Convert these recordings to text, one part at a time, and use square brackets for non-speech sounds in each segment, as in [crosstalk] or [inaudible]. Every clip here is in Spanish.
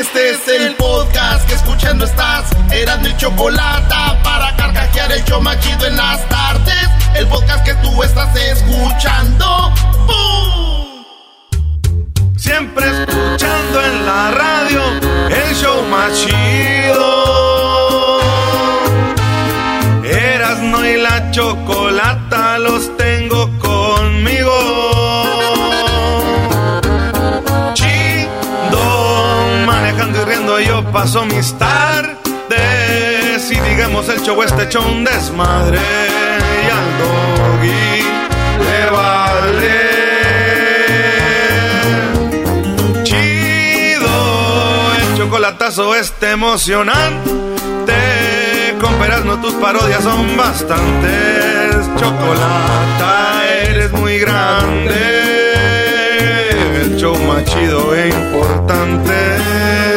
Este es el podcast que escuchando estás. Eran mi chocolate para carcajear el yo machido en las tardes. El podcast que tú estás escuchando. ¡Bum! Siempre escuchando en la radio el show machido. Erasno y la chocolata los tengo paso mis tardes y digamos el show este hecho desmadre y al doggy le vale chido el chocolatazo este emocionante con no tus parodias son bastantes chocolata eres muy grande el show más chido e importante.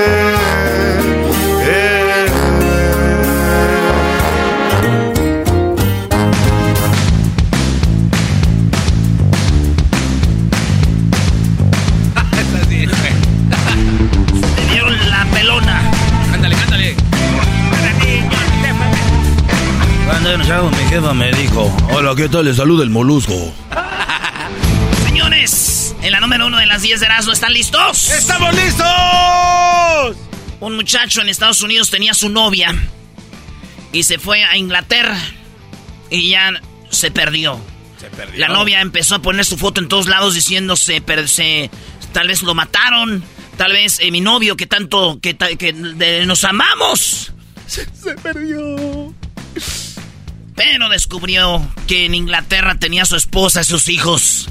Mi jefa me dijo, hola, ¿qué tal? Le saluda el molusco. [laughs] Señores, en la número uno de las 10 de Erasmo, ¿están listos? ¡Estamos listos! Un muchacho en Estados Unidos tenía su novia y se fue a Inglaterra y ya se perdió. Se perdió. La novia empezó a poner su foto en todos lados diciéndose, pero se, tal vez lo mataron, tal vez eh, mi novio que tanto, que, que de- nos amamos. [laughs] Se perdió. Pero descubrió que en Inglaterra tenía a su esposa y sus hijos.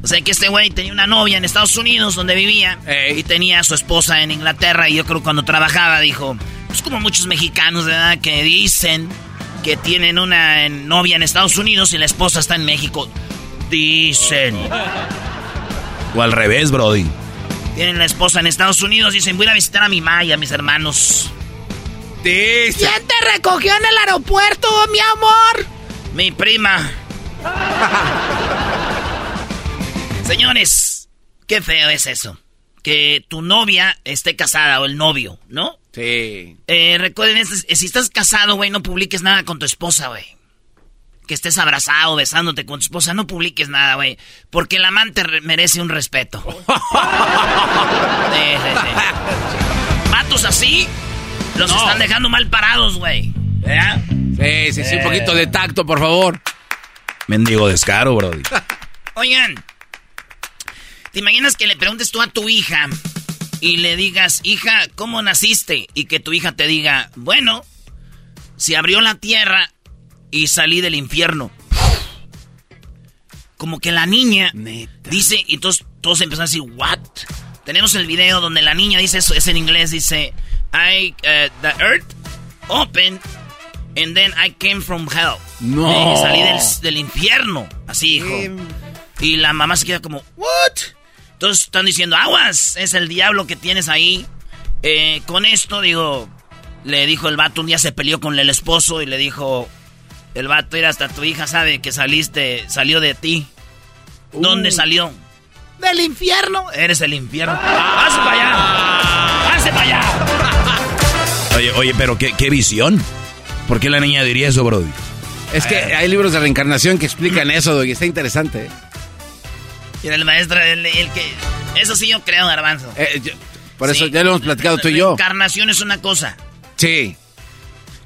O sea que este güey tenía una novia en Estados Unidos donde vivía Ey. y tenía a su esposa en Inglaterra y yo creo que cuando trabajaba dijo, pues como muchos mexicanos, ¿verdad? Que dicen que tienen una novia en Estados Unidos y la esposa está en México. Dicen. O al revés, Brody. Tienen la esposa en Estados Unidos y dicen, voy a visitar a mi Maya, a mis hermanos. ¿Quién te recogió en el aeropuerto, mi amor? Mi prima. [laughs] Señores, qué feo es eso. Que tu novia esté casada o el novio, ¿no? Sí. Eh, recuerden, si estás casado, güey, no publiques nada con tu esposa, güey. Que estés abrazado, besándote con tu esposa, no publiques nada, güey. Porque el amante re- merece un respeto. [laughs] Sí, sí, sí. Vatos así, los No. están dejando mal parados, güey. ¿Verdad? Sí, sí, sí, un poquito de tacto, por favor. Mendigo descaro, Brody. [laughs] Oigan, ¿te imaginas que le preguntes tú a tu hija y le digas, hija, ¿cómo naciste? Y que tu hija te diga, bueno, se abrió la tierra y salí del infierno. Como que la niña dice, y todos, todos empezaron a decir, ¿what? Tenemos el video donde la niña dice eso, es en inglés, dice, I, uh, the earth opened and then I came from hell. No. Y salí del, del infierno, así dijo. Y la mamá se queda como, ¿what? Entonces están diciendo, aguas, es el diablo que tienes ahí. Eh, con esto, digo, le dijo el vato, un día se peleó con el esposo y le dijo, el vato, era hasta tu hija sabe que saliste, salió de ti. ¿Dónde salió? Del infierno. Eres el infierno. ¡Hazte para allá! ¡Hazte para allá! Oye, oye, pero qué, qué visión. ¿Por qué la niña diría eso, Brody? Es que hay libros de reencarnación que explican eso, y está interesante. Mira, el maestro, el, el que... Eso sí yo creo, Garbanzo. Eh, yo- Por eso ya lo hemos platicado tú y yo. Reencarnación es una cosa. Sí.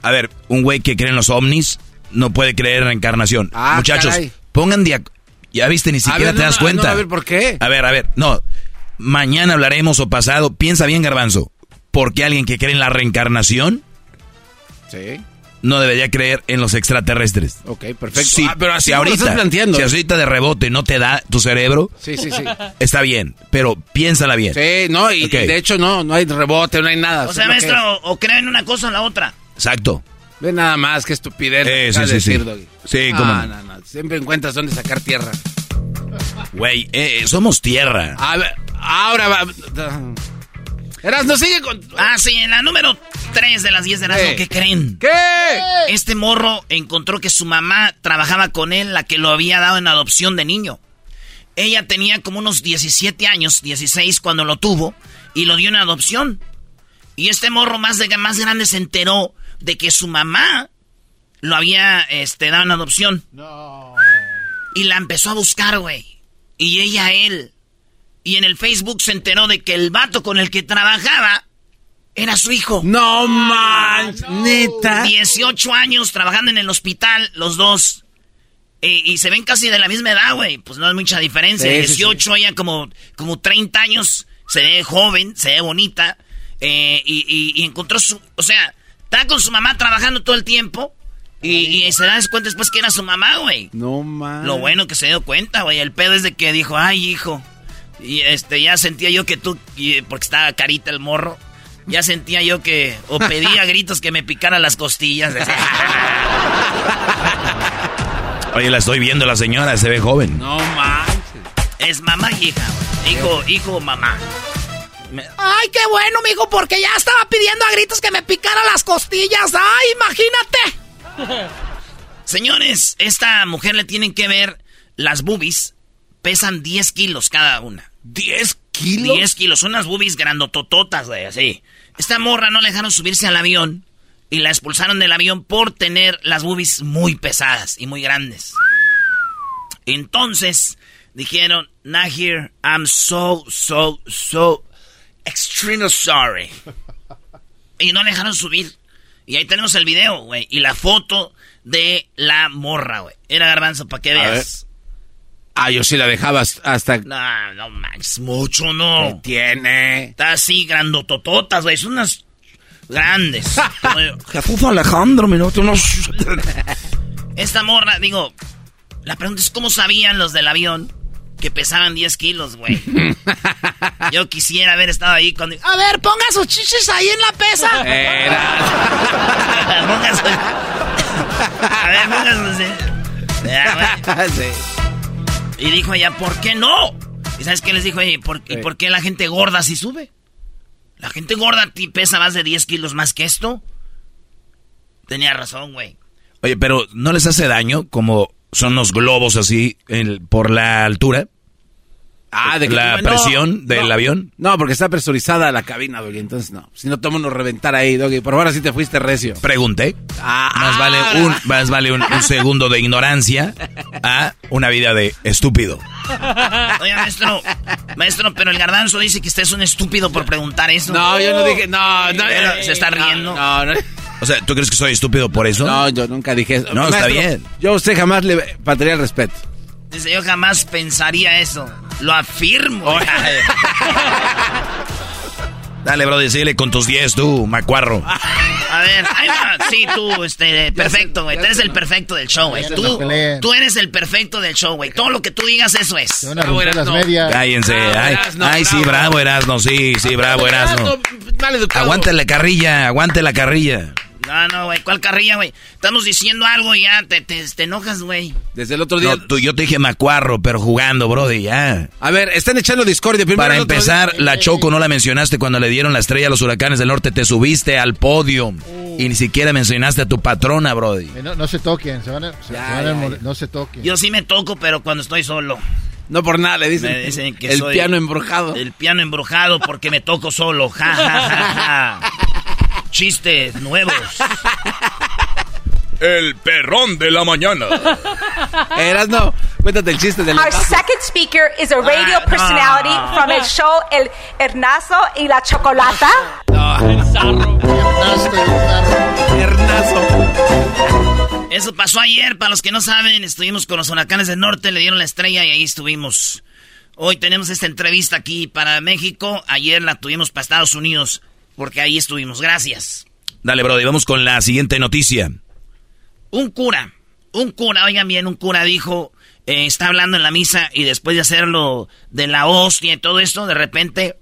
A ver, un güey que cree en los ovnis no puede creer en reencarnación. Ah, Muchachos, caray. pongan dia Ya viste, ni siquiera ver, te no, das cuenta. no, a ver, ¿por qué? A ver, a ver, no. Mañana hablaremos o pasado. Piensa bien, Garbanzo. ¿Por qué alguien que cree en la reencarnación Sí. no debería creer en los extraterrestres? Ok, perfecto. Sí, Ah, pero así si como lo ahorita, estás planteando. si ahorita de rebote no te da tu cerebro, Sí, sí, sí. está bien, pero piénsala bien. Sí, no, y, de hecho no, no hay rebote, no hay nada. O sea, lo que maestro, o, creen en una cosa o en la otra. Exacto. es. Ve nada más, qué estupidez. Eh, sí, sí, decir, sí. Doggy. Sí, no, no. no, no, Siempre encuentras dónde sacar tierra. Güey, eh, somos tierra. A ver, ahora va. Eras, no sigue con. Ah, sí, en la número 3 de las 10 de Erasmo, Eh. ¿qué creen? ¿Qué? Este morro encontró que su mamá trabajaba con él, la que lo había dado en adopción de niño. Ella tenía como unos 17 años, 16 cuando lo tuvo, y lo dio en adopción. Y este morro más, de, más grande se enteró de que su mamá lo había este, dado en adopción. Y la empezó a buscar, güey. Y ella a él. Y en el Facebook se enteró de que el vato con el que trabajaba era su hijo. No manches, neta. 18 años trabajando en el hospital, los dos. Eh, y se ven casi de la misma edad, güey. Pues no es mucha diferencia. Sí, sí, 18, ella como, como 30 años. Se ve joven, se ve bonita. eh, y, y- y encontró su... O sea, está con su mamá trabajando todo el tiempo. Y, y se da cuenta después que era su mamá, güey. No manches. Lo bueno que se dio cuenta, güey. El pedo es de que dijo, ay, hijo. Y este, ya sentía yo que tú, porque estaba carita el morro. Ya sentía yo que, o pedía a [laughs] gritos que me picara las costillas. [laughs] Oye, la estoy viendo la señora, se ve joven. No manches. es mamá y hija. Hijo, hijo, mamá. Me- Ay, qué bueno, mijo, porque ya estaba pidiendo a gritos que me picara las costillas. Ay, imagínate. [laughs] Señores, esta mujer le tienen que ver las boobies. Pesan 10 kilos cada una. ¿10 kilos? 10 kilos, unas boobies grandotototas, güey, así. Esta morra no le dejaron subirse al avión y la expulsaron del avión por tener las boobies muy pesadas y muy grandes. Entonces dijeron, Nahir, I'm so, so, so extremely sorry. [laughs] Y no le dejaron subir. Y ahí tenemos el video, güey, y la foto de la morra, güey. Era garbanzo, para que veas. Ah, yo sí la dejaba hasta. No, no manches, mucho no. Tiene. Está así, grandotototas, güey. Son unas grandes. Jesús Alejandro, minuto, no. [laughs] Esta morra, digo, la pregunta es cómo sabían los del avión que pesaban 10 kilos, güey. [laughs] Yo quisiera haber estado ahí cuando... A ver, ponga sus chichis ahí en la pesa. Era. [laughs] Póngase. A ver. Ya, güey. Sí. Y dijo ella, ¿por qué no? ¿Y sabes qué les dijo ella? ¿Y por, y por qué la gente gorda sí sube? ¿La gente gorda ti pesa más de 10 kilos más que esto? Tenía razón, güey. Oye, pero ¿no les hace daño como son los globos así el- por la altura? Ah, de que ¿La no, presión del no. avión? No, porque está presurizada la cabina, Doggy. Entonces no. Si no, tomo nos reventar ahí, Doggy. Por ahora sí te fuiste recio. Pregunté. Ah, Más ah, vale un, más vale un, un segundo de ignorancia a una vida de estúpido. Oye, maestro, maestro, pero el garbanzo dice que usted es un estúpido por preguntar eso. No, yo no dije. No, no. Pero se está riendo. No, no. O sea, ¿tú crees que soy estúpido por eso? No, yo nunca dije eso. No, está bien. Yo a usted jamás le faltaría el respeto. Dice, yo jamás pensaría eso. Lo afirmo. Dale, bro, decile con tus 10 tú, macuarro. A ver, ahí va. Sí, tú, este, perfecto, güey. Tú eres el perfecto del show, güey. Tú, tú eres el perfecto del show, güey. Todo lo que tú digas, eso es. Las medias. Cállense. Bravo, Ay, Erasno, ay, sí, bravo. Erasno, sí, sí, bravo, Erasno. Aguante la carrilla, aguante la carrilla. No, no, güey. ¿Cuál carrilla, güey? Estamos diciendo algo y ya te, te, te enojas, güey. Desde el otro día. No, tú, yo te dije macuarro, pero jugando, brody, ya. A ver, están echando discordia. Primero Para empezar, día- la Choco no la mencionaste cuando le dieron la estrella a los huracanes del norte. Te subiste al podio y ni siquiera mencionaste a tu patrona, Brody. Eh, No, no se toquen, se van a, se- Ya, se van a ya, mor- ya. no se toquen. Yo sí me toco, pero cuando estoy solo. No por nada, le dicen. Me dicen que el soy piano embrujado. El piano embrujado porque me toco solo. Ja, ja, ja, ja. [laughs] Chistes nuevos. [laughs] El perrón de la mañana. [laughs] Eras no. Cuéntate el chiste del Our second speaker is a radio Ah, personality no. from el show El Hernazo y la Chocolata. Eso pasó ayer, para los que no saben, estuvimos con los huracanes del norte, le dieron la estrella y ahí estuvimos. Hoy tenemos esta entrevista aquí para México, ayer la tuvimos para Estados Unidos, porque ahí estuvimos. Gracias. Dale, Brody, vamos con la siguiente noticia. Un cura, un cura, oigan bien, un cura dijo, eh, está hablando en la misa y después de hacerlo de la hostia y todo esto, de repente...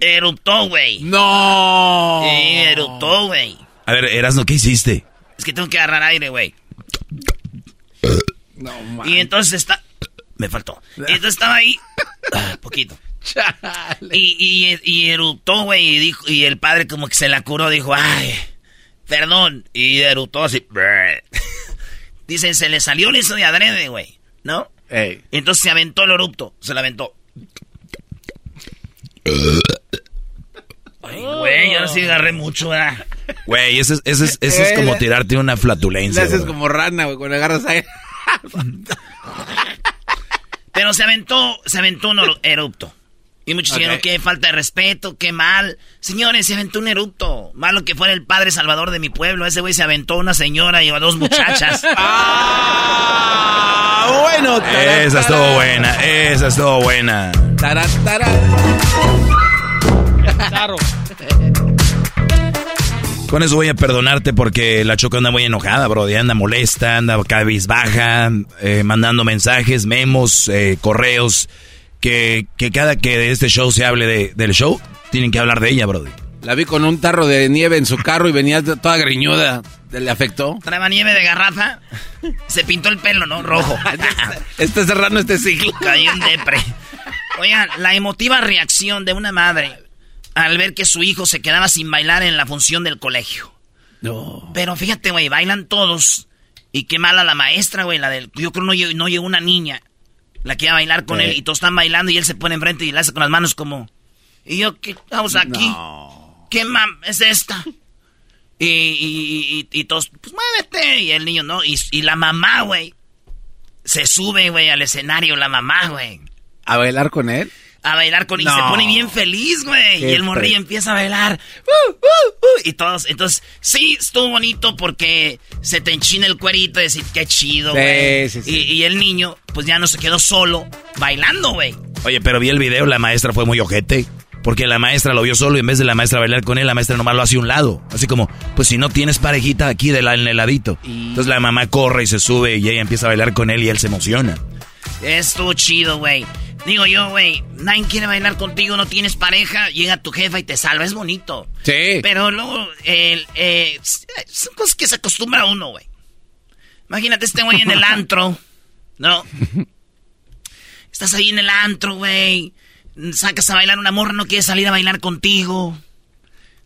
Eruptó, güey. ¡No! Sí, eruptó, güey. A ver, Erasno, ¿qué hiciste? Es que tengo que agarrar aire, güey. No, man. Y entonces está... Me faltó. Y entonces estaba ahí... Ah, poquito. Y, y, y eruptó, güey, y, dijo, y el padre como que se la curó, dijo, ay, perdón. Y eruptó así. [laughs] Dicen, se le salió eso de adrede, güey, ¿no? Ey. Entonces se aventó el erupto, se lo aventó. Ay, güey, ahora sí agarré mucho, ¿verdad? Güey, ese, es- ese, es- ese es como tirarte una Le flatulencia. haces bro. como rana, güey, cuando agarras aire. Pero se aventó, se aventó un eru- erupto. Y muchos Ok. dijeron que falta de respeto, qué mal. Señores, se aventó un erupto. Malo que fuera el padre salvador de mi pueblo. Ese güey se aventó una señora y a dos muchachas. [laughs] ¡Ah! Bueno, tará, Esa estuvo buena, esa estuvo buena. Tará, tará. Con eso voy a perdonarte porque la Choco anda muy enojada, Brody. Anda molesta, anda cabizbaja, eh, mandando mensajes, memos, eh, correos. Que, que cada que de este show se hable de- del show, tienen que hablar de ella, Brody. La vi con un tarro de nieve en su carro y venía toda greñuda. ¿Le afectó? Traeba nieve de garrafa. Se pintó el pelo, ¿no? Rojo. [laughs] Está cerrando este ciclo. Cayó en depre. Oigan, la emotiva reacción de una madre al ver que su hijo se quedaba sin bailar en la función del colegio. No. Pero fíjate, güey, bailan todos. Y qué mala la maestra, güey, la del... Yo creo no, no llegó una niña, la que iba a bailar con él, y todos están bailando y él se pone enfrente y le hace con las manos como... Y yo, ¿qué estamos aquí? ¿Qué mam es esta? Y, y, y- y todos, pues muévete. Y el niño, no. Y, y la mamá, güey, se sube, güey, al escenario, la mamá, güey. ¿A bailar con él? A bailar con... Y No. se pone bien feliz, güey. Y el morrillo empieza a bailar. ¡Uh, uh, uh! Y todos... Entonces, sí, estuvo bonito porque se te enchina el cuerito y decir, qué chido, Sí, güey. sí, sí. Y, y el niño, pues ya no se quedó solo bailando, güey. Oye, pero vi el video, la maestra fue muy ojete. Porque la maestra lo vio solo y en vez de la maestra bailar con él, la maestra nomás lo hace a un lado. Así como, pues si no tienes parejita aquí de la, en el ladito. Entonces la mamá corre y se sube y ella empieza a bailar con él y él se emociona. Estuvo chido, güey. Digo yo, güey, nadie quiere bailar contigo, no tienes pareja, llega tu jefa y te salva, es bonito. Sí. Pero luego, eh, son cosas que se acostumbra uno, güey. Imagínate este güey en el [laughs] antro, ¿no? Estás ahí en el antro, güey. Sacas a bailar una morra, no quiere salir a bailar contigo.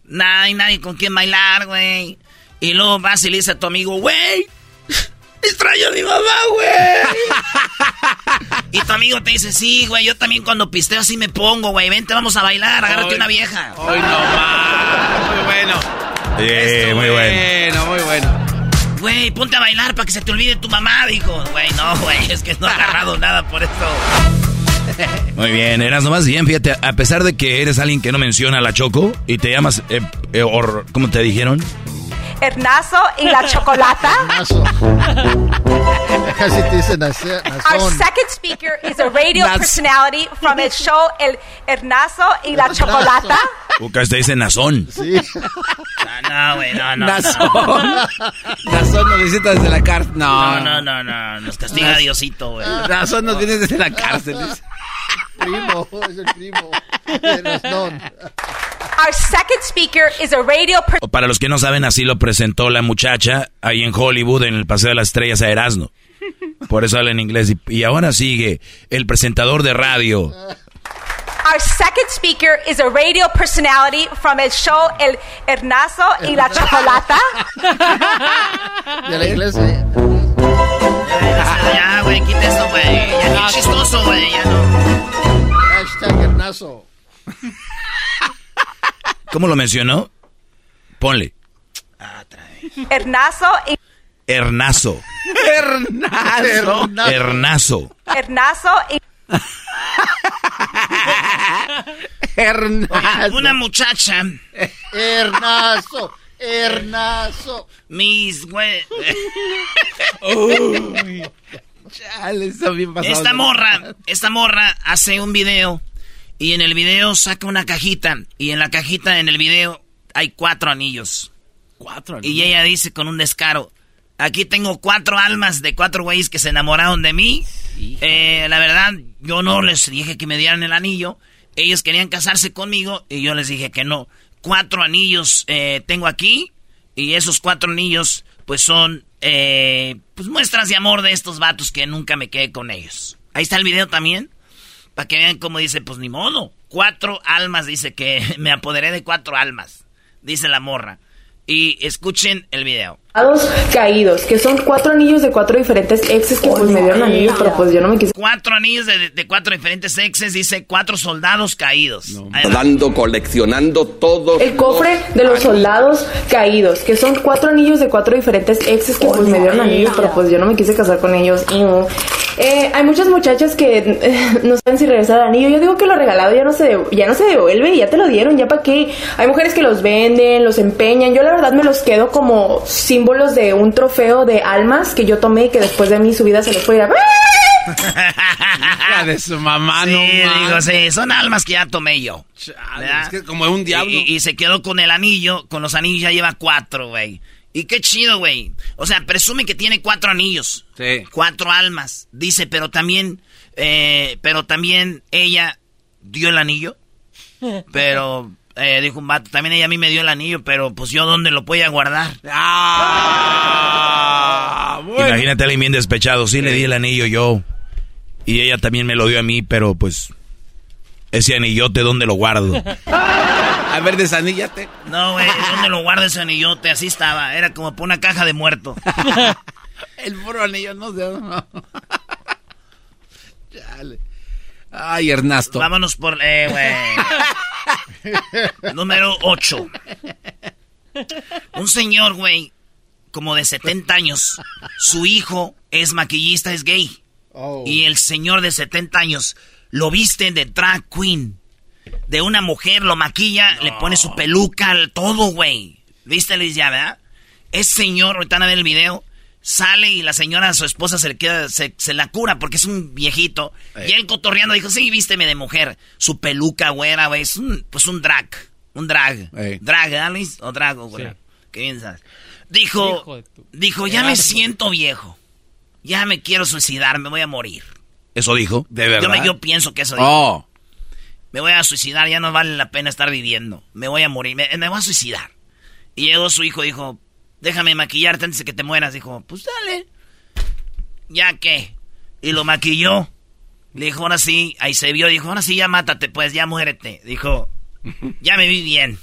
Nada, hay nadie con quien bailar, güey. Y luego vas y le dices a tu amigo, güey, [laughs] extraño a mi mamá, güey. [laughs] y tu amigo te dice, sí, güey, yo también cuando pisteo así me pongo, güey. Vente, vamos a bailar, agárrate Ay. una vieja. Hoy no más. Muy bueno. Eh, muy bueno. Bueno, muy bueno. Güey, ponte a bailar para que se te olvide tu mamá, dijo. Güey, no, güey, es que no he agarrado nada por esto. [laughs] Muy bien, eras nomás bien, fíjate, a pesar de que eres alguien que no menciona a la Choco y te llamas, eh, eh, or- ¿cómo te dijeron? Hernazo y la Chocolata. Nazo. Casi te dicen nace- Our nazón. second speaker is a radio personality from el show El Hernazo y la Chocolata. Ucas te dice Nazón. Sí. No, no, güey, no, no. Nazón. Nazón nos visita desde la cárcel. No, No, no, no, no, nos castiga Diosito, güey. Nazón nos viene desde la cárcel. primo, es el primo. de Nazdón. Our second speaker is a radio Para los que no saben, así lo presentó la muchacha ahí en Hollywood, en el Paseo de las Estrellas a Erasmo. Por eso habla en inglés. Y, y ahora sigue el presentador de radio. Our second speaker is a radio personality from el show El Hernazo y la Chocolata. De la iglesia. Ya, güey, quita eso, güey. Ya ni chistoso, güey, ya no. Hashtag el nazo. ¿Cómo lo mencionó? Ponle. Hernazo y Hernazo. Hernazo. Hernazo. Hernazo y... Hernazo. Una muchacha, Hernazo, Hernazo. mis güey. Chale, está bien pasado. Esta morra, esta morra hace un video y en el video saca una cajita y en la cajita en el video hay cuatro anillos. Cuatro. Y ella dice con un descaro, aquí tengo cuatro almas de cuatro güeyes que se enamoraron de mí. Eh, la verdad, yo no les dije que me dieran el anillo. Ellos querían casarse conmigo y yo les dije que no. Cuatro anillos eh, tengo aquí y esos cuatro anillos pues son eh, pues muestras de amor de estos vatos que nunca me quedé con ellos. Ahí está el video también. Para que vean cómo dice, pues ni modo. Cuatro almas, dice que [laughs] me apoderé de cuatro almas. Dice la morra. Y escuchen el video. caídos, que son cuatro anillos de cuatro diferentes exes que pues me dieron anillos, pero pues yo no me quise. Cuatro anillos de, de cuatro diferentes exes, dice cuatro soldados caídos. Va. Dando, coleccionando todos. El cofre de los soldados caídos, que son cuatro anillos de cuatro diferentes exes que pues me dieron anillos, pero pues yo no me quise casar con ellos. Iu. Eh, hay muchas muchachas que eh, no saben si regresar el anillo. Yo digo que lo regalado ya no se ya no se devuelve, ya te lo dieron, ya para qué. Hay mujeres que los venden, los empeñan. Yo la verdad me los quedo como símbolos de un trofeo de almas que yo tomé y que después de mi subida se les fue a ir a... Hija de su mamá, Sí, no digo, sí, son almas que ya tomé yo. ¿verdad? Es que como un diablo. Y, y- y se quedó con el anillo, con los anillos ya lleva cuatro, güey. Y qué chido, güey. O sea, presume que tiene cuatro anillos. Sí. Cuatro almas. Dice, pero también, eh, pero también ella dio el anillo. [laughs] Pero, eh, dijo un vato, también ella a mí me dio el anillo, pero pues yo dónde lo voy a guardar. Ah, bueno. Imagínate a alguien bien despechado. Sí, le di el anillo yo. Y ella también me lo dio a mí, pero pues. Ese anillote, ¿dónde lo guardo? [laughs] A ver, desaníllate. No, güey, ¿dónde lo guardo ese anillote? Así estaba, era como por una caja de muerto. [laughs] El puro anillo no sé. no. [laughs] Chale. Ay, Ernesto. Vámonos por, eh, güey. Número 8. Un señor, güey, como de 70 años, su hijo es maquillista, es gay. Oh. Y el señor de 70 años lo viste de drag queen. De una mujer, lo maquilla, le pone su peluca, todo, güey. ¿Viste, Liz, ya, verdad? Ese señor, ahorita van a ver el video, sale y la señora, su esposa, se le queda, se, se la cura porque es un viejito. Y él cotorreando dijo, sí, vísteme de mujer. Su peluca, güera, güey, es un, pues un drag. Un drag. Ey. Drag, ¿verdad, Luis? O drago, güey. Qué bien sabes. Dijo, dijo, ya me siento viejo. Ya me quiero suicidar, me voy a morir. ¿Eso dijo? ¿De verdad? Yo, me- yo pienso que eso dijo. Oh. Me voy a suicidar, ya no vale la pena estar viviendo. Me voy a morir, me, me voy a suicidar. Y llegó su hijo, dijo, déjame maquillarte antes de que te mueras. Dijo, pues dale. ¿Ya qué? Y lo maquilló. Le dijo, ahora sí, ahí se vio, dijo, ahora sí, ya mátate, pues, ya muérete. Dijo, ya me vi bien.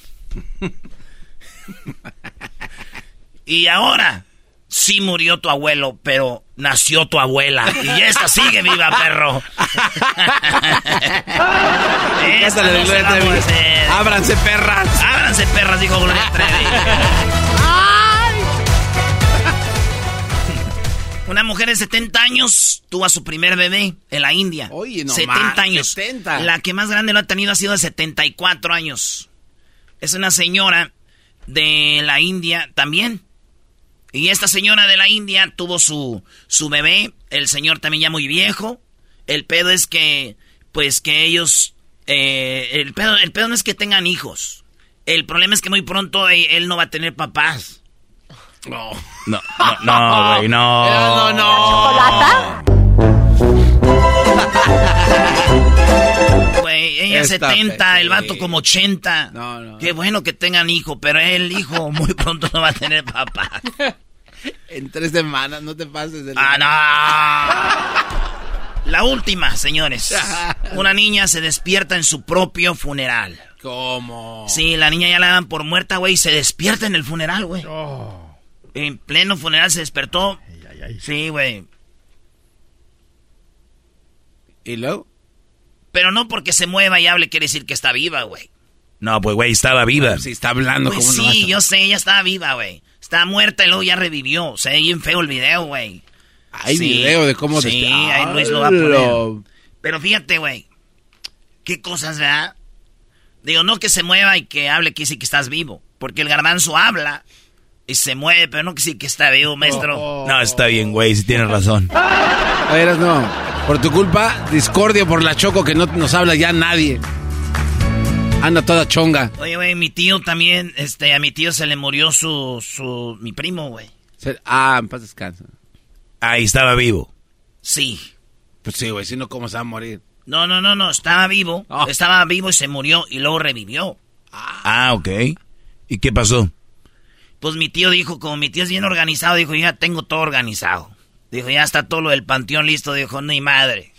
[laughs] y ahora, sí murió tu abuelo, pero nació tu abuela. Y esta sigue viva, perro. [laughs] Esta no se la a hacer. Ábranse, perras. Ábranse, perras, dijo Gloria [laughs] Trevi. Una mujer de 70 años tuvo a su primer bebé en la India. Oye, no 70 más, años. 70. La que más grande lo ha tenido ha sido de 74 años. Es una señora de la India también. Y esta señora de la India tuvo su, su bebé. El señor también ya muy viejo. El pedo es que, pues que ellos... eh, el, pedo, el pedo no es que tengan hijos. El problema es que muy pronto eh, él no va a tener papás. No. No, no, no, güey, no. No, no. [laughs] Güey, ella Está 70, el vato como 80. No, no. Qué bueno que tengan hijo, pero el hijo [laughs] muy pronto no va a tener papá. En tres semanas, no te pases de ¡Ah, no! [laughs] La última, señores. [laughs] Una niña se despierta en su propio funeral. ¿Cómo? Sí, la niña ya la dan por muerta, güey, y se despierta en el funeral, güey. Oh. En pleno funeral se despertó. Sí, güey. ¿Y luego? Pero no porque se mueva y hable quiere decir que está viva, güey. No, pues, güey, estaba viva. Si está hablando Pues como sí, yo sé, ella estaba viva, güey. Está muerta y luego ya revivió. O sea, bien feo el video, güey. Hay video de cómo... Sí, ahí Luis lo va a poner. Pero fíjate, güey. ¿Qué cosas, verdad? Digo, no que se mueva y que hable que sí que estás vivo. Porque el garbanzo habla y se mueve, pero no que sí que está vivo, maestro. No, está bien, güey, si tienes razón. A ver, no. Por tu culpa, discordia por la choco que no nos habla ya nadie. Anda toda chonga. Oye, güey, mi tío también, este, a mi tío se le murió su, su, mi primo, güey. Ah, en paz descansa. Ahí estaba vivo. Sí. Pues sí, güey, si no, ¿cómo se va a morir? No, no, no, no, estaba vivo. Ah. Estaba vivo y se murió y luego revivió. Ah, ok. ¿Y qué pasó? Pues mi tío dijo, como mi tío es bien organizado, dijo, ya tengo todo organizado. Dijo, ya está todo lo del panteón listo. Dijo, ni madre.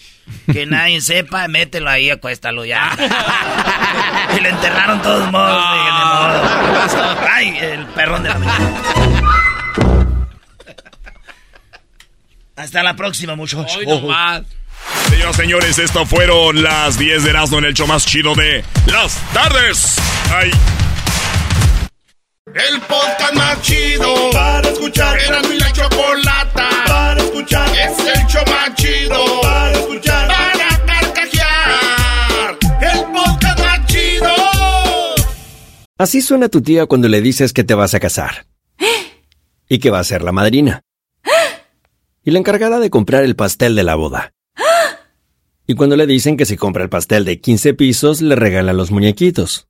Que nadie [laughs] sepa, mételo ahí, acuéstalo ya. [laughs] y lo enterraron todos modos. Dije, de modo. Ay, el perrón de la mañana. Hasta la próxima, muchachos. Hoy nomás. Señoras y señores, estas fueron las 10 de Erasmo en el show más chido de las tardes. Ay. El podcast más chido para escuchar. Era mi la chocolata para escuchar. Es el show más chido para escuchar. Para carcajear. El podcast más chido. Así suena tu tía cuando le dices que te vas a casar. [gasps] Y que va a ser la madrina. [gasps] Y la encargada de comprar el pastel de la boda. [gasps] Y cuando le dicen que si compra el pastel de 15 pisos, le regalan los muñequitos.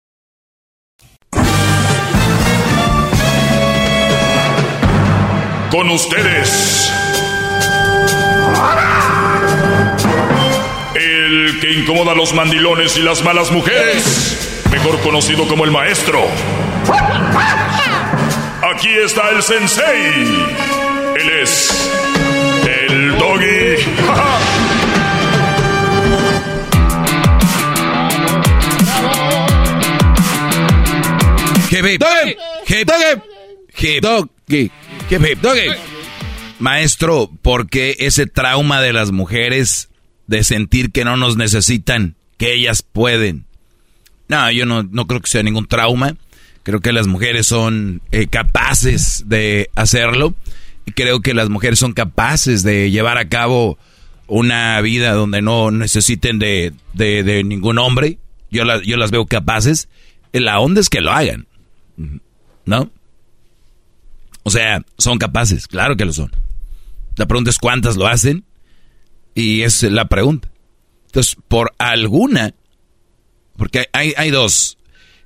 Con ustedes. El que incomoda a los mandilones y las malas mujeres. Mejor conocido como el maestro. Aquí está el sensei. Él es Hip, hip. Doggy. Maestro, ¿por qué ese trauma de las mujeres de sentir que no nos necesitan, que ellas pueden? No, yo no, no creo que sea ningún trauma. Creo que las mujeres son eh, capaces de hacerlo. Y creo que las mujeres son capaces de llevar a cabo una vida donde no necesiten de, de, de ningún hombre. Yo, la- yo las veo capaces. La onda es que lo hagan. ¿No? O sea, son capaces, claro que lo son. La pregunta es cuántas lo hacen y es la pregunta. Entonces, por alguna, porque hay, hay dos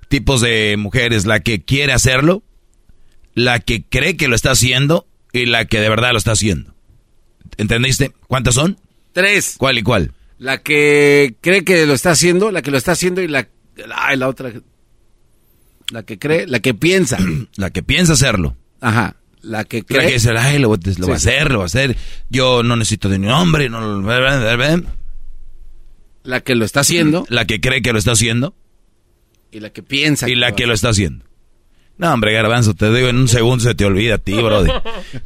tipos de mujeres, la que quiere hacerlo, la que cree que lo está haciendo y la que de verdad lo está haciendo. ¿Entendiste? ¿Cuántas son? Tres. ¿Cuál y cuál? La que cree que lo está haciendo, la que lo está haciendo y la, ay, la otra. La que cree, la que piensa. [clears throat] La que piensa hacerlo. Ajá. La que La cree. que dice, ay, lo, lo Sí, va a sí. hacer, lo va a hacer. Yo no necesito de un hombre. No, La que lo está haciendo. La que cree que lo está haciendo. Y la que piensa. Y la lo que lo está haciendo. No, hombre, garbanzo, te digo, en un segundo se te olvida a ti, [laughs] brody.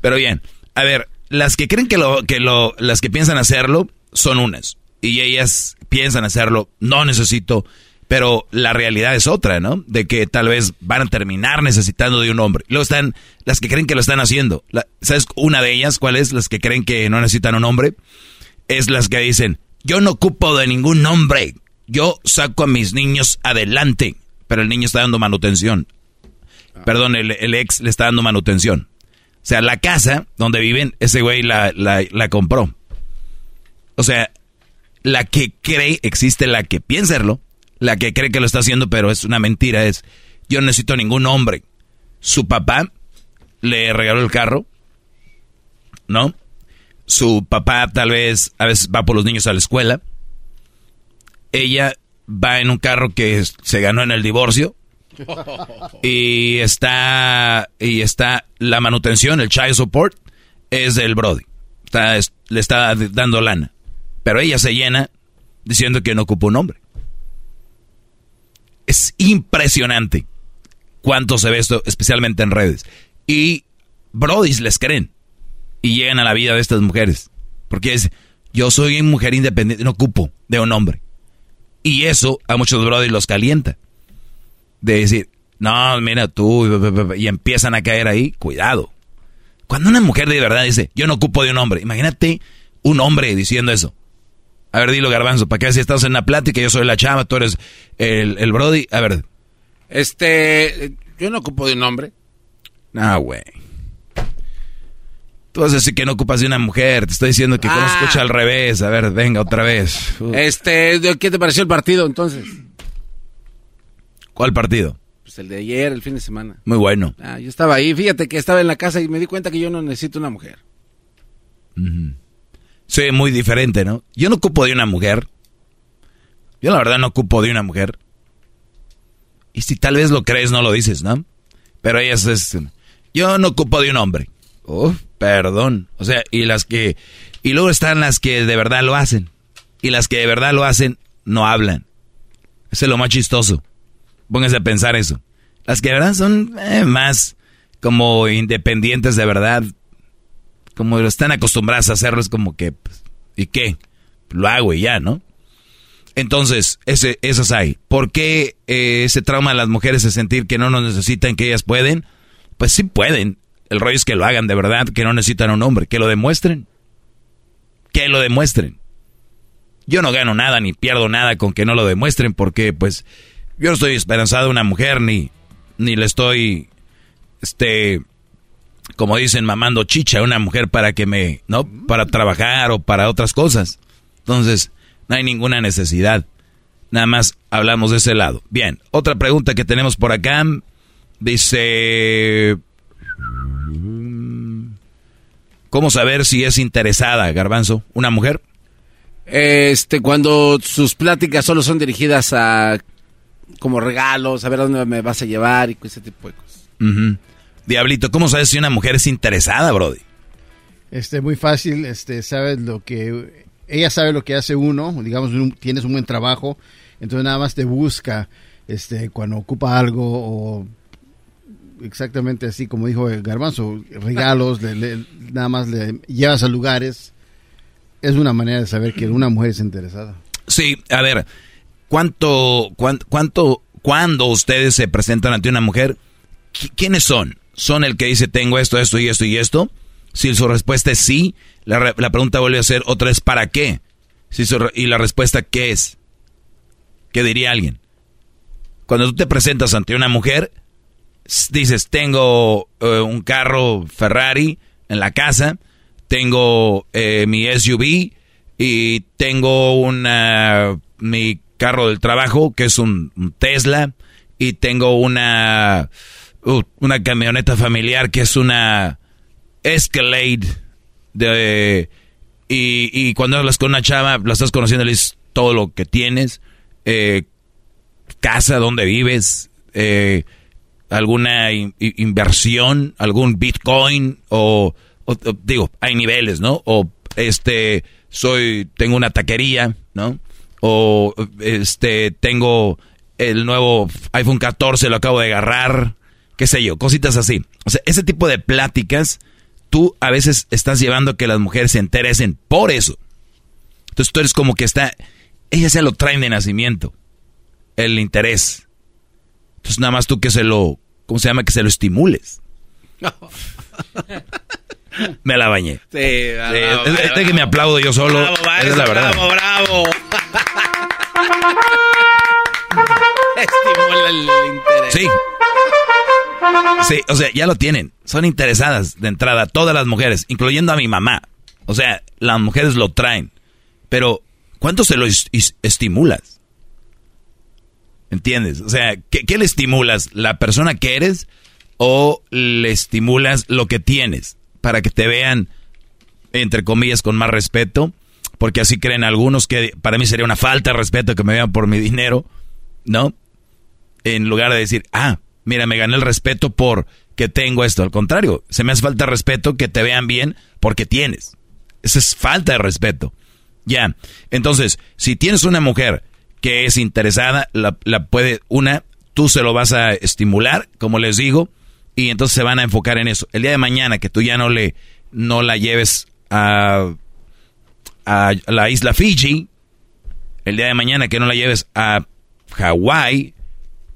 Pero bien, a ver, las que creen que lo, que lo, las que piensan hacerlo son unas. Y ellas piensan hacerlo, no necesito, Pero la realidad es otra, ¿no? De que tal vez van a terminar necesitando de un hombre. Luego están las que creen que lo están haciendo. ¿Sabes una de ellas? ¿Cuál es? Las que creen que no necesitan un hombre. Es las que dicen, yo no ocupo de ningún hombre. Yo saco a mis niños adelante. Pero el niño está dando manutención. Perdón, el, ex le está dando manutención. O sea, la casa donde viven, ese güey la, la, la compró. O sea, la que cree, existe la que piensa serlo la que cree que lo está haciendo, pero es una mentira, es yo no necesito ningún hombre. Su papá le regaló el carro, ¿no? Su papá tal vez a veces va por los niños a la escuela. Ella va en un carro que se ganó en el divorcio. Y está y está la manutención, el child support es del Brody. le está dando lana. Pero ella se llena diciendo que no ocupa un hombre. Es impresionante cuánto se ve esto, especialmente en redes. Y brodis les creen y llegan a la vida de estas mujeres. Porque es, yo soy mujer independiente, no ocupo de un hombre. Y eso a muchos brodis los calienta. De decir, no, mira tú, y empiezan a caer ahí, cuidado. Cuando una mujer de verdad dice, yo no ocupo de un hombre, imagínate un hombre diciendo eso. A ver, dilo, Garbanzo, ¿para qué si estás en la plática? Yo soy la chava, tú eres el, el Brody. A ver. Este, yo no ocupo de un hombre. Ah, güey. Tú vas a decir que no ocupas de una mujer. Te estoy diciendo que ah. escucha al revés. A ver, venga, otra vez. Este, ¿qué te pareció el partido entonces? ¿Cuál partido? Pues el de ayer, el fin de semana. Muy bueno. Ah, yo estaba ahí. Fíjate que estaba en la casa y me di cuenta que yo no necesito una mujer. Sí, muy diferente, ¿no? Yo no ocupo de una mujer. Yo la verdad no ocupo de una mujer. Y si tal vez lo crees, no lo dices, ¿no? Pero ellas es... Yo no ocupo de un hombre. Oh, perdón. O sea, y las que... Y luego están las que de verdad lo hacen. Y las que de verdad lo hacen, no hablan. Eso es lo más chistoso. Pónganse a pensar eso. Las que de verdad son eh, más como independientes de verdad, como están acostumbradas a hacerlo, es como que, pues, ¿y qué? Lo hago y ya, ¿no? Entonces, ese, esas hay. ¿Por qué eh, ese trauma de las mujeres es sentir que no nos necesitan, que ellas pueden? Pues sí pueden. El rollo es que lo hagan de verdad, que no necesitan a un hombre, que lo demuestren. Que lo demuestren. Yo no gano nada ni pierdo nada con que no lo demuestren, porque pues yo no estoy esperanzado de una mujer ni, ni le estoy, este, como dicen, mamando chicha a una mujer para que me, ¿no? Para trabajar o para otras cosas. Entonces, no hay ninguna necesidad. Nada más hablamos de ese lado. Bien, otra pregunta que tenemos por acá. Dice... ¿Cómo saber si es interesada, Garbanzo, una mujer? Este, cuando sus pláticas solo son dirigidas a como regalos, a ver dónde me vas a llevar y ese tipo de cosas. Diablito, ¿cómo sabes si una mujer es interesada, Brody? Este, muy fácil, este, sabes lo que, ella sabe lo que hace uno, digamos, tienes un buen trabajo, entonces nada más te busca, este, cuando ocupa algo o exactamente así como dijo el garbanzo, regalos, nada más le llevas a lugares, es una manera de saber que una mujer es interesada. Sí, a ver, ¿cuánto, cuánto, cuánto, cuando ustedes se presentan ante una mujer, ¿quiénes son? Son el que dice tengo esto, esto y esto y esto? Si su respuesta es sí, la, pregunta vuelve a ser otra vez ¿para qué? Y la respuesta ¿qué es? ¿Qué diría alguien? Cuando tú te presentas ante una mujer, dices tengo eh, un carro Ferrari en la casa, tengo eh, mi SUV y tengo una mi carro del trabajo que es un Tesla y tengo una Uh, una camioneta familiar que es una Escalade de y, cuando hablas con una chava, la estás conociendo, le todo lo que tienes, eh, casa, donde vives, eh, alguna inversión, algún Bitcoin o, digo, hay niveles, ¿no? O este, soy, tengo una taquería, ¿no? O este, tengo el nuevo iPhone 14, lo acabo de agarrar, qué sé yo, cositas así. O sea, ese tipo de pláticas, tú a veces estás llevando a que las mujeres se interesen por eso. Entonces tú eres como que está, ella se lo traen de nacimiento. el interés. Entonces nada más tú que se lo, ¿cómo se llama? Que se lo estimules. [laughs] me la bañé. Sí, este que me aplaudo yo solo. es la verdad. Bravo, bravo. [laughs] Estimula el interés. Sí. Sí, o sea, ya lo tienen. Son interesadas de entrada, todas las mujeres, incluyendo a mi mamá. O sea, las mujeres lo traen. Pero, ¿cuánto se lo estimulas? ¿Entiendes? O sea, ¿qué, le estimulas? ¿La persona que eres o le estimulas lo que tienes? Para que te vean, entre comillas, con más respeto. Porque así creen algunos que para mí sería una falta de respeto que me vean por mi dinero, ¿no? En lugar de decir, ah, mira, me gané el respeto por que tengo esto. Al contrario, se me hace falta respeto que te vean bien porque tienes. Esa es falta de respeto. Ya. Entonces, si tienes una mujer que es interesada, la, puede, una, tú se lo vas a estimular, como les digo, y entonces se van a enfocar en eso. El día de mañana que tú ya no le, no la lleves a, a la isla Fiji, el día de mañana que no la lleves a Hawái,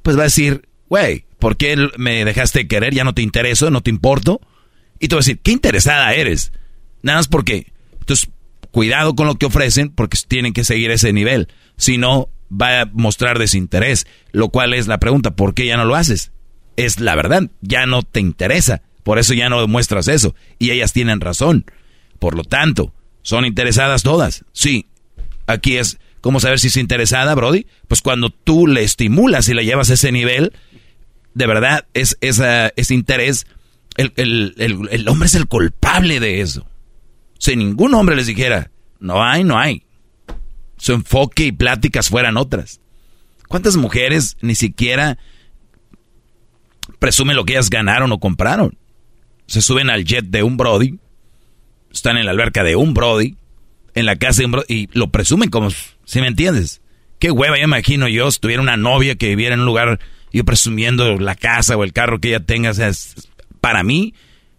pues va a decir, güey, ¿por qué me dejaste querer? Ya no te intereso, no te importo. Y tú vas a decir, qué interesada eres. Nada más porque. Entonces, cuidado con lo que ofrecen porque tienen que seguir ese nivel. Si no, va a mostrar desinterés. Lo cual es la pregunta, ¿por qué ya no lo haces? Es la verdad, ya no te interesa. Por eso ya no demuestras eso. Y ellas tienen razón. Por lo tanto, ¿son interesadas todas? Sí. Aquí es, ¿cómo saber si es interesada, Brody? Pues cuando tú le estimulas y le llevas a ese nivel, de verdad, es ese interés, el, el hombre es el culpable de eso. Si ningún hombre les dijera, no hay, no hay. Su enfoque y pláticas fueran otras. ¿Cuántas mujeres ni siquiera presumen lo que ellas ganaron o compraron? Se suben al jet de un Brody, están en la alberca de un Brody, en la casa de un Brody, y lo presumen como, si me entiendes. Qué hueva, ya imagino yo, si tuviera una novia que viviera en un lugar, yo presumiendo la casa o el carro que ella tenga, o sea, para mí,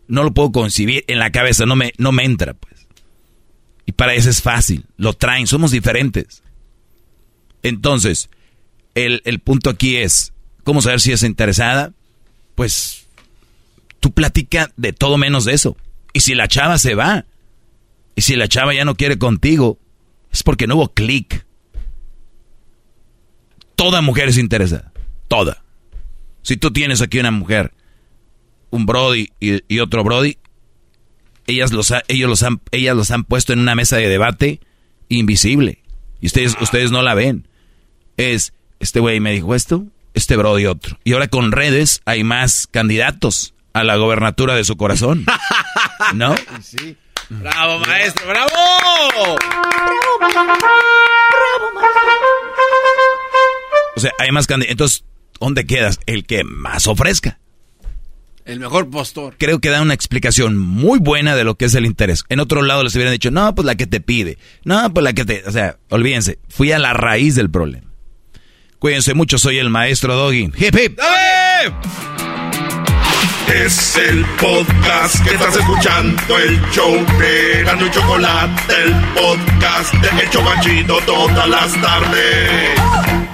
no lo puedo concebir en la cabeza, no me, no me entra, pues. Y para eso es fácil, lo traen, somos diferentes. Entonces, el, punto aquí es, ¿cómo saber si es interesada? Pues tú platica de todo menos de eso. Y si la chava se va, y si la chava ya no quiere contigo, es porque no hubo clic. Toda mujer es interesada, toda. Si tú tienes aquí una mujer, un Brody y otro Brody, ellas los, ellos los han, ellas los han puesto en una mesa de debate invisible. Y ustedes, ustedes no la ven. Es, este güey me dijo esto, este bro y otro. Y ahora con redes hay más candidatos a la gobernatura de su corazón. [laughs] ¿No? Sí. Bravo, maestro, bravo. Bravo, bravo, O sea, hay más candidatos. Entonces, ¿dónde quedas? El que más ofrezca. El mejor postor. Creo que da una explicación muy buena de lo que es el interés. En otro lado les hubieran dicho, no, pues la que te pide. No, pues la que te... O sea, olvídense, fui a la raíz del problema. Cuídense mucho, soy el maestro Doggy. ¡Hip, hip! Es el podcast que estás escuchando, el show de Gano y Chocolate, el podcast de El Chocachito todas las tardes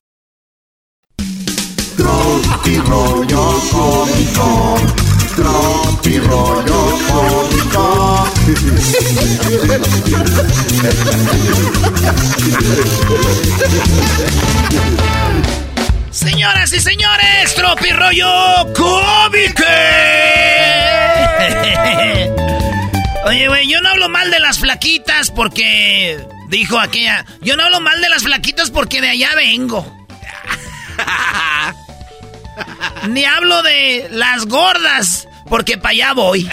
Tropi rollo cómico. Tropi rollo cómico. Señoras y señores, Tropi rollo cómico. [laughs] Oye, güey, yo no hablo mal de las flaquitas porque dijo aquella, yo no hablo mal de las flaquitas porque de allá vengo. [laughs] Ni hablo de las gordas porque para allá voy.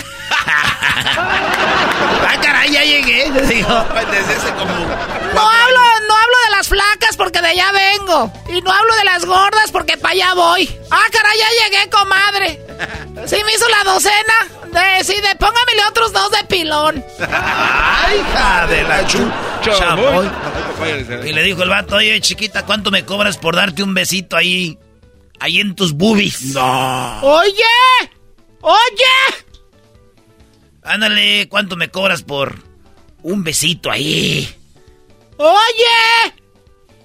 Ay, caray, ya llegué. Digo, No hablo, no hablo de las flacas porque de allá vengo. Y no hablo de las gordas porque para allá voy. Ah, caray, ya llegué, comadre. Sí me hizo la docena. De, sí, de póngamele otros dos de pilón. Ay, hija de la chu. chamoy. Y le dijo el vato, oye, chiquita, ¿cuánto me cobras por darte un besito ahí? Ahí en tus boobies. No. Oye, oye. Ándale, ¿cuánto me cobras por un besito ahí? Oye.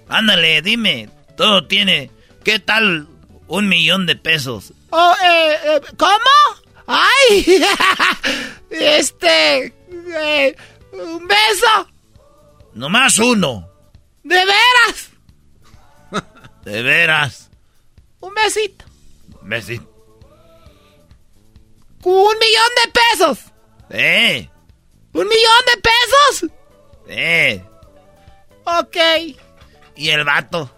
Ándale, dime. Todo tiene. ¿Qué tal un millón de pesos? Oh, eh, eh, ¿Cómo? ¡Ay! [laughs] este. eh, un beso. Nomás uno. ¿De veras? De veras. Un besito. Besito. Un millón de pesos. Eh, ¿Un millón de pesos? eh. Ok. Y el vato.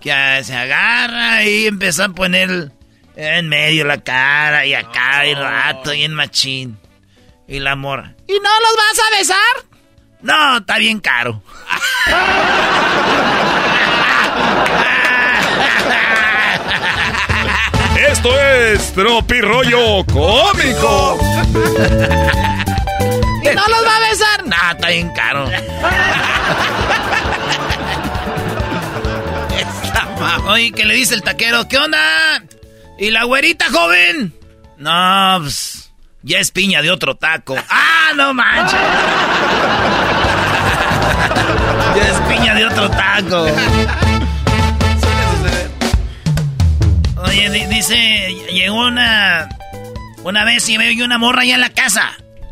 Que ah, se agarra y empezó a poner en medio la cara y acá y el vato y en machín. Y la morra. ¿Y no los vas a besar? No, está bien caro. [laughs] Esto es Tropi Rollo Cómico. [laughs] ¿Y no los va a besar? No, está bien caro. [laughs] Oye, que le dice el taquero, ¿qué onda? ¿Y la güerita joven? No, pues, ya es piña de otro taco. ¡Ah, no manches! [laughs] ya es piña de otro taco. Oye, di- dice, llegó una... Una vez y me una morra allá en la casa.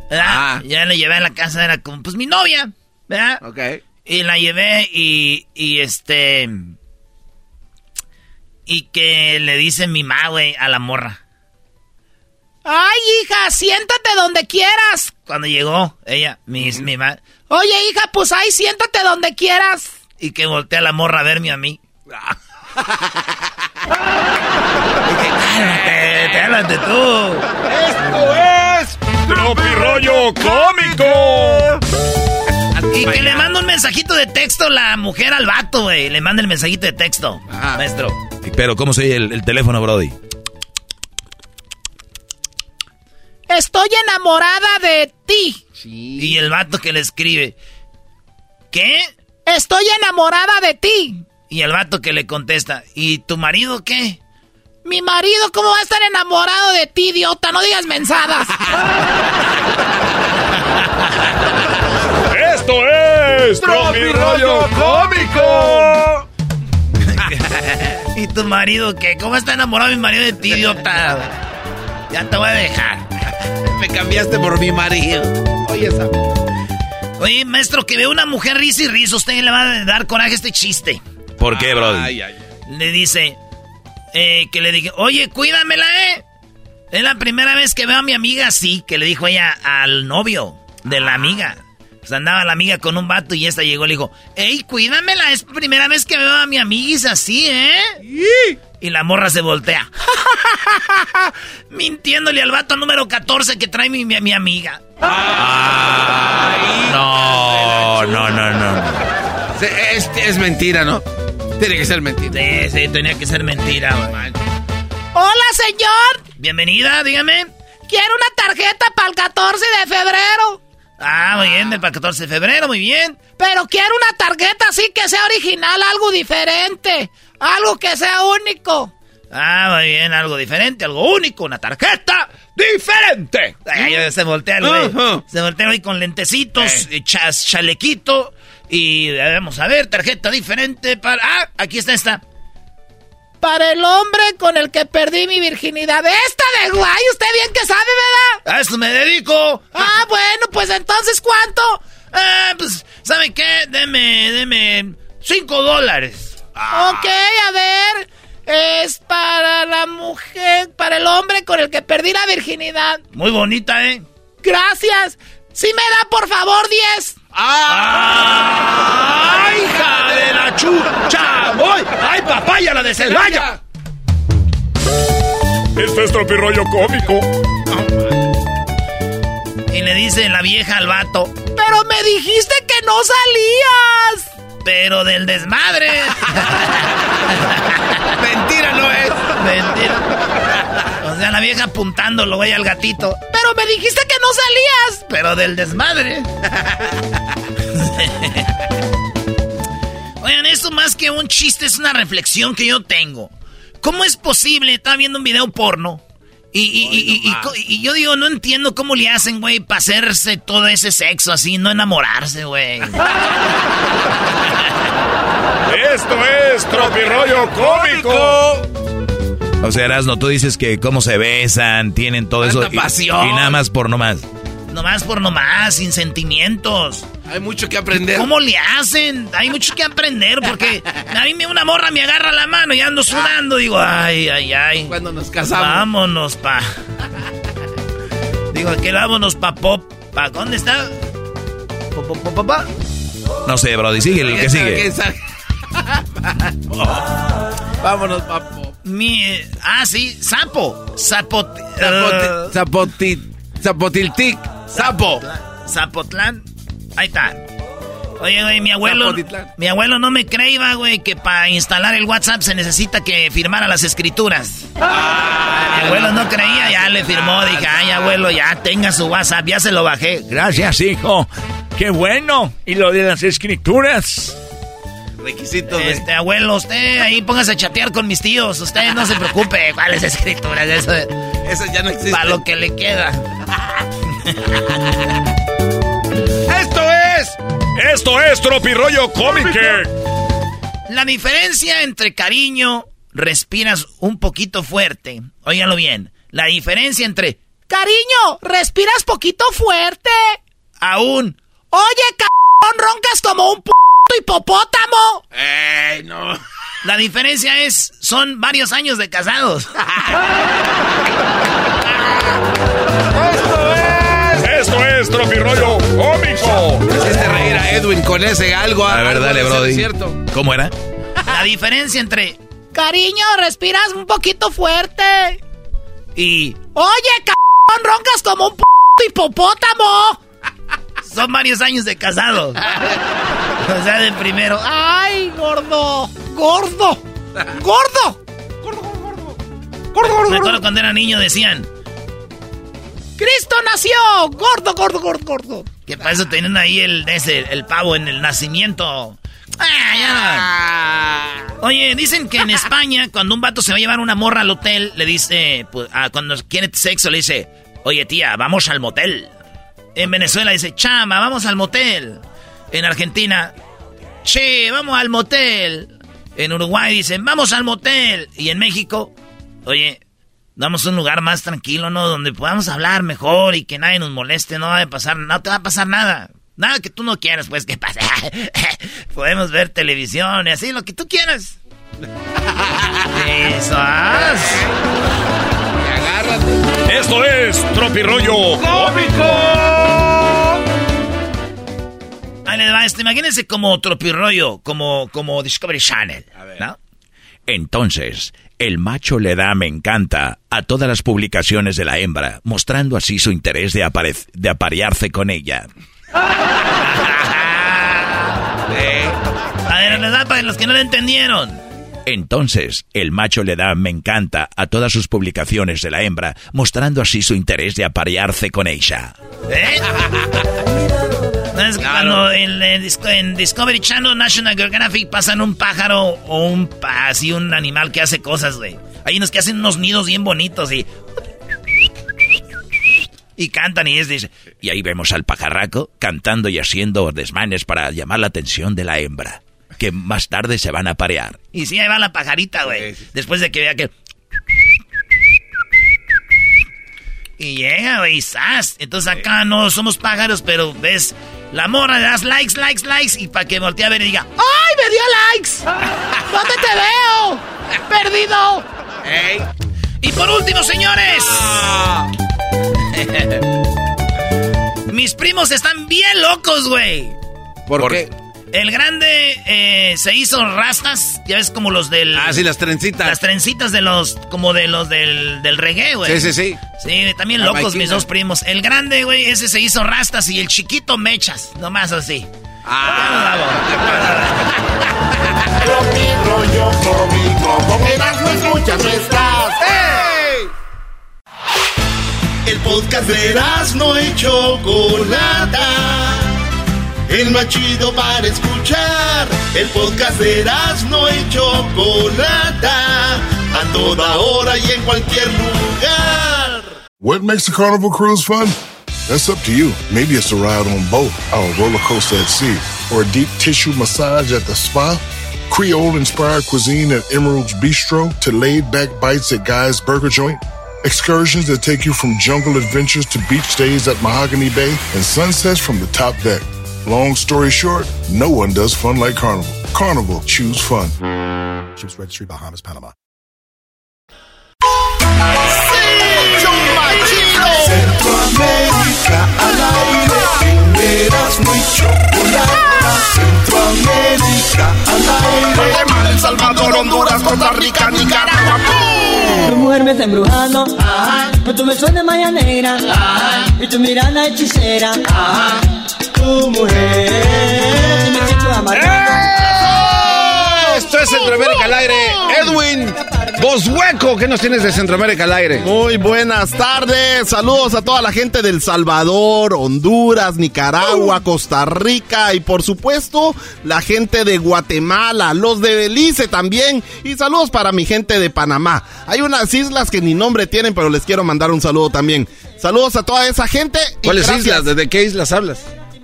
¿Verdad? Ya la llevé a la casa, era como, pues mi novia, ¿verdad? Ok. Y la llevé y, y este... Y que le dice mi ma, güey, a la morra. Ay, hija, siéntate donde quieras. Cuando llegó, ella, mi, mi ma... Oye, hija, pues ahí siéntate donde quieras. Y que voltea la morra a verme a mí. [laughs] Cálmate, cálmate tú. Esto es Tropi Rollo Cómico. Y que le manda un mensajito de texto la mujer al vato, güey. Le manda el mensajito de texto, maestro. Pero, ¿cómo se oye el, el teléfono, Brody? Estoy enamorada de ti. Y el vato que le escribe, ¿qué? Estoy enamorada de ti. Y el vato que le contesta, ¿y tu marido qué? Mi marido, ¿cómo va a estar enamorado de ti, idiota? No digas mensadas. Esto es Tropi Rollo Cómico. [laughs] ¿Y tu marido qué? ¿Cómo está enamorado mi marido de ti, idiota? Ya te voy a dejar. Me cambiaste por mi marido. Oye, esa. Oye, maestro, que ve una mujer risa y risa, usted le va a dar coraje a este chiste. ¿Por qué, Brody? Ay, ay. Le dice, eh, que le dije, oye, cuídamela, ¿eh? Es la primera vez que veo a mi amiga así, que le dijo ella al novio de la amiga. Pues andaba la amiga con un vato y esta llegó y le dijo, ey, cuídamela, es primera vez que veo a mi amiguis así, ¿eh? Y la morra se voltea. [laughs] Mintiéndole al vato número 14 que trae mi, mi, mi amiga. No, no, no, no. Se- Es, es mentira, ¿no? Tiene que ser mentira. Sí, sí, tenía que ser mentira. güey. Hola, señor. Bienvenida, dígame. Quiero una tarjeta para el 14 de febrero. Ah, muy bien, del 14 de febrero, muy bien. Pero quiero una tarjeta así que sea original, algo diferente. Algo que sea único. Ah, muy bien, algo diferente, algo único, una tarjeta diferente. Ay, se voltea el güey. Se voltea el güey con lentecitos, y chas, chalequito. Y eh, vamos a ver, tarjeta diferente para... Ah, aquí está esta. para el hombre con el que perdí mi virginidad. Esta de guay, usted bien que sabe, ¿verdad? A esto me dedico. Ah, [laughs] bueno, pues entonces, ¿cuánto? Ah, pues, ¿sabe qué? Deme, deme cinco dólares. Ok, a ver. Es para la mujer, para el hombre con el que perdí la virginidad. Muy bonita, ¿eh? Gracias. Si me da, por favor, 10. ¡Ah! hija de la chucha! ¡Voy! ¡Ay, papaya, la de Celaya! Este es tropirollo cómico. Y le dice la vieja al vato. Pero me dijiste que no salías. Pero del desmadre. [laughs] Mentira no es. Mentira. O sea, la vieja apuntándolo, güey, al gatito. Pero me dijiste que no salías. Pero del desmadre. [laughs] Oigan, esto más que un chiste es una reflexión que yo tengo. ¿Cómo es posible? Estaba viendo un video porno. Y, y, y, y, yo digo, no entiendo cómo le hacen, güey, para hacerse todo ese sexo así, no enamorarse, güey. [laughs] Esto es Tropirollo Cómico. O sea, Erasno, tú dices que cómo se besan, tienen todo eso. pasión. Y, nada más por nomás. Nomás por nomás, sin sentimientos. Hay mucho que aprender. ¿Cómo le hacen? Hay mucho que aprender porque a mí una morra me agarra la mano y ando sudando. Digo, ay, ay, ay. Cuando nos casamos. Vámonos, pa. Digo, aquí vámonos, pa pop. ¿Pa dónde está? ¿Pa, No sé, Brody, sigue el que sigue. [laughs] Vámonos, papo. Mi, ah, sí, sapo. Sapot, uh, Zapotit. Zapotiltic. Sapo. Zapotlán. Ahí está. Oye, güey, mi abuelo. Mi abuelo no me creía, güey, que para instalar el WhatsApp se necesita que firmara las escrituras. mi abuelo no creía, ya le firmó. Dije, ay, abuelo, ya tenga su WhatsApp, ya se lo bajé. Gracias, hijo. Qué bueno. Y lo de las escrituras. Requisitos Este, abuelo, usted ahí póngase a chatear con mis tíos. Usted no se preocupe. [laughs] ¿Cuáles escrituras? Eso, Eso ya no existe. Para lo que le queda. [laughs] Esto es. Esto es Tropirollo Cómico. La diferencia entre cariño, respiras un poquito fuerte. Óigalo bien. La diferencia entre cariño, respiras poquito fuerte. Aún. Oye, cabrón, roncas como un p hipopótamo. ¡Ey, no! La diferencia es, son varios años de casados. [laughs] ¡Esto es! ¡Esto es Tropirollo Cómico! Hiciste reír a Edwin con ese algo. A ver, dale, Brody. Cierto. ¿Cómo era? La diferencia entre... Cariño, respiras un poquito fuerte. Y... Oye, cabrón, roncas como un p hipopótamo. Son varios años de casados. [laughs] [laughs] O sea, de primero. ¡Ay, gordo! ¡Gordo! ¡Gordo! ¡Gordo, gordo, gordo! ¡Gordo, gordo! Me acuerdo cuando era niño decían. ¡Cristo nació! ¡Gordo, gordo, gordo, gordo! Que para eso tenían ahí el, ese, el pavo en el nacimiento. Ah, ya. Oye, dicen que en España, [laughs] cuando un vato se va a llevar una morra al hotel, le dice, pues, ah, cuando quiere sexo, le dice, oye tía, vamos al motel. En Venezuela dice, chama, vamos al motel. En Argentina, che, vamos al motel. En Uruguay dicen, vamos al motel. Y en México, oye, damos un lugar más tranquilo, ¿no? Donde podamos hablar mejor y que nadie nos moleste, no va a pasar, no te va a pasar nada. Nada que tú no quieras, pues, que pase. [laughs] Podemos ver televisión y así, lo que tú quieras. [laughs] Eso. Esto es Tropirollo Cómico. Ahí les va esto. Imagínense como Tropirollo, como, como Discovery Channel. ¿no? Entonces, el macho le da me encanta a todas las publicaciones de la hembra, mostrando así su interés de, de aparearse con ella. [laughs] A ver, les da para los que no lo entendieron. Entonces, el macho le da me encanta a todas sus publicaciones de la hembra, mostrando así su interés de aparearse con ella. ¿Eh? [laughs] No es cuando en, en, Discovery Channel, National Geographic pasan un pájaro o un así un animal que hace cosas, güey. Hay unos que hacen unos nidos bien bonitos y y cantan y es dice, y ahí vemos al pajarraco cantando y haciendo desmanes para llamar la atención de la hembra. que más tarde se van a parear. Y sí, ahí va la pajarita, güey. Después de que vea que... Y llega, güey, ¡zas! Entonces acá no somos pájaros, pero ves, la morra le das likes, likes, likes, y para que voltee a ver y diga, ¡ay, me dio likes! [laughs] ¿Dónde te veo? ¡Perdido! Y por último, señores. [laughs] Mis primos están bien locos, güey. ¿Por, qué? El grande eh, se hizo rastas, ya ves como los del... Ah, sí, las trencitas. Las trencitas de los, como de los del, del reggae, güey. Sí, sí, sí. Sí, también La locos maquina. mis dos primos. El grande, güey, ese se hizo rastas y el chiquito mechas, nomás así. Ah, rollo cómico, con Erasmo escuchas no estás. El podcast de Erasmo y Chocolata. El más chido para escuchar. El podcast de y Chocolata. A toda hora y en cualquier lugar. What makes a carnival cruise fun? That's up to you. Maybe it's a ride on boat, a roller coaster at sea, or a deep tissue massage at the spa. Creole inspired cuisine at Emerald's Bistro to laid back bites at Guy's Burger Joint. Excursions that take you from jungle adventures to beach stays at Mahogany Bay and sunsets from the top deck. Long story short, no one does fun like Carnival. Carnival, choose fun. Ships Registry, Bahamas, Panama. Centroamérica al aire. Erasmo y Chocolata. Centroamérica al aire. Guatemala, El Salvador, Honduras, Costa Rica, Nicaragua. Tu mujer me está embrujando, con tu beso de mañanera, y tu mirada hechicera. Tu mujer. Esto es Centroamérica al aire. Edwin Boshueco, ¿qué nos tienes de Centroamérica al aire? Muy buenas tardes, saludos a toda la gente del Salvador, Honduras, Nicaragua, Costa Rica y por supuesto la gente de Guatemala, los de Belice también y saludos para mi gente de Panamá. Hay unas islas que ni nombre tienen pero les quiero mandar un saludo también. Saludos a toda esa gente. y ¿Cuáles gracias. islas? ¿Desde qué islas hablas?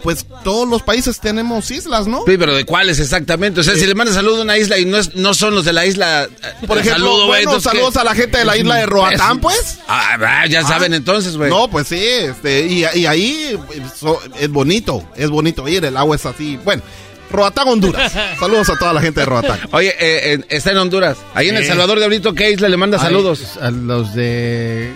Pues todos los países tenemos islas, ¿no? Sí, pero ¿de cuáles exactamente? O sea, si le mandas saludo a una isla y no, es, no son los de la isla. eh, Por ejemplo, saludo, bueno, ¿qué? saludos a la gente de la isla de Roatán, pues. Ah, ah, ya saben entonces, güey. No, pues sí, este, y, y ahí so- es bonito, es bonito ir, el agua es así. Bueno, Roatán, Honduras. [laughs] Saludos a toda la gente de Roatán. Oye, eh, eh, está en Honduras. Ahí en El. Salvador de ahorita, ¿qué isla le manda Ay, saludos? A los de.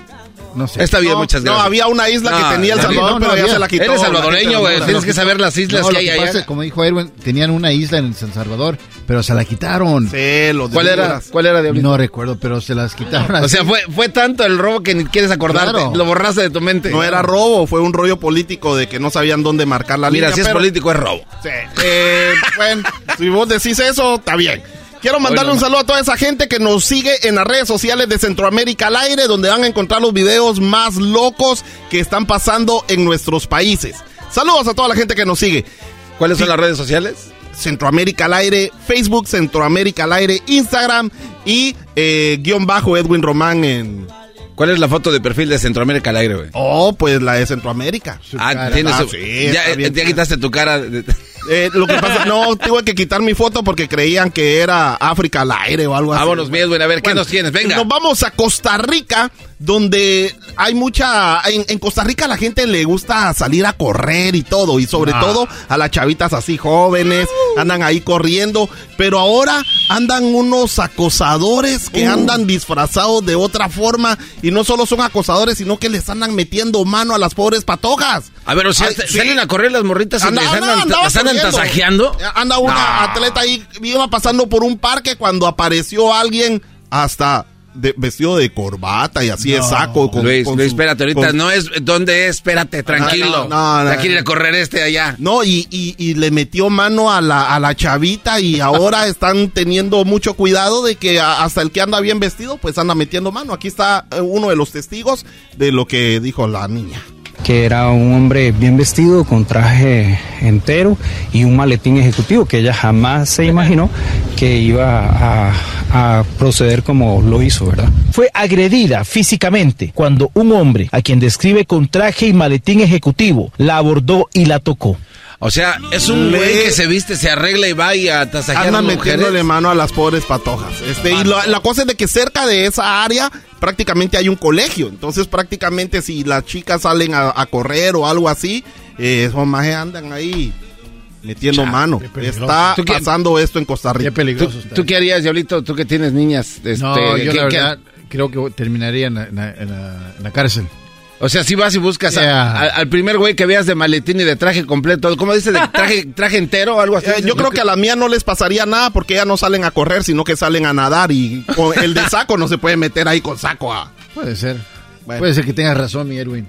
No sé. Está bien, No, muchas no, gracias. había una isla que No, tenía El no, Salvador, no, pero ya había. se la quitó. Eres de salvadoreño, güey. Tienes que saber las islas No, que lo hay allá. como dijo Erwin, tenían una isla en San Salvador, pero se la quitaron. Sí, de ¿Cuál era? ¿Cuál era, Diablito? No recuerdo, pero se las quitaron. O sea, fue, fue tanto el robo que ni quieres acordarte. Claro. Lo borraste de tu mente. No era robo, fue un rollo político de que no sabían dónde marcar la Mira, línea. si es pero- político, es robo. Sí. Eh, bueno, si vos decís eso, está bien. Quiero mandarle un saludo a toda esa gente que nos sigue en las redes sociales de Centroamérica al aire, donde van a encontrar los videos más locos que están pasando en nuestros países. Saludos a toda la gente que nos sigue. ¿Cuáles son las redes sociales? Centroamérica al aire, Facebook, Centroamérica al aire, Instagram y eh, guion bajo Edwin Román en... ¿Cuál es la foto de perfil de Centroamérica al aire, güey? Oh, pues la de Centroamérica. Ah, tienes. Ah, su- sí, ya, está bien. ya quitaste tu cara. [laughs] Eh, lo que pasa, no, tuve que quitar mi foto porque creían que era África al aire o algo así. Vámonos, mi Edwin, a ver, ¿qué nos tienes? Venga. Nos vamos a Costa Rica, donde hay mucha... En, en Costa Rica la gente le gusta salir a correr y todo, y sobre Ah. todo a las chavitas así jóvenes, andan ahí corriendo, pero ahora andan unos acosadores que Uh. andan disfrazados de otra forma, y no solo son acosadores, sino que les andan metiendo mano a las pobres patojas. A ver, o sea, Ay, te- sí. salen a correr las morritas y Anda- les anda- andan, andaba las andan corriendo. tasajeando. Anda una No. atleta ahí, iba pasando por un parque cuando apareció alguien hasta de- vestido de corbata y así de saco. Con, Luis, con Luis, su- espérate, ahorita con- no es. ¿Dónde es? Espérate, tranquilo. No, no, no. Quiere ir a correr este allá. No, y, y- y le metió mano a la, a la chavita y ahora [laughs] están teniendo mucho cuidado de que a- hasta el que anda bien vestido, pues anda metiendo mano. Aquí está eh, uno de los testigos de lo que dijo la niña. Que era un hombre bien vestido con traje entero y un maletín ejecutivo que ella jamás se imaginó que iba a, a proceder como lo hizo, ¿verdad? Fue agredida físicamente cuando un hombre, a quien describe con traje y maletín ejecutivo, la abordó y la tocó. O sea, es un Le- güey que se viste, se arregla y va y a tasajear a Andan las metiéndole mano a las pobres patojas. Este, y la, la cosa es de que cerca de esa área prácticamente hay un colegio. Entonces prácticamente si las chicas salen a, a correr o algo así, eh, esos majes andan ahí metiendo mano. Está ¿Tú qué- pasando esto en Costa Rica. Qué peligroso ¿Tú, está. tú qué harías, Diablito? ¿Tú que tienes niñas? Este, No, yo ¿qué- la qué- verdad creo que terminaría en la, en la- en la- en la cárcel. O sea, si vas y buscas a- Yeah. a- al primer güey que veas de maletín y de traje completo, ¿cómo dice? ¿De [laughs] traje, traje entero o algo así? Eh, yo creo que a la mía no les pasaría nada porque ellas no salen a correr, sino que salen a nadar y con el de saco no se puede meter ahí con saco. Puede ser. Puede ser que tengas razón, mi Edwin.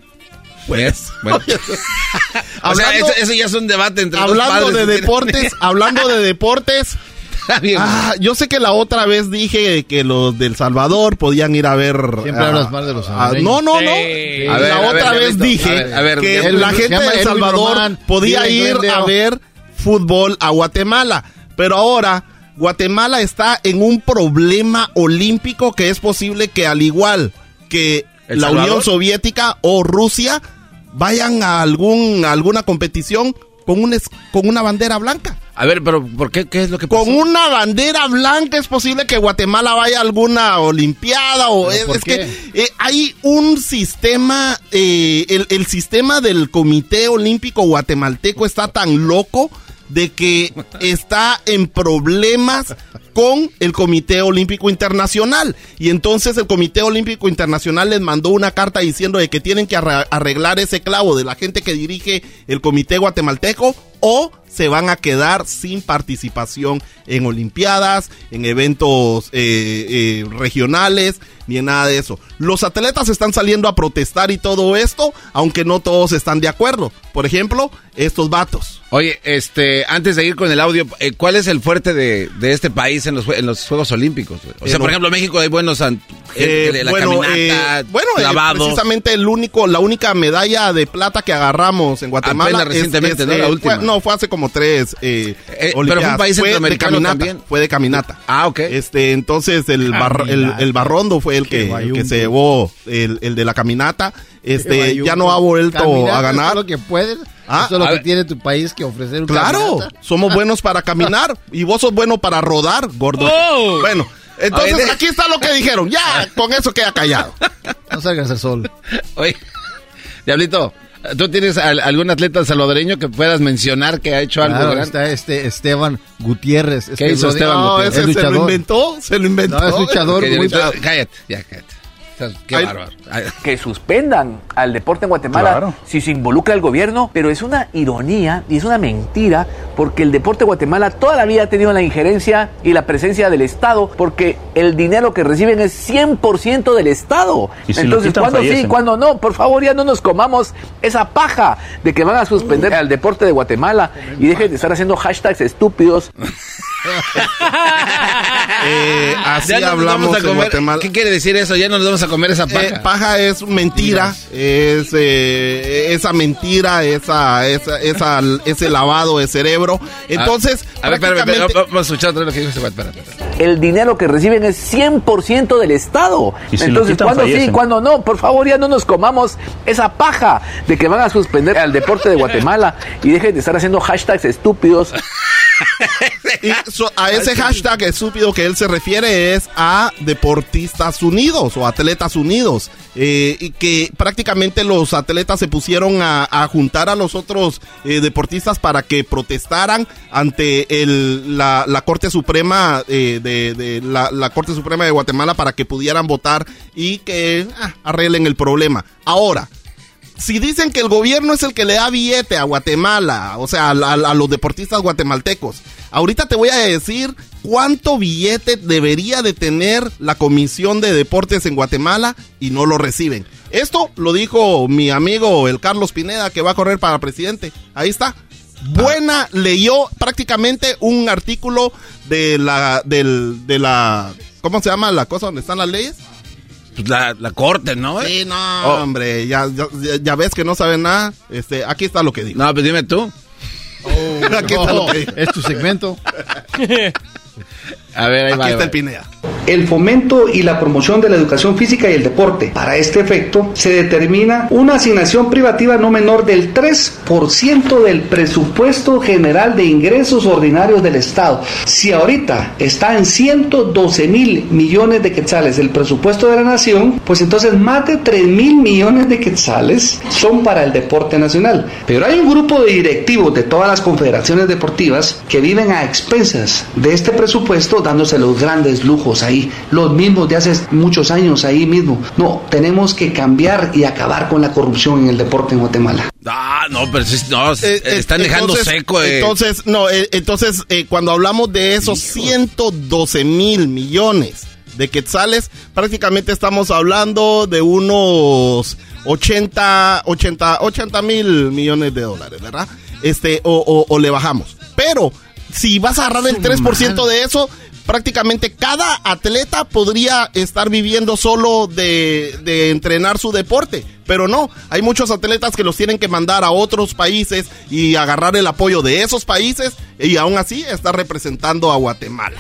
Pues, Bueno. [laughs] o sea, Hablando- eso, eso ya es un debate entre hablando padres de deportes, hablando de deportes, Está bien. ah, yo sé que la otra vez dije que los del Salvador podían ir a ver. Siempre ah, hablas mal de los ah, salvadoreños. no, no, no. Sí. La A ver, a ver, otra vez dije a ver, a ver, que la gente llama de Salvador Román, podía ir a ver fútbol a Guatemala, pero ahora Guatemala está en un problema olímpico que es posible que al igual que ¿El la? Unión Soviética o Rusia vayan a algún a alguna competición con un es- con una bandera blanca. A ver, pero ¿por qué? ¿Qué es lo que pasó? Con una bandera blanca es posible que Guatemala vaya a alguna olimpiada o ¿Pero es, que eh, hay un sistema, eh, el, el sistema del Comité Olímpico Guatemalteco está tan loco de que está en problemas con el Comité Olímpico Internacional. Y entonces el Comité Olímpico Internacional les mandó una carta diciendo de que tienen que arreglar ese clavo de la gente que dirige el Comité Guatemalteco o se van a quedar sin participación en Olimpiadas, en eventos eh, eh, regionales, ni en nada de eso. Los atletas están saliendo a protestar y todo esto, aunque no todos están de acuerdo. Por ejemplo, estos vatos. Oye, este, antes de ir con el audio, eh, ¿cuál es el fuerte de, de este país en los, jue- en los Juegos Olímpicos? O sea, Eh, por ejemplo, México hay buenos Eh, la bueno, caminata, eh, bueno precisamente el único, la única medalla de plata que agarramos en Guatemala. Apenas recientemente, ¿no? La última. fue- no, fue hace como tres. eh, Eh, pero fue un país de centroamericano caminata, también. Fue de caminata. Ah, ok. Este, entonces el, bar- el, Barrondo fue el que, el que guayumbo. se llevó el, el de la caminata. Este, ya no ha vuelto a Eso ganar. es lo que puedes. Ah, eso es lo que ver. tiene tu país que ofrecer un Claro, caminata. somos buenos para caminar [laughs] y vos sos bueno para rodar, gordo. Oh. Bueno, entonces de- aquí está lo que dijeron. Ya, con eso queda callado. No salgas al sol. Oye, Diablito, ¿tú tienes al- algún atleta salvadoreño que puedas mencionar que ha hecho algo Claro, grande? está este Esteban Gutiérrez. Este ¿Qué hizo Esteban No, Gutiérrez? ese Es se lo inventó, se lo inventó. No, es luchador Que muy Diablito- Cállate, ya cállate. Qué Ay. bárbaro. Ay, que suspendan al deporte en Guatemala Claro. si se involucra el gobierno, pero es una ironía y es una mentira porque el deporte de Guatemala toda la vida ha tenido la injerencia y la presencia del Estado porque el dinero que reciben es 100% del Estado. Y si lo Entonces, cuando sí, cuando no, por favor ya no nos comamos esa paja de que van a suspender al deporte de Guatemala y dejen de estar haciendo hashtags estúpidos. [laughs] Eh, así hablamos en. Guatemala. ¿Qué quiere decir eso? Ya no nos vamos a comer esa paja. Eh, paja es mentira, es eh, esa mentira, esa, esa, esa, ese lavado de cerebro. Entonces, a, a ver, espérame, espérame, prácticamente- vamos a escuchar otra vez lo que dijo este güey. Espera, espera. el dinero que reciben es 100% del Estado. Si Entonces, cuando sí, cuando no, por favor ya no nos comamos esa paja de que van a suspender al deporte de Guatemala y dejen de estar haciendo hashtags estúpidos. [laughs] y so- a ese hashtag estúpido que él se refiere es a deportistas unidos o atletas unidos. eh, y que prácticamente los atletas se pusieron a, a juntar a los otros eh, deportistas para que protestaran ante el, la, la Corte Suprema eh, de, de la, la Corte Suprema de Guatemala para que pudieran votar y que ah, arreglen el problema. Ahora, si dicen que el gobierno es el que le da billete a Guatemala, o sea, a, los deportistas guatemaltecos, ahorita te voy a decir cuánto billete debería de tener la Comisión de Deportes en Guatemala y no lo reciben. Esto lo dijo mi amigo el Carlos Pineda que va a correr para presidente. Ahí está. Buena leyó prácticamente un artículo de la del de la ¿cómo se llama la cosa donde están las leyes? Pues la, la corte, ¿no? Sí, no, Oh. hombre, ya, ya, ya ves que no saben nada. Este, aquí está lo que digo. No, pues dime tú. [laughs] aquí está lo que digo. Es tu segmento. [laughs] A ver, ahí Aquí va. está va. el Pineda. el fomento y la promoción de la educación física y el deporte. Para este efecto, se determina una asignación privativa no menor del 3% del presupuesto general de ingresos ordinarios del Estado. Si ahorita está en 112 mil millones de quetzales el presupuesto de la nación, pues entonces más de 3 mil millones de quetzales son para el deporte nacional. Pero hay un grupo de directivos de todas las confederaciones deportivas que viven a expensas de este presupuesto dándose los grandes lujos ahí, los mismos de hace muchos años ahí mismo. No, tenemos que cambiar y acabar con la corrupción en el deporte en Guatemala. Ah, no, pero sí, no, Eh, eh, están dejando entonces- seco. eh. Entonces, no, eh, entonces, eh, cuando hablamos de esos 112 mil millones de quetzales, prácticamente estamos hablando de unos 80, 80, 80 mil millones de dólares, ¿verdad? Este, o, o- o le bajamos. Pero, si vas a agarrar el 3% de eso, prácticamente cada atleta podría estar viviendo solo de, entrenar su deporte. Pero no, hay muchos atletas que los tienen que mandar a otros países y agarrar el apoyo de esos países y aún así está representando a Guatemala.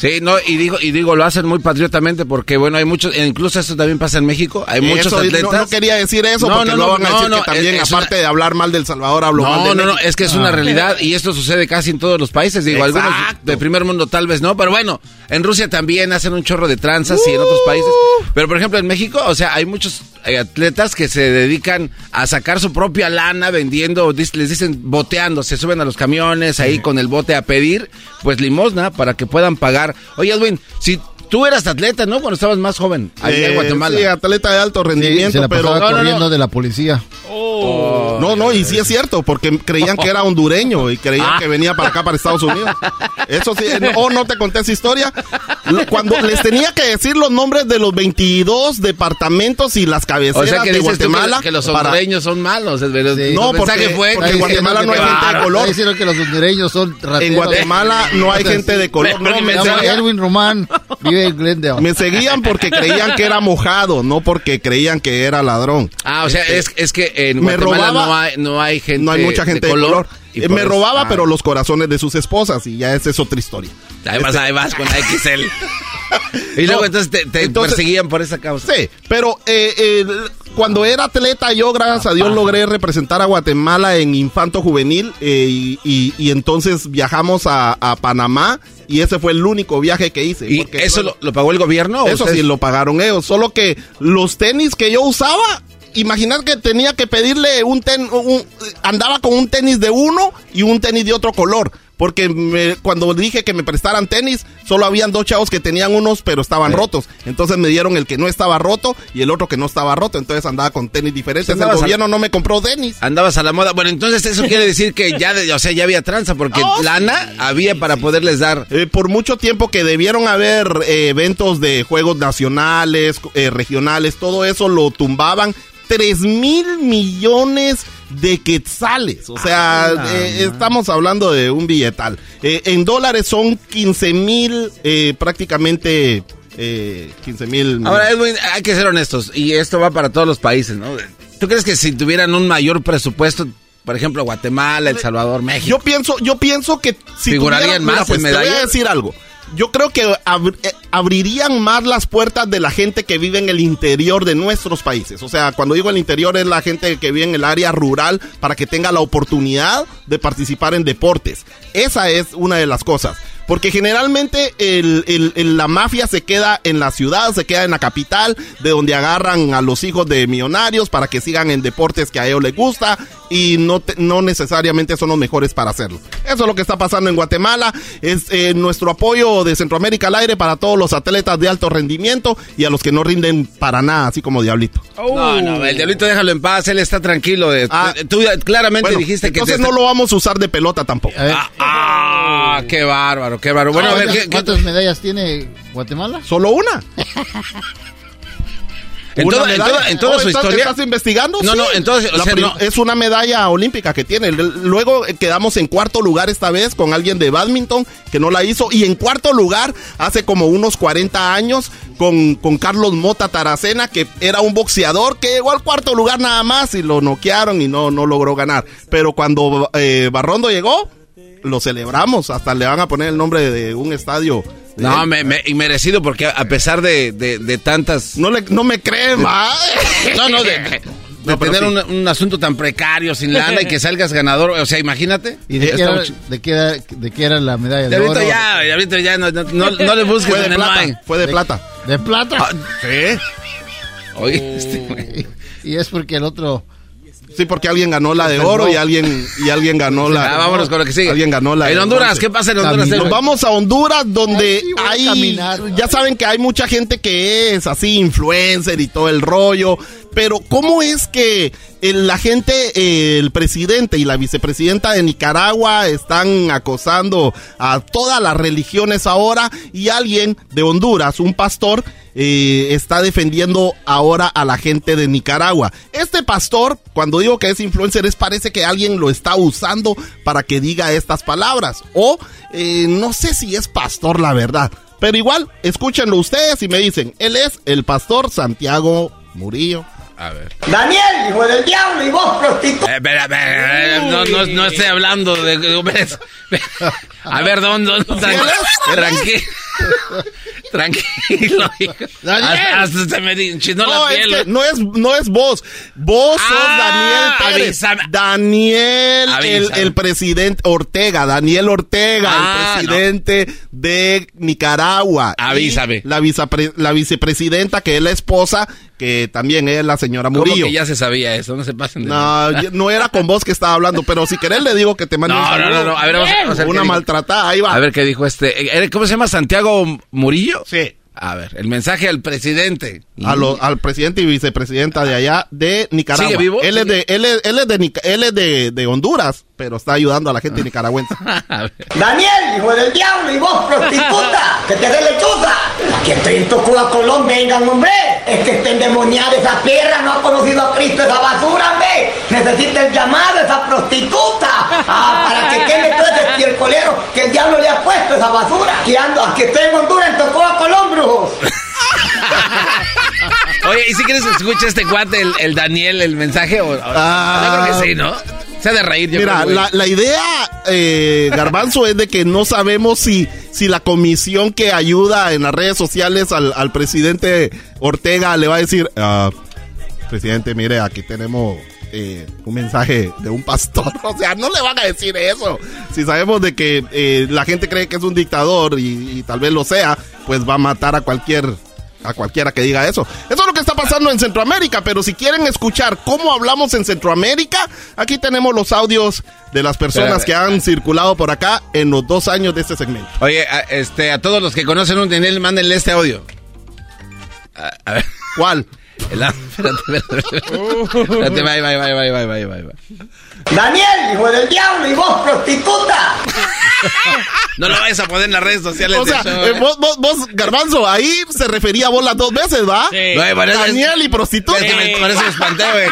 Sí, no, y digo, y digo, lo hacen muy patriotamente porque, bueno, hay muchos, e incluso eso también pasa en México, hay muchos Eso, atletas. No, quería decir eso No, porque no, no, van a no, decir no, que también, es- es aparte una- de hablar mal del Salvador, hablo mal de No, no, no, es que es una realidad y esto sucede casi en todos los países. Digo, algunos de primer mundo tal vez no, pero bueno, en Rusia también hacen un chorro de tranzas y en otros países. Pero por ejemplo en México, o sea, hay muchos eh, atletas que se dedican a sacar su propia lana vendiendo, les dicen boteando, se suben a los camiones ahí con el bote a pedir, pues limosna para que puedan pagar. Oye, Edwin, si tú eras atleta, ¿no? Cuando estabas más joven, allá en Eh, Guatemala. Sí, atleta de alto rendimiento, se la pero... pasaba corriendo de la policía. No, no, y sí es cierto, porque creían que era hondureño y creían Ah. que venía para acá, para Estados Unidos. Eso sí, no- oh, no te conté esa historia. Cuando les tenía que decir los nombres de los 22 departamentos y las O cabeceras sea que de tú que- Guatemala. que, los para- hondureños son malos. el- el- No, porque- fue porque en Guatemala no hay gente de color. Diciendo que los hondureños son rateros. En Guatemala no hay gente de color. No, Edwin Román vive en Glendale. Me seguían porque creían que era mojado, no porque creían que era ladrón. Ah, o sea, Este, es, es que en me Guatemala robaba- no, hay, no hay gente no hay mucha gente de color. y Eh, me eso- robaba, ah. pero los corazones de sus esposas, y ya esa es otra historia. Vas, Este- vas con la [laughs] XL. y luego No, entonces te, te entonces- perseguían por esa causa. Sí, pero eh, eh, cuando era atleta, yo, gracias a Dios, logré representar a Guatemala en infanto juvenil eh, y, y- y entonces viajamos a, a Panamá y ese fue el único viaje que hice. ¿Y eso lo, lo pagó el gobierno? Eso ustedes? sí lo pagaron ellos, solo que los tenis que yo usaba, imaginar que tenía que pedirle un ten, un- andaba con un tenis de uno y un tenis de otro color. Porque me- cuando dije que me prestaran tenis, solo habían dos chavos que tenían unos, pero estaban rotos. Entonces me dieron el que no estaba roto y el otro que no estaba roto. Entonces andaba con tenis diferentes. El gobierno no me compró tenis. Andabas a la moda. Bueno, entonces eso quiere decir que ya, de- o sea, ya había tranza, porque [laughs] Oh, lana había para poderles dar. Eh, por mucho tiempo que debieron haber eh, eventos de juegos nacionales, eh, regionales, todo eso lo tumbaban. 3 mil millones de quetzales. O sea, Ah, eh, estamos hablando de un billetal. Eh, en dólares son 15 mil, eh, prácticamente eh, 15 mil. Ahora, Edwin, hay que ser honestos, y esto va para todos los países, ¿no? ¿Tú crees que si tuvieran un mayor presupuesto, por ejemplo, Guatemala, El Salvador, México? Yo pienso, yo pienso que si ¿Figurarían mira, más pues, en te voy a decir algo. Yo creo que eh, abrirían más las puertas de la gente que vive en el interior de nuestros países. O sea, cuando digo el interior es la gente que vive en el área rural para que tenga la oportunidad de participar en deportes. Esa es una de las cosas. Porque generalmente el- el- el- la mafia se queda en la ciudad, se queda en la capital, de donde agarran a los hijos de millonarios para que sigan en deportes que a ellos les gusta y no, te- no necesariamente son los mejores para hacerlo. Eso es lo que está pasando en Guatemala. Es eh, nuestro apoyo de Centroamérica al aire para todos los atletas de alto rendimiento y a los que no rinden para nada, así como Diablito. No, no, el diablito déjalo en paz, él está tranquilo. eh, Tú claramente Bueno, dijiste que... entonces te no está- lo vamos a usar de pelota tampoco. Ah, ah, qué bárbaro, qué bárbaro. Bueno, a ver, ¿Cuántas, ¿qué- qué- cuántas medallas tiene Guatemala? Solo una. [laughs] En Una toda- en medalla. toda- en toda Oh, su ¿estás- historia- ¿Estás investigando? No, Sí. no, entonces, o La sea, prim- no- Es una medalla olímpica que tiene. Luego eh, quedamos en cuarto lugar esta vez con alguien de badminton que no la hizo. Y en cuarto lugar, hace como unos 40 años, con, con Carlos Mota Taracena, que era un boxeador que llegó al cuarto lugar nada más y lo noquearon y no, no logró ganar. Pero cuando eh, Barrondo llegó, lo celebramos. Hasta le van a poner el nombre de un estadio No, me, me, inmerecido porque a pesar de, de, de tantas... No, le, no me crees, [laughs] va. No, no, de, [laughs] de No, tener sí. un, un asunto tan precario, sin lana y que salgas ganador. O sea, imagínate. ¿Y de qué, era, de, qué era, de qué era la medalla de Diablito oro? ya, Diablito ya, no, no, no, no le busques Fue de plata, fue de plata. ¿De plata? Ah, sí. Oye, este güey. Y es porque el otro... Sí, porque alguien ganó la de oro y alguien y alguien ganó la. Ah, vámonos con lo que sigue. Alguien ganó la. En Honduras. ¿qué pasa en Honduras? Nos vamos a Honduras donde hay. caminar. Ya saben que hay mucha gente que es así influencer y todo el rollo. Pero cómo es que el- la gente, eh, el presidente y la vicepresidenta de Nicaragua están acosando a todas las religiones ahora y alguien de Honduras, un pastor, eh, está defendiendo ahora a la gente de Nicaragua. Este pastor, cuando digo que es influencer, parece que alguien lo está usando para que diga estas palabras. O eh, no sé si es pastor, la verdad. Pero igual, escúchenlo ustedes y me dicen, él es el pastor Santiago Murillo. A ver. Daniel, hijo del diablo, y vos, prostituta. Eh, espera, espera, eh, no, no, no estoy hablando de... A ver, ¿dónde? dónde tranquilo. [laughs] Tranquilo, hijo. Hasta, hasta se me enchinó No, la es piel. que no es, no es vos. Vos sos Ah, Daniel Pérez. avísame. Daniel, el, Avísame. el presidente Ortega. Daniel Ortega, Ah, el presidente de Nicaragua. Avísame. La, vicepre- la vicepresidenta, que es la esposa, que también es la señora ¿Cómo Murillo. que ya se sabía eso? No se pasen de... No, no era con vos que estaba hablando, pero si querés le digo que te mande No, un no, saludo. no, no, a ver, vamos a- qué Una ahí va. A ver qué dijo este... eh, ¿Cómo se llama? ¿Santiago Murillo? Sí. A ver, el mensaje al presidente. a lo- al presidente y vicepresidenta de allá de Nicaragua. ¿Sigue vivo? Él es de él es, él es de él es de, de Honduras, pero está ayudando a la gente nicaragüense. [laughs] A. Daniel, hijo del diablo, y vos, prostituta, que te dé lechuza. Aquí estoy en Tocuba, Colombia, vengan, hombre. Es que está endemoniada esa perra, no ha conocido a Cristo esa basura, hombre. Necesita el llamado, esa prostituta. Ah, para que queme todo ese estiércolero que el diablo le ha puesto esa basura. Que ando, aquí estoy en Honduras, en Tocuba, Colombia, brujos. [laughs] Oye, ¿y si quieres que escuche este cuate, el, el Daniel, el mensaje? O, Ah. yo creo que sí, ¿no? Se ha de reír, yo Mira, creo, la, la idea, eh, Garbanzo, es de que no sabemos si, si la comisión que ayuda en las redes sociales al, al presidente Ortega le va a decir, "Ah, presidente, mire, aquí tenemos eh, un mensaje de un pastor. [laughs] O sea, no le van a decir eso. Si sabemos de que eh, la gente cree que es un dictador y, y tal vez lo sea, pues va a matar a cualquier a cualquiera que diga eso. Eso es lo que está pasando en Centroamérica, pero si quieren escuchar cómo hablamos en Centroamérica, aquí tenemos los audios de las personas que han circulado por acá en los dos años de este segmento. Oye, a, este, a todos los que conocen un Daniel, mándenle este audio. A, a ver. ¿Cuál? El. Espérate, espérate. Uh. Espérate, bye, bye, bye, bye, bye, bye. Daniel, hijo del diablo, y vos, prostituta. No lo vayas a poner en las redes sociales. O sea, eh, vos, vos, vos, Garbanzo, ahí se refería a vos las dos veces, ¿va? Sí. Daniel y prostituta. Es que me espanté, güey.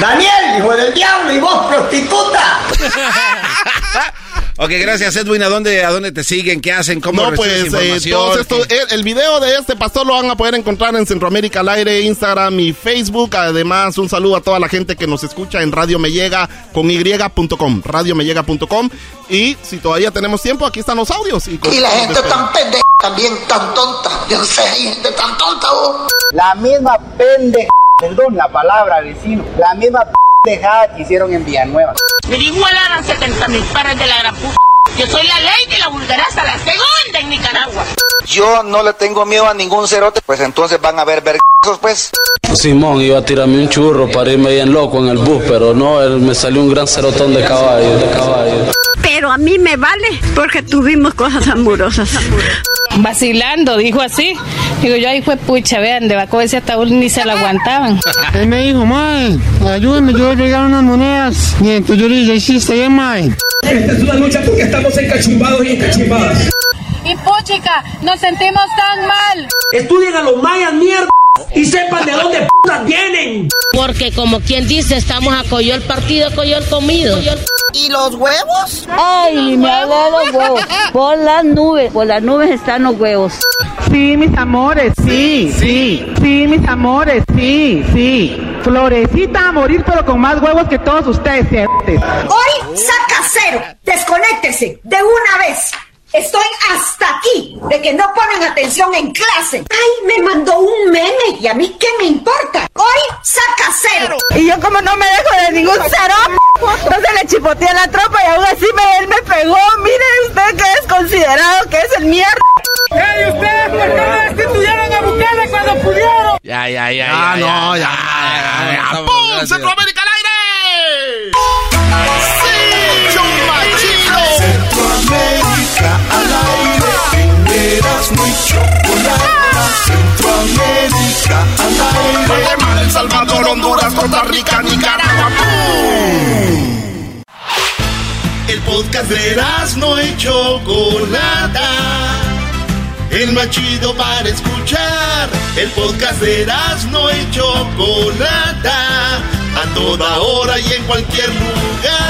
Daniel, hijo del diablo, y vos, prostituta. [laughs] Ok, gracias Edwin. ¿A dónde, a dónde te siguen? ¿Qué hacen? ¿Cómo no, pues, eh, información? Eh, todo esto, el, video de este pastor lo van a poder encontrar en Centroamérica al aire, Instagram, y Facebook. Además, un saludo a toda la gente que nos escucha en Radio Me Llega con y.com, radiomellega.com. Y si todavía tenemos tiempo, aquí están los audios. Y, con- Y la gente espera. tan pendeja, también tan tonta. Yo no sé, hay gente tan tonta, vos. La misma pendeja, perdón la palabra vecino, la misma pendejada que hicieron en Villanueva. Me igualaran 70 mil pares de la gran puta. Yo soy la ley de la vulgaraza, la segunda en Nicaragua. Yo no le tengo miedo a ningún cerote, pues entonces van a ver vergazos, pues. Simón iba a tirarme un churro para irme bien loco en el bus, pero no, él me salió un gran cerotón de caballo, de caballo. Pero a mí me vale porque tuvimos cosas amorosas. Vacilando, dijo así. Digo yo, ahí fue pucha, vean, de con ese ataúd ni se lo aguantaban. Él me dijo, mae, ayúdame, yo voy a llegar unas monedas. Y entonces yo le dije, sí, está bien, mae. Esta es una lucha porque estamos encachumbados y encachumbadas. Y puchica, nos sentimos tan mal. Estudien a los mayas, mierda, y sepan de dónde putas vienen. Porque como quien dice, estamos a coyol partido, coyol comido. ¿Y los huevos? Ay, me de los huevos. [laughs] Por las nubes, por las nubes están los huevos. Sí, mis amores, sí, sí. Sí, mis amores, sí, sí. Florecita a morir, pero con más huevos que todos ustedes. Hoy saca cero. Desconéctese de una vez. Estoy hasta aquí de que no ponen atención en clase. Ay, me mandó un meme y a mí qué me importa. Hoy saca cero. Y yo como no me dejo de ningún cero, no se le chipoteé a la tropa y aún así me, él me pegó. Mire usted que es considerado que es el mierda. ¡Ey, ustedes por qué no destituyeron a Bukele cuando pudieron! Ya, ya, ya. Ah, ya, no, ya. ya, ya, ya. Gracias. ¡Centroamérica al aire! Eras muy chocolata. Centroamérica al aire. Guatemala, El Salvador, Honduras, Costa Rica, Nicaragua. ¡Pum! El podcast de no y Chocolata. El más chido para escuchar. El podcast de no y Chocolata. A toda hora y en cualquier lugar.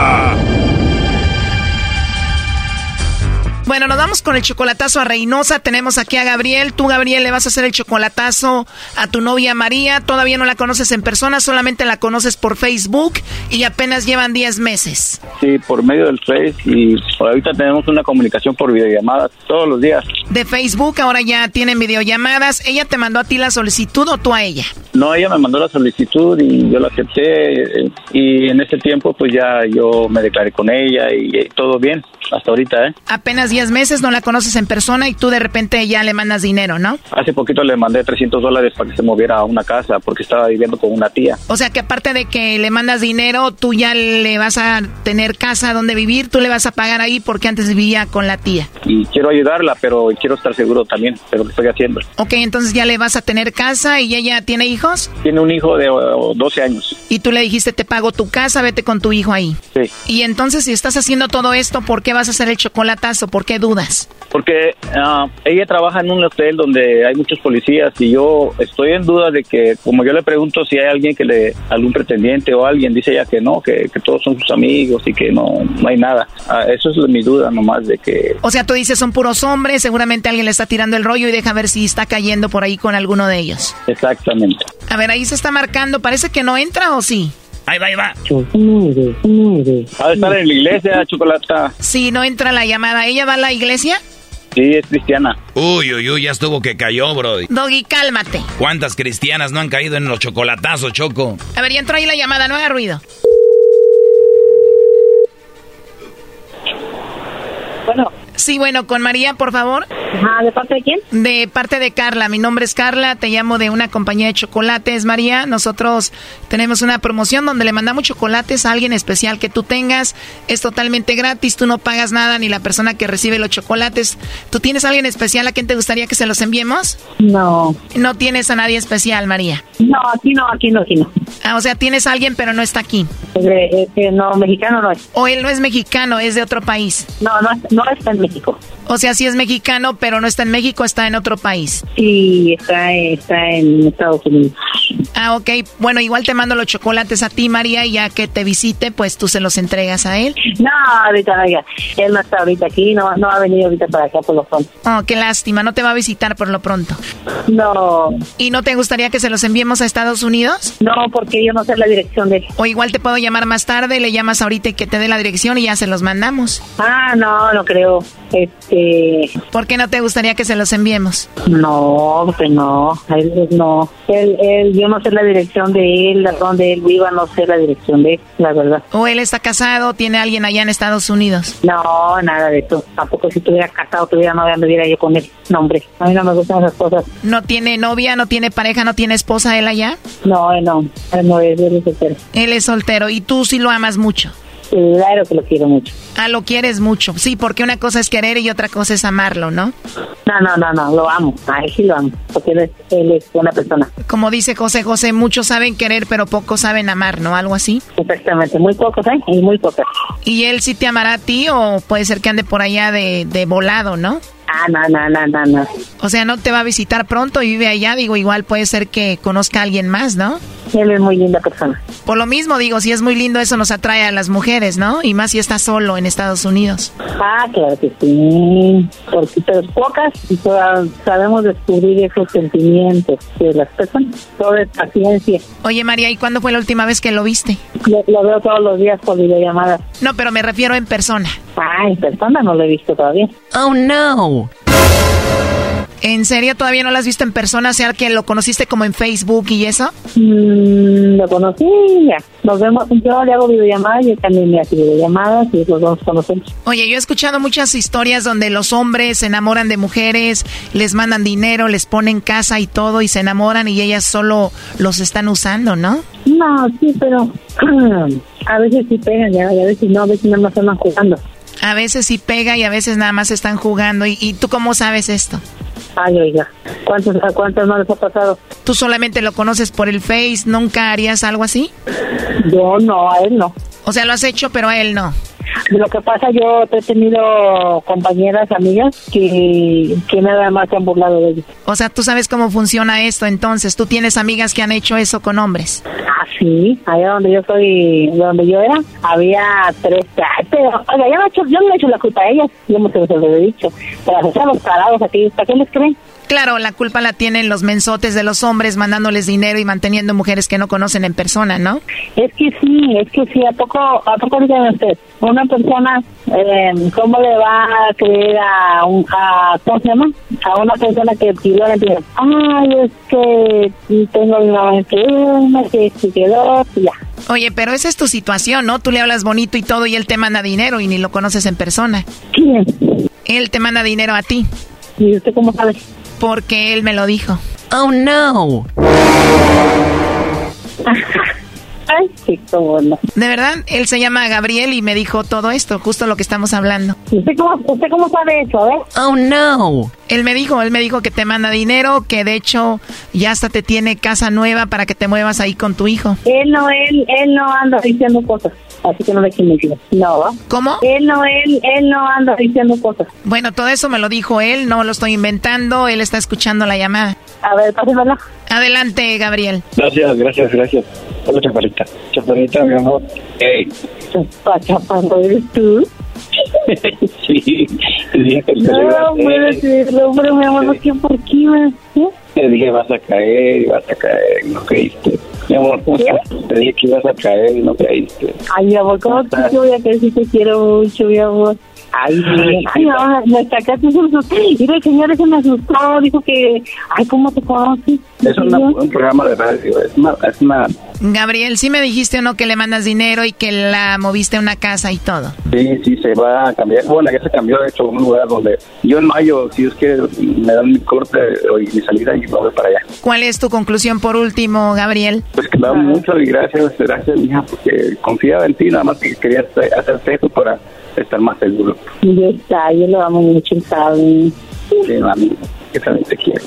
Bueno, nos vamos con el chocolatazo a Reynosa. Tenemos aquí a Gabriel. Tú, Gabriel, le vas a hacer el chocolatazo a tu novia María. Todavía no la conoces en persona, solamente la conoces por Facebook y apenas llevan 10 meses. Sí, por medio del Face y por ahorita tenemos una comunicación por videollamadas todos los días. De Facebook, ahora ya tienen videollamadas. ¿Ella te mandó a ti la solicitud o tú a ella? No, ella me mandó la solicitud y yo la acepté eh, y en ese tiempo pues ya yo me declaré con ella y, eh, todo bien hasta ahorita, ¿eh? Apenas 10 meses, no la conoces en persona y tú de repente ya le mandas dinero, ¿no? Hace poquito le mandé 300 dólares para que se moviera a una casa porque estaba viviendo con una tía. O sea que aparte de que le mandas dinero, tú ya le vas a tener casa donde vivir, tú le vas a pagar ahí porque antes vivía con la tía. Y quiero ayudarla, pero quiero estar seguro también de lo que estoy haciendo. Ok, entonces ya le vas a tener casa y ella tiene hijos Tiene un hijo de oh, 12 años. y tú le dijiste te pago tu casa, vete con tu hijo ahí. Sí. Y entonces si estás haciendo todo esto, ¿por qué vas a hacer el chocolatazo? ¿Por qué dudas? Porque ah, ella trabaja en un hotel donde hay muchos policías y yo estoy en duda de que, como yo le pregunto si hay alguien que le, algún pretendiente o alguien, dice ella que no, que, que todos son sus amigos y que no, no hay nada. Ah, eso es mi duda nomás de que O sea, tú dices son puros hombres, seguramente alguien le está tirando el rollo y deja ver si está cayendo por ahí con alguno de ellos. exactamente. A ver, ahí se está marcando, parece que no entra o sí. Ahí va, ahí va. Ha de estar en la iglesia, Chocolata. Sí, no entra la llamada. ¿Ella va a la iglesia? Sí, es cristiana. Uy, uy, uy, ya estuvo que cayó, bro. Doggy, cálmate. ¿Cuántas cristianas no han caído en los chocolatazos, Choco? A ver, ya entró ahí la llamada, no haga ruido. Bueno. Sí, bueno, con María, por favor. Ajá, ¿de parte de quién? De parte de Carla. Mi nombre es Carla, te llamo de una compañía de chocolates, María. Nosotros tenemos una promoción donde le mandamos chocolates a alguien especial que tú tengas. Es totalmente gratis, tú no pagas nada ni la persona que recibe los chocolates. ¿Tú tienes a alguien especial a quien te gustaría que se los enviemos? No. No tienes a nadie especial, María. No, aquí no, aquí no, aquí no. Ah, o sea, tienes a alguien pero no está aquí. Eh, eh, no, mexicano no es. O él no es mexicano, es de otro país. No, no, es- no está en México. México. O sea, sí es mexicano, pero no está en México, está en otro país. Sí, está, está en Estados Unidos. Ah, ok. Bueno, igual te mando los chocolates a ti, María, y ya que te visite, pues tú se los entregas a él. No, ahorita, oiga, él no está ahorita aquí, no, no ha venido ahorita para acá por lo pronto. Oh, qué lástima, no te va a visitar por lo pronto. No. ¿Y no te gustaría que se los enviemos a Estados Unidos? No, porque yo no sé la dirección de él. O igual te puedo llamar más tarde, le llamas ahorita y que te dé la dirección y ya se los mandamos. Ah, no, no creo. Este. ¿Por qué no te gustaría que se los enviemos? No, pues no, él no. Él, él, yo no sé la dirección de él, a dónde él viva, no sé la dirección de él, la verdad. ¿O él está casado, tiene alguien allá en Estados Unidos? No, nada de eso. Tampoco si estuviera casado, tuviera novia, anduviera yo con él. No, hombre, a mí no me gustan esas cosas. ¿No tiene novia, no tiene pareja, no tiene esposa él allá? No, él no, él no es, él es soltero. Él es soltero y tú sí lo amas mucho. Claro que lo quiero mucho. Ah, lo quieres mucho. Sí, porque una cosa es querer y otra cosa es amarlo, ¿no? No, no, no, no, lo amo. A él sí lo amo, porque él es, él es buena persona. Como dice José José, muchos saben querer, pero pocos saben amar, ¿no? Algo así. Exactamente, muy pocos, ¿eh? Y muy pocos. ¿Y él sí te amará a ti o puede ser que ande por allá de, de volado, no? Ah, no, no, no, no, no. O sea, no te va a visitar pronto y vive allá. Digo, igual puede ser que conozca a alguien más, ¿no? Él es muy linda persona. Por lo mismo, digo, si es muy lindo, eso nos atrae a las mujeres, ¿no? Y más si está solo en Estados Unidos. Ah, claro que sí. Porque pero pocas y todas sabemos descubrir esos sentimientos de las personas. Todo es paciencia. Oye, María, ¿y cuándo fue la última vez que lo viste? Lo, lo veo todos los días por videollamada. No, pero me refiero en persona. Ah, en persona no lo he visto todavía. Oh, no. ¿En serio todavía no lo has visto en persona? O sea, que lo conociste como en Facebook y eso. Mm, lo conocí ya. Nos vemos, yo le hago videollamadas y él también me hace videollamadas y los dos conocemos. Oye, yo he escuchado muchas historias donde los hombres se enamoran de mujeres, les mandan dinero, les ponen casa y todo y se enamoran y ellas solo los están usando, ¿no? No, sí, pero [clears throat] a veces sí pegan ya, y a veces no, a veces nada más están jugando. A veces sí pega y a veces nada más están jugando. ¿Y, y tú cómo sabes esto? Ay, oiga, ¿cuántos, ¿a cuántos no les ha pasado? ¿Tú solamente lo conoces por el Face? ¿Nunca harías algo así? Yo no, a él no. O sea, lo has hecho, pero a él no. Lo que pasa, yo he tenido compañeras, amigas, que, que nada más se han burlado de ellos. O sea, tú sabes cómo funciona esto, entonces. ¿Tú tienes amigas que han hecho eso con hombres? Ah, sí, allá donde yo soy, donde yo era, había tres. Pero, oiga, yo no, he hecho, yo no le he hecho la culpa a ellas, yo me se lo he dicho. Pero o sea, los parados aquí, ¿para qué les creen? Claro, la culpa la tienen los mensotes de los hombres mandándoles dinero y manteniendo mujeres que no conocen en persona, ¿no? Es que sí, es que sí, ¿a poco, a poco usted? Una persona, eh, ¿cómo le va a creer a, un, a, ¿cómo se llama? A una persona que pidió la dinero. Ay, es que tengo mamá enferma, que se quedó, y ya. Oye, pero esa es tu situación, ¿no? Tú le hablas bonito y todo y él te manda dinero y ni lo conoces en persona. ¿Quién? Él te manda dinero a ti. ¿Y usted cómo sabe? Porque él me lo dijo. Oh, no. [laughs] Ay, sí, cómo no. De verdad, él se llama Gabriel y me dijo todo esto, justo lo que estamos hablando. ¿Usted cómo, usted cómo sabe eso, eh? Oh, no. Él me dijo, él me dijo que te manda dinero, que de hecho ya hasta te tiene casa nueva para que te muevas ahí con tu hijo. Él no, él, él no anda diciendo cosas. Así que no me mentir. No, ¿va? ¿Cómo? Él no, él, él no anda diciendo cosas. Bueno, todo eso me lo dijo él, no lo estoy inventando, él está escuchando la llamada. A ver, pásemela. Adelante, Gabriel. Gracias, gracias, gracias. Hola, chaparrita. Chaparrita, mi amor. Hey. Chapa, eres tú. [laughs] sí, dije que No, a puedo decirlo, pero mi amor, ¿por qué? ¿Por qué? me- ¿Eh? Te dije vas a caer y vas a caer y no caíste. Mi amor, ¿cómo estás? Te dije que ibas a caer y no caíste. Ay, mi amor, ¿cómo que te voy a creer si te quiero mucho, mi amor? Ay, mi- ay, mamá, me sacaste un susto. Mira, el señor ese me asustó, dijo que, ay, ¿cómo te conoces? Es una- un programa de radio, es una, es una Gabriel, sí me dijiste o no que le mandas dinero y que la moviste a una casa y todo. Sí, sí, se va a cambiar. Bueno, ya se cambió, de hecho, a un lugar donde yo en mayo, si es que me dan mi corte o mi salida y me voy para allá. ¿Cuál es tu conclusión por último, Gabriel? Pues que me da mucho y gracias, gracias, mija, porque confiaba en ti, nada más que quería hacer- hacerte eso para estar más seguro. Ya está, yo lo amo mucho, ¿sabes? Sí, mami, que también te quiero.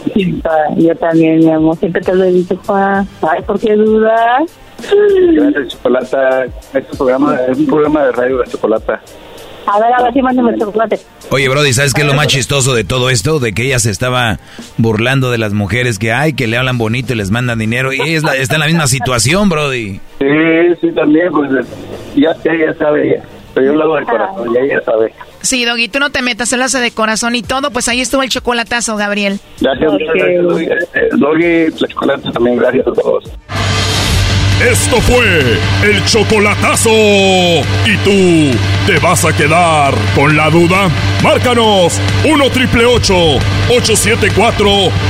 Yo también, mi amor, siempre te lo he dicho, Juan. Ay, ¿por qué dudas? Gracias, Chocolata. Este programa es un programa de radio de Chocolata. A ver, a ver si mándame chocolate. Oye, Brody, ¿sabes qué es lo más chistoso de todo esto? De que ella se estaba burlando de las mujeres que hay, que le hablan bonito y les mandan dinero. Y ella es la- está en la misma situación, Brody. Sí, sí, también, pues ya, ya, ya sabe ella. Pero yo lo hago de corazón, ya ella sabe. Sí, Doggy, tú no te metas, él hace de corazón y todo, pues ahí estuvo el chocolatazo, Gabriel. Gracias, gracias, Doggy. Eh, Doggy, la chocolate también, gracias a todos. Esto fue el chocolatazo. ¿Y tú te vas a quedar con la duda? Márcanos 1 triple 874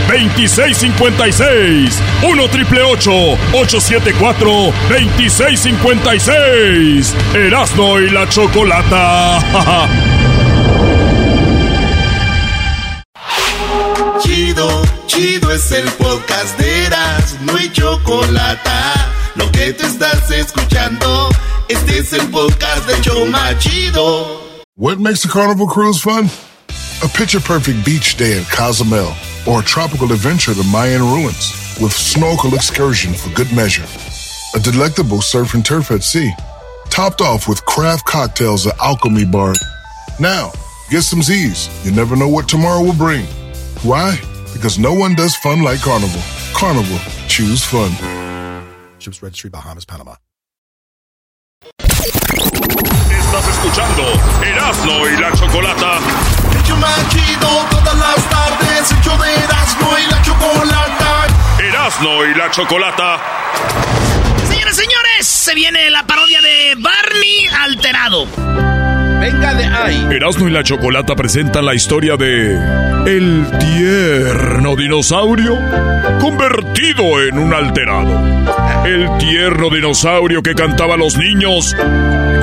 2656. 1 triple 874 2656. Erasno y la chocolata. [laughs] Chido, chido es el podcast de Eras, no hay chocolate. Lo que te estás escuchando, este es el podcast de Choma Chido. What makes a carnival cruise fun? A picture perfect beach day in Cozumel or a tropical adventure to Mayan ruins with snorkel excursion for good measure. A delectable surf and turf at sea, topped off with craft cocktails at Alchemy Bar. Now, Get some Z's. You never know what tomorrow will bring. Why? Because no one does fun like Carnival. Carnival. Choose fun. Ships Registry, Bahamas, Panama. Estás escuchando Erasmo y la Chocolata. Hecho chido todas las tardes. Hecho de Erasmo y la Chocolata. Erasmo y la Chocolata. Señores, señores, se viene la parodia de Barney alterado. Venga de ahí. Erasmo y la Chocolata presentan la historia de el tierno dinosaurio convertido en un alterado. El tierno dinosaurio que cantaba a los niños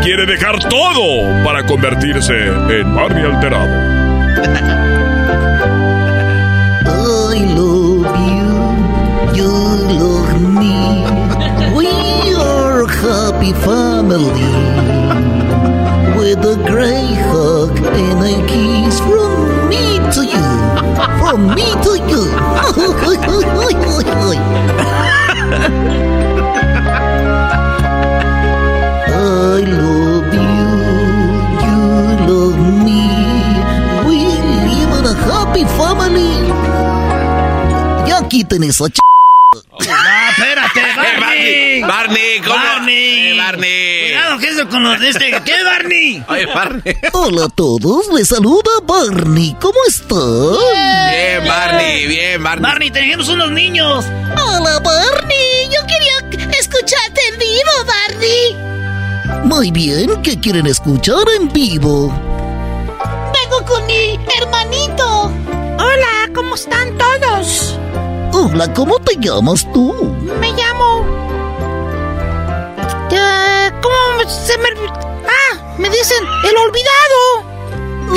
quiere dejar todo para convertirse en Barney alterado. I love you, you love me. We are happy family. With a great hug and a kiss from me to you. From me to you. [laughs] I love you, you love me. We live in a happy family. Ya quiten esa ch... No, espérate, [laughs] Barney. Barney, ¿cómo? Barney. Eh, Barney. Cuidado, que eso con los de este. ¿Qué, Barney? Oye, Barney. Hola a todos, les saluda Barney. ¿Cómo están? Bien, Barney, bien, Barney. Barney, tenemos unos niños. Hola, Barney. Yo quería escucharte en vivo, Barney. Muy bien, ¿qué quieren escuchar en vivo? Vengo con mi hermanito. Hola, ¿cómo están todos? Hola, ¿cómo te llamas tú? Me llamo. Eh, ¿Cómo se me.? Ah, me dicen el olvidado.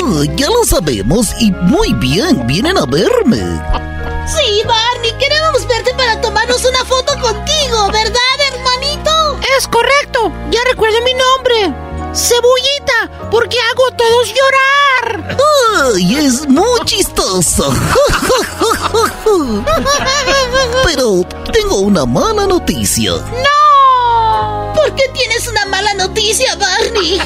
Ah, ya lo sabemos y muy bien, vienen a verme. Sí, Barney, queremos verte para tomarnos una foto contigo, ¿verdad, hermanito? Es correcto, ya recuerdo mi nombre. Cebullita, porque hago a todos llorar. ¡Ay, es muy chistoso! [laughs] Pero tengo una mala noticia. ¡No! ¿Por qué tienes una mala noticia, Barney?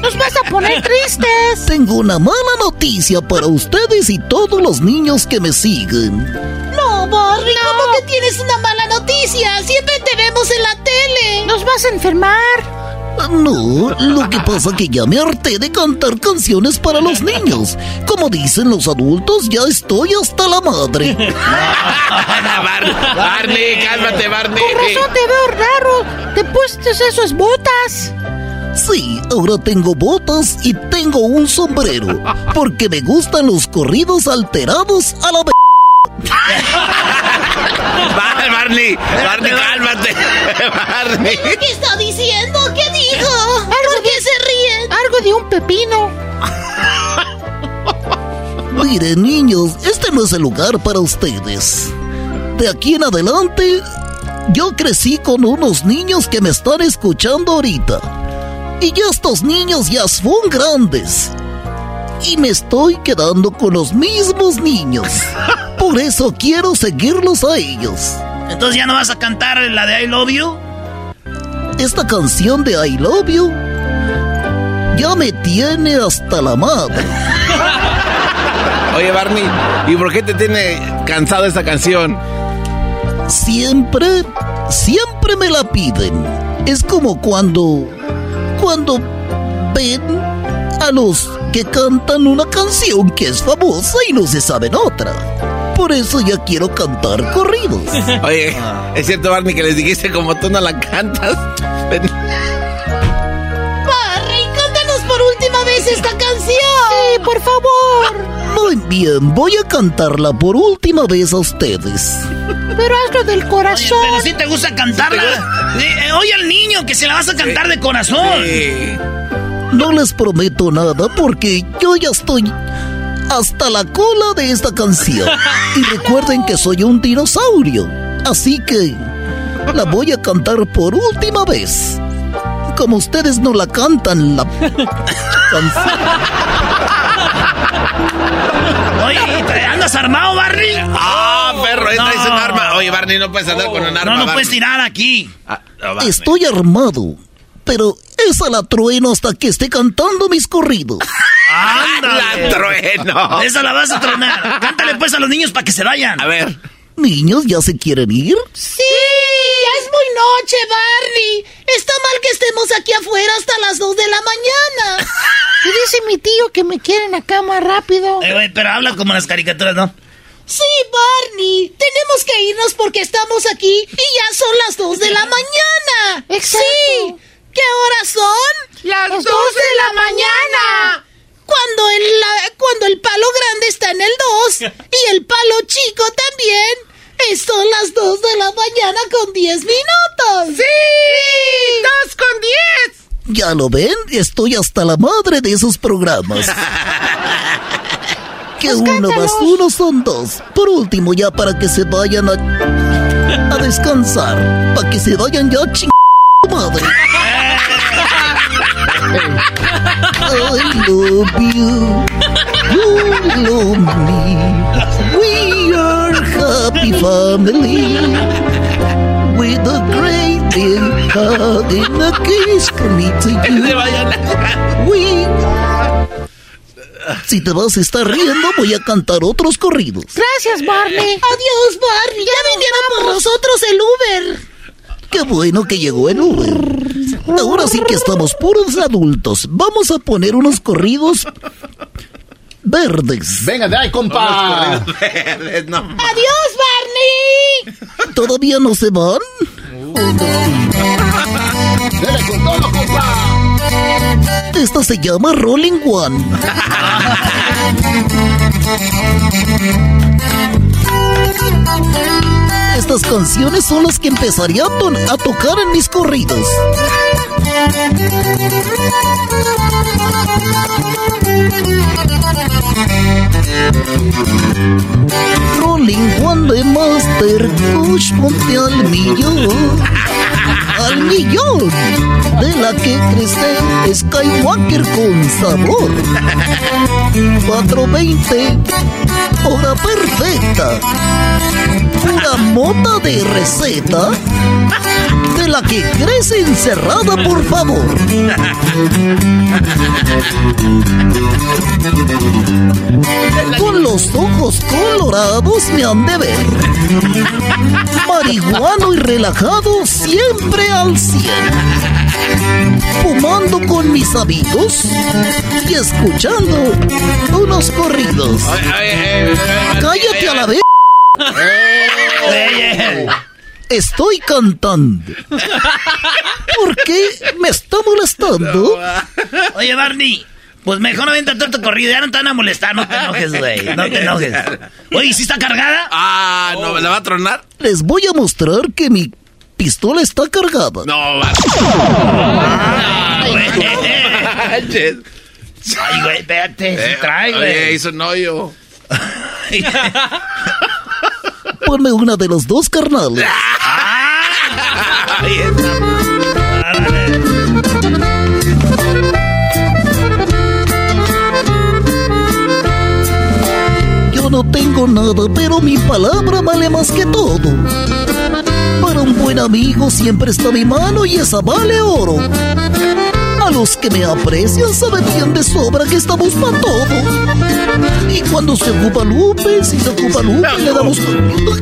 Nos vas a poner tristes. Tengo una mala noticia para ustedes y todos los niños que me siguen. No, Barney, ¿cómo que tienes una mala noticia? Siempre te vemos en la tele. Nos vas a enfermar. No, lo que pasa que ya me harté de cantar canciones para los niños. Como dicen los adultos, ya estoy hasta la madre. [laughs] Bar- Barney, cálmate, Barney. Con razón te veo raro. ¿Te pusiste esas botas? Sí, ahora tengo botas y tengo un sombrero. Porque me gustan los corridos alterados a la vez. [laughs] Bar- Barney, Barney, cálmate. [laughs] Barney. ¿Qué está diciendo? ¿Qué dijo? De un pepino. [laughs] Miren, niños, este no es el lugar para ustedes. De aquí en adelante, yo crecí con unos niños que me están escuchando ahorita. Y ya estos niños ya son grandes. Y me estoy quedando con los mismos niños. Por eso quiero seguirlos a ellos. Entonces ya no vas a cantar la de I Love You. Esta canción de I Love You ya me tiene hasta la madre. Oye, Barney, ¿y por qué te tiene cansado esta canción? Siempre, siempre me la piden. Es como cuando, cuando ven a los que cantan una canción que es famosa y no se saben otra. Por eso ya quiero cantar corridos. Oye, ¿es cierto, Barney, que les dijiste como tú no la cantas? Por favor. Muy bien, voy a cantarla por última vez a ustedes. Pero hazlo del corazón. Pero si te gusta cantarla. Eh, eh, oye al niño que se la vas a cantar de corazón. No les prometo nada porque yo ya estoy hasta la cola de esta canción. [laughs] Y recuerden que soy un dinosaurio. Así que la voy a cantar por última vez. Como ustedes no la cantan, la [laughs] canción. Oye, ¿te ¿andas armado, Barney? ¡Ah, perro! Ahí No. traes un arma. Oye, Barney, no puedes andar con un arma. No, no Barney. puedes tirar aquí. Ah, no. Estoy armado, pero esa la trueno hasta que esté cantando mis corridos. [laughs] ¡Ándale! ¡La trueno! Esa la vas a tronar. [laughs] Cántale pues a los niños para que se vayan. A ver. Niños, ¿ya se quieren ir? Sí, ya es muy noche, Barney. Está mal que estemos aquí afuera hasta las 2 de la mañana. [laughs] Y dice mi tío que me quieren acá más rápido. Eh, pero habla como las caricaturas, ¿no? Sí, Barney, tenemos que irnos porque estamos aquí y ya son las 2 de la mañana. Exacto. Sí. ¿Qué horas son? Las 2 de la mañana. Cuando el, la- cuando el palo grande está en el 2 y el palo chico también. Son las 2 de la mañana con 10 minutos. ¡Sí! ¡Dos con diez! Ya lo ven, estoy hasta la madre de esos programas. [laughs] Que uno más uno son dos. Por último, ya para que se vayan a, a descansar. Para que se vayan ya ching madre. I love you. You love me. We are happy family. With a great big hug and a kiss from me to [laughs] you. We si te vas a estar riendo, voy a cantar otros corridos. Gracias, Barney. Adiós, Barney. Ya vinieron por nosotros el Uber. Qué bueno que llegó el Uber. Ahora sí que estamos puros adultos. Vamos a poner unos corridos verdes. Venga de ahí, compa. [laughs] Adiós, Barney. ¿Todavía no se van? Dele con todo, compa. Esta se llama Rolling One. Estas canciones son las que empezaría a, ton- a tocar en mis corridos. Rolling One de Master Push, ponte al millón. Al millón. De la que crece Skywalker con sabor. 420. Hora perfecta. Pura mota de receta. La que crece encerrada, por favor. Con los ojos colorados me han de ver. Marihuano y relajado siempre al cien. Fumando con mis amigos y escuchando unos corridos. Cállate a la vez. Estoy cantando. ¿Por qué me está molestando? Oye, Barney, pues mejor no venta tu corrido. Ya no te van a molestar, no te enojes, güey. No te enojes. Oye, ¿sí está cargada? Ah, no, ¿la va a tronar? Les voy a mostrar que mi pistola está cargada. No, va. Ay, güey, espérate, sí trae, güey. Oye, hizo un hoyo. [laughs] Ponme una de los dos carnales. Yo no tengo nada, pero mi palabra vale más que todo. Para un buen amigo siempre está mi mano y esa vale oro. A los que me aprecian saben bien de sobra que estamos para todo. Y cuando se ocupa Lupe, si se ocupa Lupe, le damos...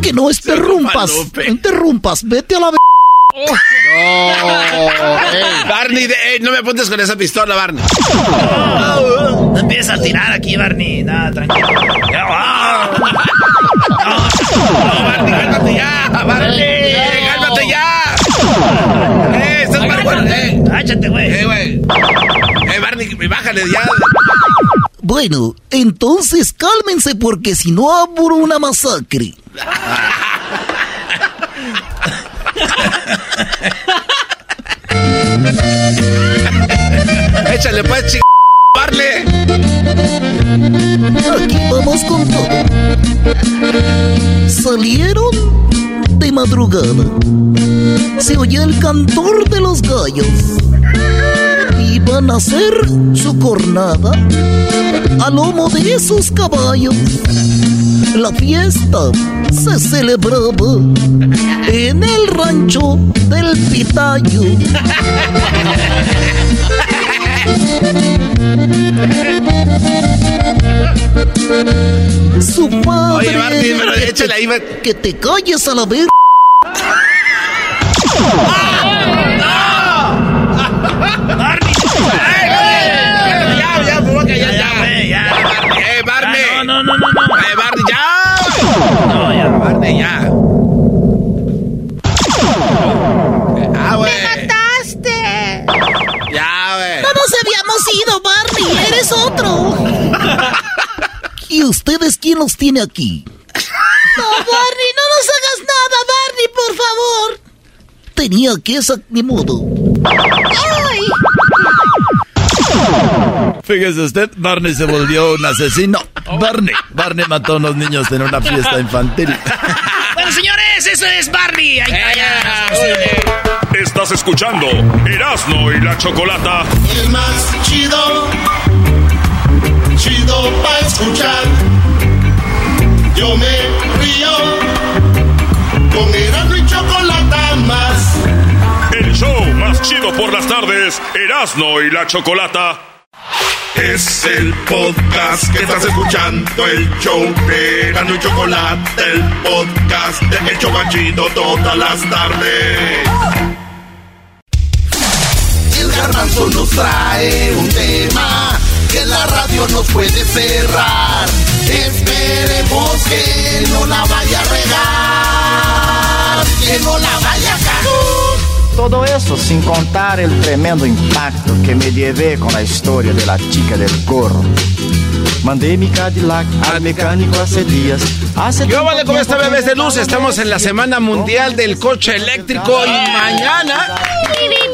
Que no interrumpas, no interrumpas, vete a la... Barney, de- ey, no me apuntes con esa pistola, Barney. No empieza a tirar aquí, Barney. Nada, tranquilo. Ah. No, Barney, cálmate ya, Barney. Cálmate ya. Eh, estás mal, güey. Eh, Áchate, güey. eh, güey. Eh, Barney, bájale ya. Bueno, entonces cálmense porque si no abro una masacre. [laughs] Échale pues, ching... Barney. Aquí vamos con todo. Salieron de madrugada. Se oye el cantor de los gallos. Iban a hacer su cornada a lomo de esos caballos. La fiesta se celebraba en el rancho del Pitayo. Su padre. Oye, Barney, pero échale ahí, Que te calles a la. Eh. No, no, no, no, no. Eh, Barney, ya. No, ya, Barney, ya. Quién los tiene aquí? No, Barney, no nos hagas nada, Barney, por favor. Tenía que esa ni modo. ¡Ay! Fíjese usted, Barney se volvió un asesino. Barney, Barney mató a unos niños en una fiesta infantil. [laughs] Bueno, señores, eso es Barney. Ahí está, Estás escuchando Erasno y la Chocolata. El más chido, chido pa' escuchar. Yo me río con Erasmo y Chocolata más. El show más chido por las tardes, Erasno y la Chocolata. Es el podcast que estás escuchando, el show de Erasmo y Chocolata, el podcast de El Chobachito todas las tardes. El garbanzo nos trae un tema que la radio nos puede cerrar. Esperemos que no la vaya a regar, que no la vaya a cagar. Todo eso sin contar el tremendo impacto que me llevé con la historia de la chica del gorro. Mandé mi Cadillac al mecánico hace días. Hace ¿Qué tiempo vale con esta bebés de luz? Estamos en la Semana Mundial del Coche Eléctrico y mañana...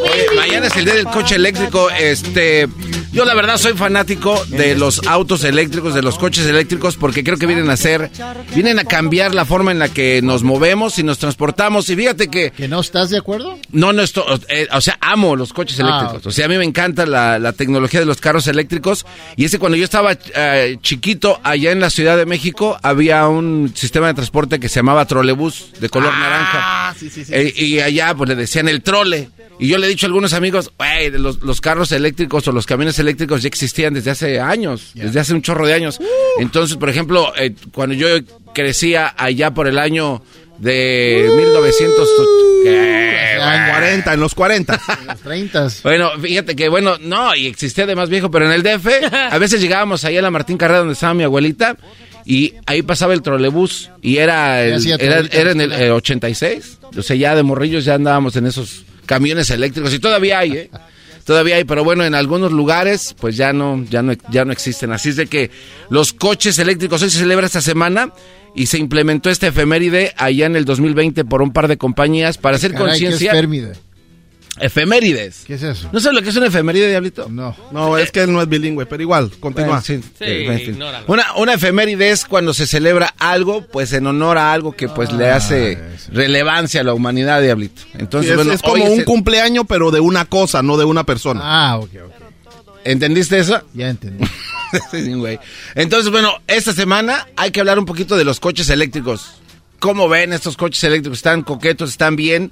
Oye, mañana es el día del coche eléctrico. Este, yo la verdad soy fanático de los autos eléctricos, de los coches eléctricos, porque creo que vienen a ser, vienen a cambiar la forma en la que nos movemos y nos transportamos. Y fíjate que ¿Que no estás de acuerdo? no, no estoy, eh, o sea, amo los coches Ah, eléctricos. O sea, a mí me encanta la, la tecnología de los carros eléctricos. Y ese cuando yo estaba eh, chiquito allá en la Ciudad de México, había un sistema de transporte que se llamaba trolebús de color naranja. Ah, sí, sí, sí. Eh, y allá pues le decían el trole. Y yo le he dicho a algunos amigos, "Güey, de los, los carros eléctricos o los camiones eléctricos ya existían desde hace años, desde hace un chorro de años. Uh. Entonces, por ejemplo, eh, cuando yo crecía allá por el año de 1900... ¿qué? En 40, en los 40. [laughs] En los 30. Bueno, fíjate que, bueno, no, y existía de más viejo, pero en el DF, a veces llegábamos ahí a la Martín Carrera donde estaba mi abuelita, y ahí pasaba el trolebús, y era, el- era, era en el eh, 86, o sea, ya de morrillos ya andábamos en esos camiones eléctricos, y todavía hay, ¿eh? Todavía hay, pero bueno, en algunos lugares, pues ya no, ya no, ya no existen. Así es de que los coches eléctricos hoy se celebra esta semana y se implementó esta efeméride allá en el 2020 por un par de compañías para hacer Caray, ¿qué es conciencia. Efemérides. ¿Qué es eso? ¿No sabes lo que es una efeméride, Diablito? No. No, es que él no es bilingüe, pero igual, continúa. Bueno, sí, eh, en fin. Una, una efeméride es cuando se celebra algo, pues en honor a algo que pues le hace relevancia a la humanidad, Diablito. Entonces, Sí, es, bueno, es como un el- cumpleaños, pero de una cosa, no de una persona. Ah, ok, ok. ¿Entendiste eso? Ya entendí. [laughs] Sí, güey. Entonces, bueno, esta semana hay que hablar un poquito de los coches eléctricos. ¿Cómo ven estos coches eléctricos? ¿Están coquetos? ¿Están bien?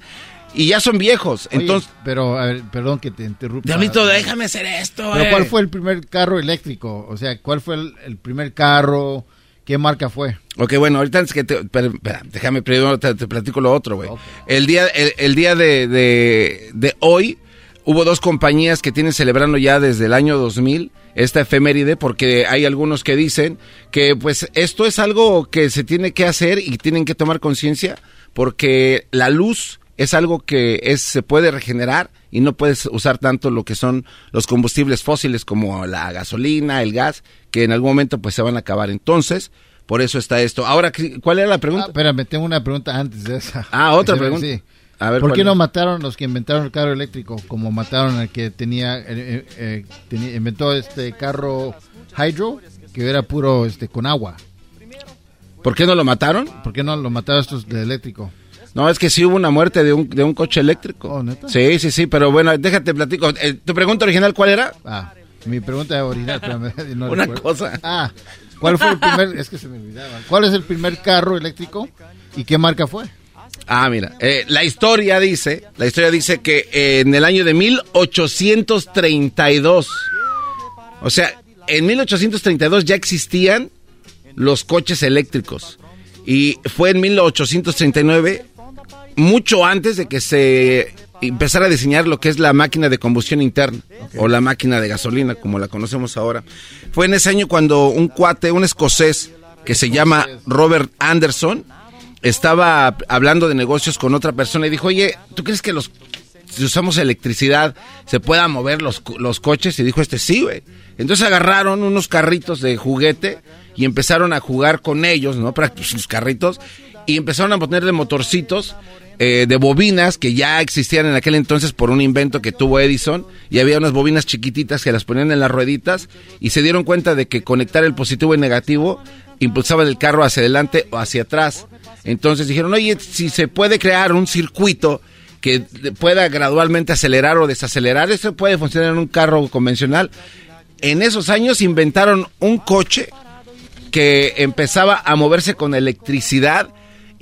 Y ya son viejos. Oye, Entonces, pero, a ver, perdón que te interrumpa. Diablito, déjame hacer esto, Pero eh. ¿cuál fue el primer carro eléctrico? O sea, ¿cuál fue el, el primer carro? ¿Qué marca fue? Ok, bueno, ahorita antes que te, pero, espera, déjame primero te, te platico lo otro, güey. El día, el, el día de, de, de hoy hubo dos compañías que tienen celebrando ya desde el año 2000 esta efeméride porque hay algunos que dicen que pues esto es algo que se tiene que hacer y tienen que tomar conciencia porque la luz es algo que es, se puede regenerar y no puedes usar tanto lo que son los combustibles fósiles como la gasolina, el gas, que en algún momento pues se van a acabar. Entonces, por eso está esto. Ahora, ¿cuál era la pregunta? Ah, espérame, tengo una pregunta antes de esa. Ah, otra [laughs] pregunta. sí. A ver, ¿Por ¿cuál qué es? no mataron los que inventaron el carro eléctrico como mataron al que tenía, eh, eh, eh, tenía- inventó este carro hydro que era puro este con agua? ¿Por qué no lo mataron? ¿Por qué no lo mataron estos de eléctrico? No, es que sí hubo una muerte de un, de un coche eléctrico. Oh, ¿neta? Sí, sí, sí, pero bueno, déjate platico. Eh, ¿Tu pregunta original cuál era? Ah, mi pregunta original, espérame, [laughs] no Una recuerdo. cosa. Ah, ¿cuál fue el primer? Es que se me olvidaba. ¿Cuál es el primer carro eléctrico y qué marca fue? Ah, mira, eh, la historia dice, la historia dice que eh, en el año de 1832, o sea, en 1832 ya existían los coches eléctricos y fue en 1839, mucho antes de que se empezara a diseñar lo que es la máquina de combustión interna o la máquina de gasolina, como la conocemos ahora. Fue en ese año cuando un cuate, un escocés que se llama Robert Anderson, estaba hablando de negocios con otra persona y dijo, oye, ¿tú crees que los si usamos electricidad se puedan mover los, los coches? Y dijo este, sí, güey. Entonces agarraron unos carritos de juguete y empezaron a jugar con ellos, ¿no? Para sus carritos y empezaron a ponerle motorcitos eh, de bobinas que ya existían en aquel entonces por un invento que tuvo Edison y había unas bobinas chiquititas que las ponían en las rueditas y se dieron cuenta de que conectar el positivo y negativo impulsaba el carro hacia adelante o hacia atrás. Entonces dijeron, oye, si se puede crear un circuito que pueda gradualmente acelerar o desacelerar, eso puede funcionar en un carro convencional. En esos años inventaron un coche que empezaba a moverse con electricidad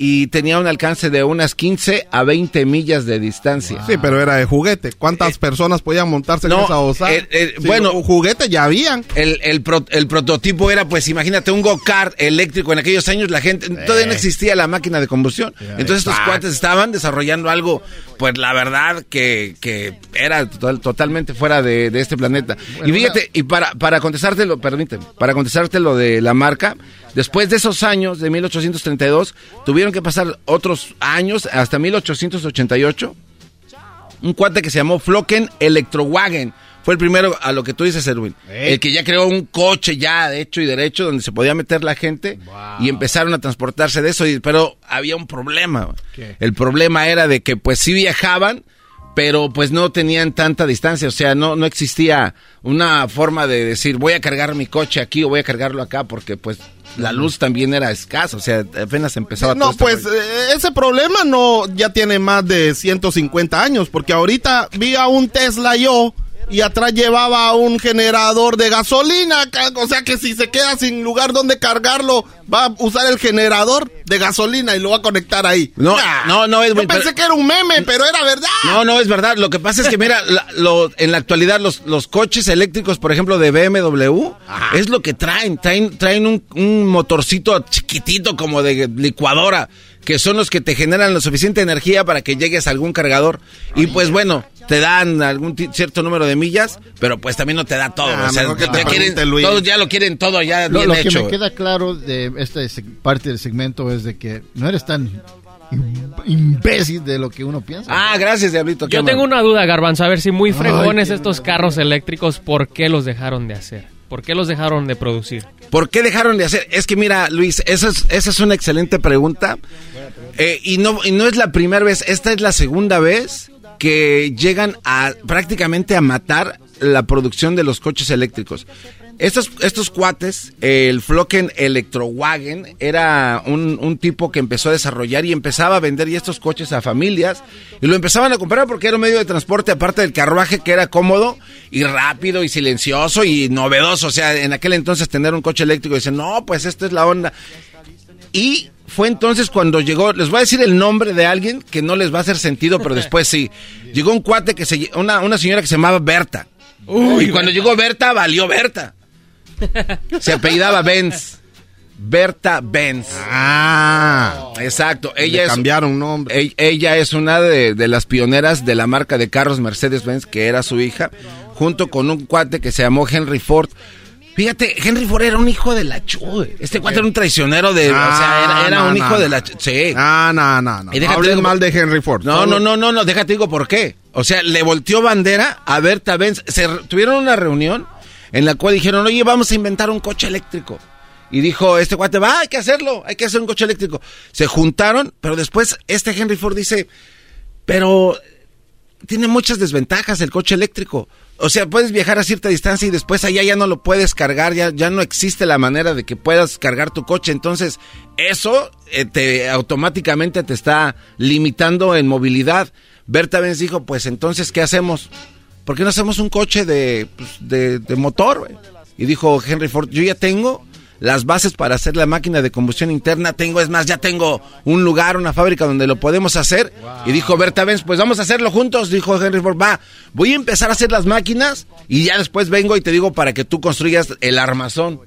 y tenía un alcance de unas 15 a 20 millas de distancia. Sí, pero era de juguete. ¿Cuántas Eh, personas podían montarse en esa osada? eh, eh, Sí, bueno, juguetes ya habían. El, el, pro- el prototipo era, pues imagínate, un go-kart eléctrico. En aquellos años la gente, todavía no existía la máquina de combustión. Entonces estos cuates estaban desarrollando algo, pues la verdad que, que era total- totalmente fuera de, de este planeta. y fíjate, y para, para contestártelo, permíteme, para contestarte lo de la marca, después de esos años, de 1832, tuvieron que pasar otros años, hasta 1888, un cuate que se llamó Flocken Electrowagen. Fue el primero a lo que tú dices, Erwin. El que ya creó un coche ya de hecho y derecho donde se podía meter la gente y empezaron a transportarse de eso. y- pero había un problema. ¿Qué? El problema era de que pues sí viajaban, pero pues no tenían tanta distancia. O sea, no, no existía una forma de decir voy a cargar mi coche aquí o voy a cargarlo acá porque pues la luz también era escasa. O sea, apenas empezaba No, este pues eh, ese problema no ya tiene más de 150 años, porque ahorita vi a un Tesla yo y atrás llevaba un generador de gasolina, o sea que si se queda sin lugar donde cargarlo, va a usar el generador de gasolina y lo va a conectar ahí. No, Nah, no, no, es Yo pensé que era un meme, pero era verdad. No, no, es verdad. Lo que pasa es que, mira, [laughs] la- lo- en la actualidad los, los coches eléctricos, por ejemplo, de BMW, es lo que traen. Traen, traen un, un motorcito chiquitito como de licuadora, que son los que te generan la suficiente energía para que llegues a algún cargador. Y pues bueno, te dan algún cierto número de millas, pero pues también no te da todo. Ah, o sea, que te ya quieren, todos ya lo quieren todo ya Lo, bien lo que hecho. me queda claro de esta parte del segmento es de que no eres tan im- imbécil de lo que uno piensa. Ah, gracias, Diablito. Yo tengo una duda, Garbanzo, a ver si muy fregones estos carros eléctricos, ¿por qué los dejaron de hacer? ¿Por qué los dejaron de producir? ¿Por qué dejaron de hacer? Es que mira, Luis, esa es, esa es una excelente pregunta. Eh, y, no, y no es la primera vez, esta es la segunda vez que llegan a prácticamente a matar la producción de los coches eléctricos. Estos, estos cuates, el Flocken Electrowagen, era un, un tipo que empezó a desarrollar y empezaba a vender estos coches a familias y lo empezaban a comprar porque era un medio de transporte aparte del carruaje que era cómodo y rápido y silencioso y novedoso. O sea, en aquel entonces tener un coche eléctrico dicen, no, pues esta es la onda. Y fue entonces cuando llegó, les voy a decir el nombre de alguien que no les va a hacer sentido, pero [laughs] después sí. Llegó un cuate que se, una, una señora que se llamaba Berta. y cuando llegó Berta, valió Berta. Se apellidaba Benz. Berta Benz. Ah. Exacto. Le Ella es, cambiaron nombre. ella, ella es una de, de las pioneras de la marca de carros Mercedes-Benz, que era su hija, junto con un cuate que se llamó Henry Ford. Fíjate, Henry Ford era un hijo de la chu. Este cuate era un traicionero de. o sea, era, era Ah, no, un no, hijo de la chu. Sí. Ah, no, no, no. Hablen digo- mal de Henry Ford. No, no, no, no, no, déjate digo por qué. O sea, le volteó bandera a Berta Benz. Se tuvieron una reunión en la cual dijeron, oye, vamos a inventar un coche eléctrico. Y dijo este cuate, va, hay que hacerlo, hay que hacer un coche eléctrico. Se juntaron, pero después este Henry Ford dice, pero tiene muchas desventajas el coche eléctrico. O sea, puedes viajar a cierta distancia y después allá ya no lo puedes cargar, ya, ya no existe la manera de que puedas cargar tu coche. Entonces, eso eh, te automáticamente te está limitando en movilidad. Berta Benz dijo, pues entonces, ¿qué hacemos? ¿Por qué no hacemos un coche de, pues, de, de motor? Y dijo Henry Ford, yo ya tengo las bases para hacer la máquina de combustión interna. Tengo, es más, ya tengo un lugar, una fábrica donde lo podemos hacer. Y dijo Berta Benz, pues vamos a hacerlo juntos. Dijo Henry Ford, va, voy a empezar a hacer las máquinas y ya después vengo y te digo para que tú construyas el armazón.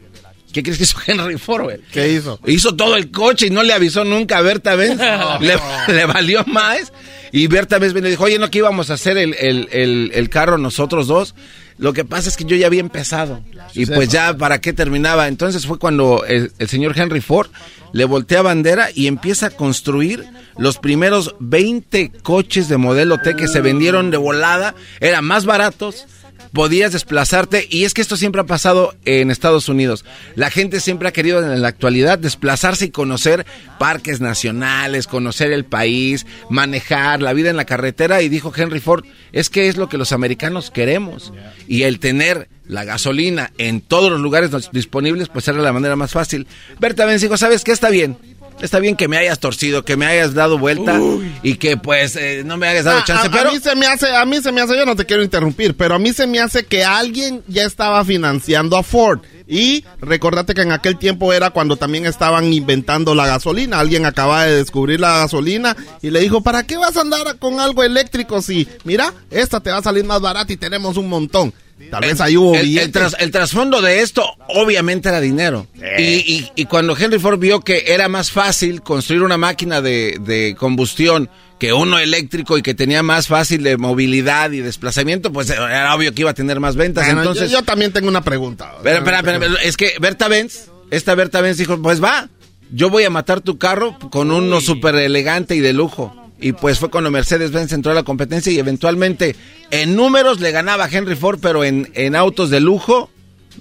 ¿Qué crees que hizo [laughs] Henry Ford, güey? ¿Qué hizo? Hizo todo el coche y no le avisó nunca a Berta Benz. [laughs] le, le valió más. Y Berta Benz me dijo, oye, ¿no que íbamos a hacer el, el, el, el carro nosotros dos? Lo que pasa es que yo ya había empezado. Y pues ya, ¿para qué terminaba? Entonces fue cuando el, el señor Henry Ford le voltea bandera y empieza a construir los primeros 20 coches de modelo T que se vendieron de volada. Eran más baratos, podías desplazarte y es que esto siempre ha pasado en Estados Unidos. La gente siempre ha querido en la actualidad desplazarse y conocer parques nacionales, conocer el país, manejar la vida en la carretera y dijo Henry Ford, es que es lo que los americanos queremos y el tener la gasolina en todos los lugares disponibles pues era la manera más fácil. Berta Benz dijo, ¿sabes qué? Está bien. Está bien que me hayas torcido, que me hayas dado vuelta y que pues eh, no me hayas dado Ah, chance, a, pero a mí se me hace, a mí se me hace, yo no te quiero interrumpir, pero a mí se me hace que alguien ya estaba financiando a Ford. Y recordate que en aquel tiempo era cuando también estaban inventando la gasolina. Alguien acaba de descubrir la gasolina y le dijo, ¿para qué vas a andar con algo eléctrico si, mira, esta te va a salir más barata y tenemos un montón? Tal vez ahí hubo el, el, tras- el trasfondo de esto obviamente era dinero. Y, y- y cuando Henry Ford vio que era más fácil construir una máquina de, de combustión que uno eléctrico y que tenía más fácil de movilidad y desplazamiento, pues era obvio que iba a tener más ventas. Bueno, Entonces, yo, yo también tengo una pregunta. Espera, espera, espera, espera, es que Berta Benz, esta Berta Benz dijo, pues va, yo voy a matar tu carro con uno súper elegante y de lujo. Y pues fue cuando Mercedes-Benz entró a la competencia y eventualmente en números le ganaba Henry Ford, pero en, en autos de lujo,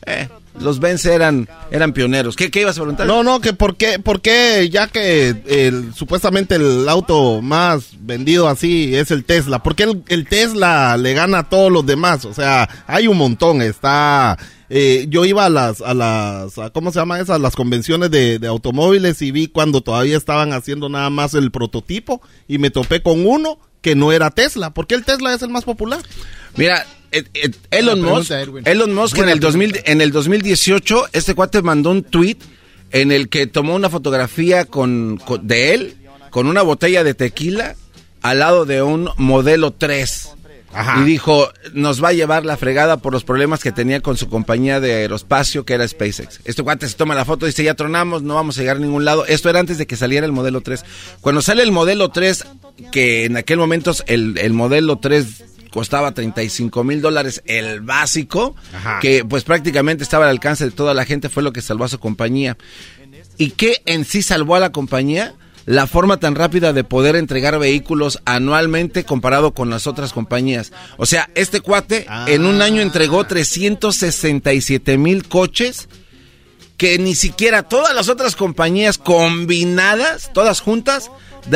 eh, los Benz eran, eran pioneros. ¿Qué, ¿Qué ibas a preguntar? No, no, que por qué, por qué ya que el, supuestamente el auto más vendido así es el Tesla, ¿por qué el, el Tesla le gana a todos los demás? O sea, hay un montón, está... eh, yo iba a las, a las, a- ¿cómo se llama esas? Las convenciones de, de automóviles y vi cuando todavía estaban haciendo nada más el prototipo y me topé con uno que no era Tesla. ¿Por qué el Tesla es el más popular? Mira, Elon Buena Musk, pregunta, Edwin. Elon Musk en el, 2000, en el 2018, este cuate mandó un tweet en el que tomó una fotografía con, con- de él con una botella de tequila al lado de un modelo 3. Y dijo, nos va a llevar la fregada por los problemas que tenía con su compañía de aeroespacio, que era SpaceX. Este cuate se toma la foto y dice, ya tronamos, no vamos a llegar a ningún lado. Esto era antes de que saliera el modelo 3. Cuando sale el modelo 3, que en aquel momento el, el modelo 3 costaba 35 mil dólares el básico, que pues prácticamente estaba al alcance de toda la gente, fue lo que salvó a su compañía. ¿Y qué en sí salvó a la compañía? La forma tan rápida de poder entregar vehículos anualmente comparado con las otras compañías. O sea, este cuate en un año entregó 367 mil coches que ni siquiera todas las otras compañías combinadas, todas juntas,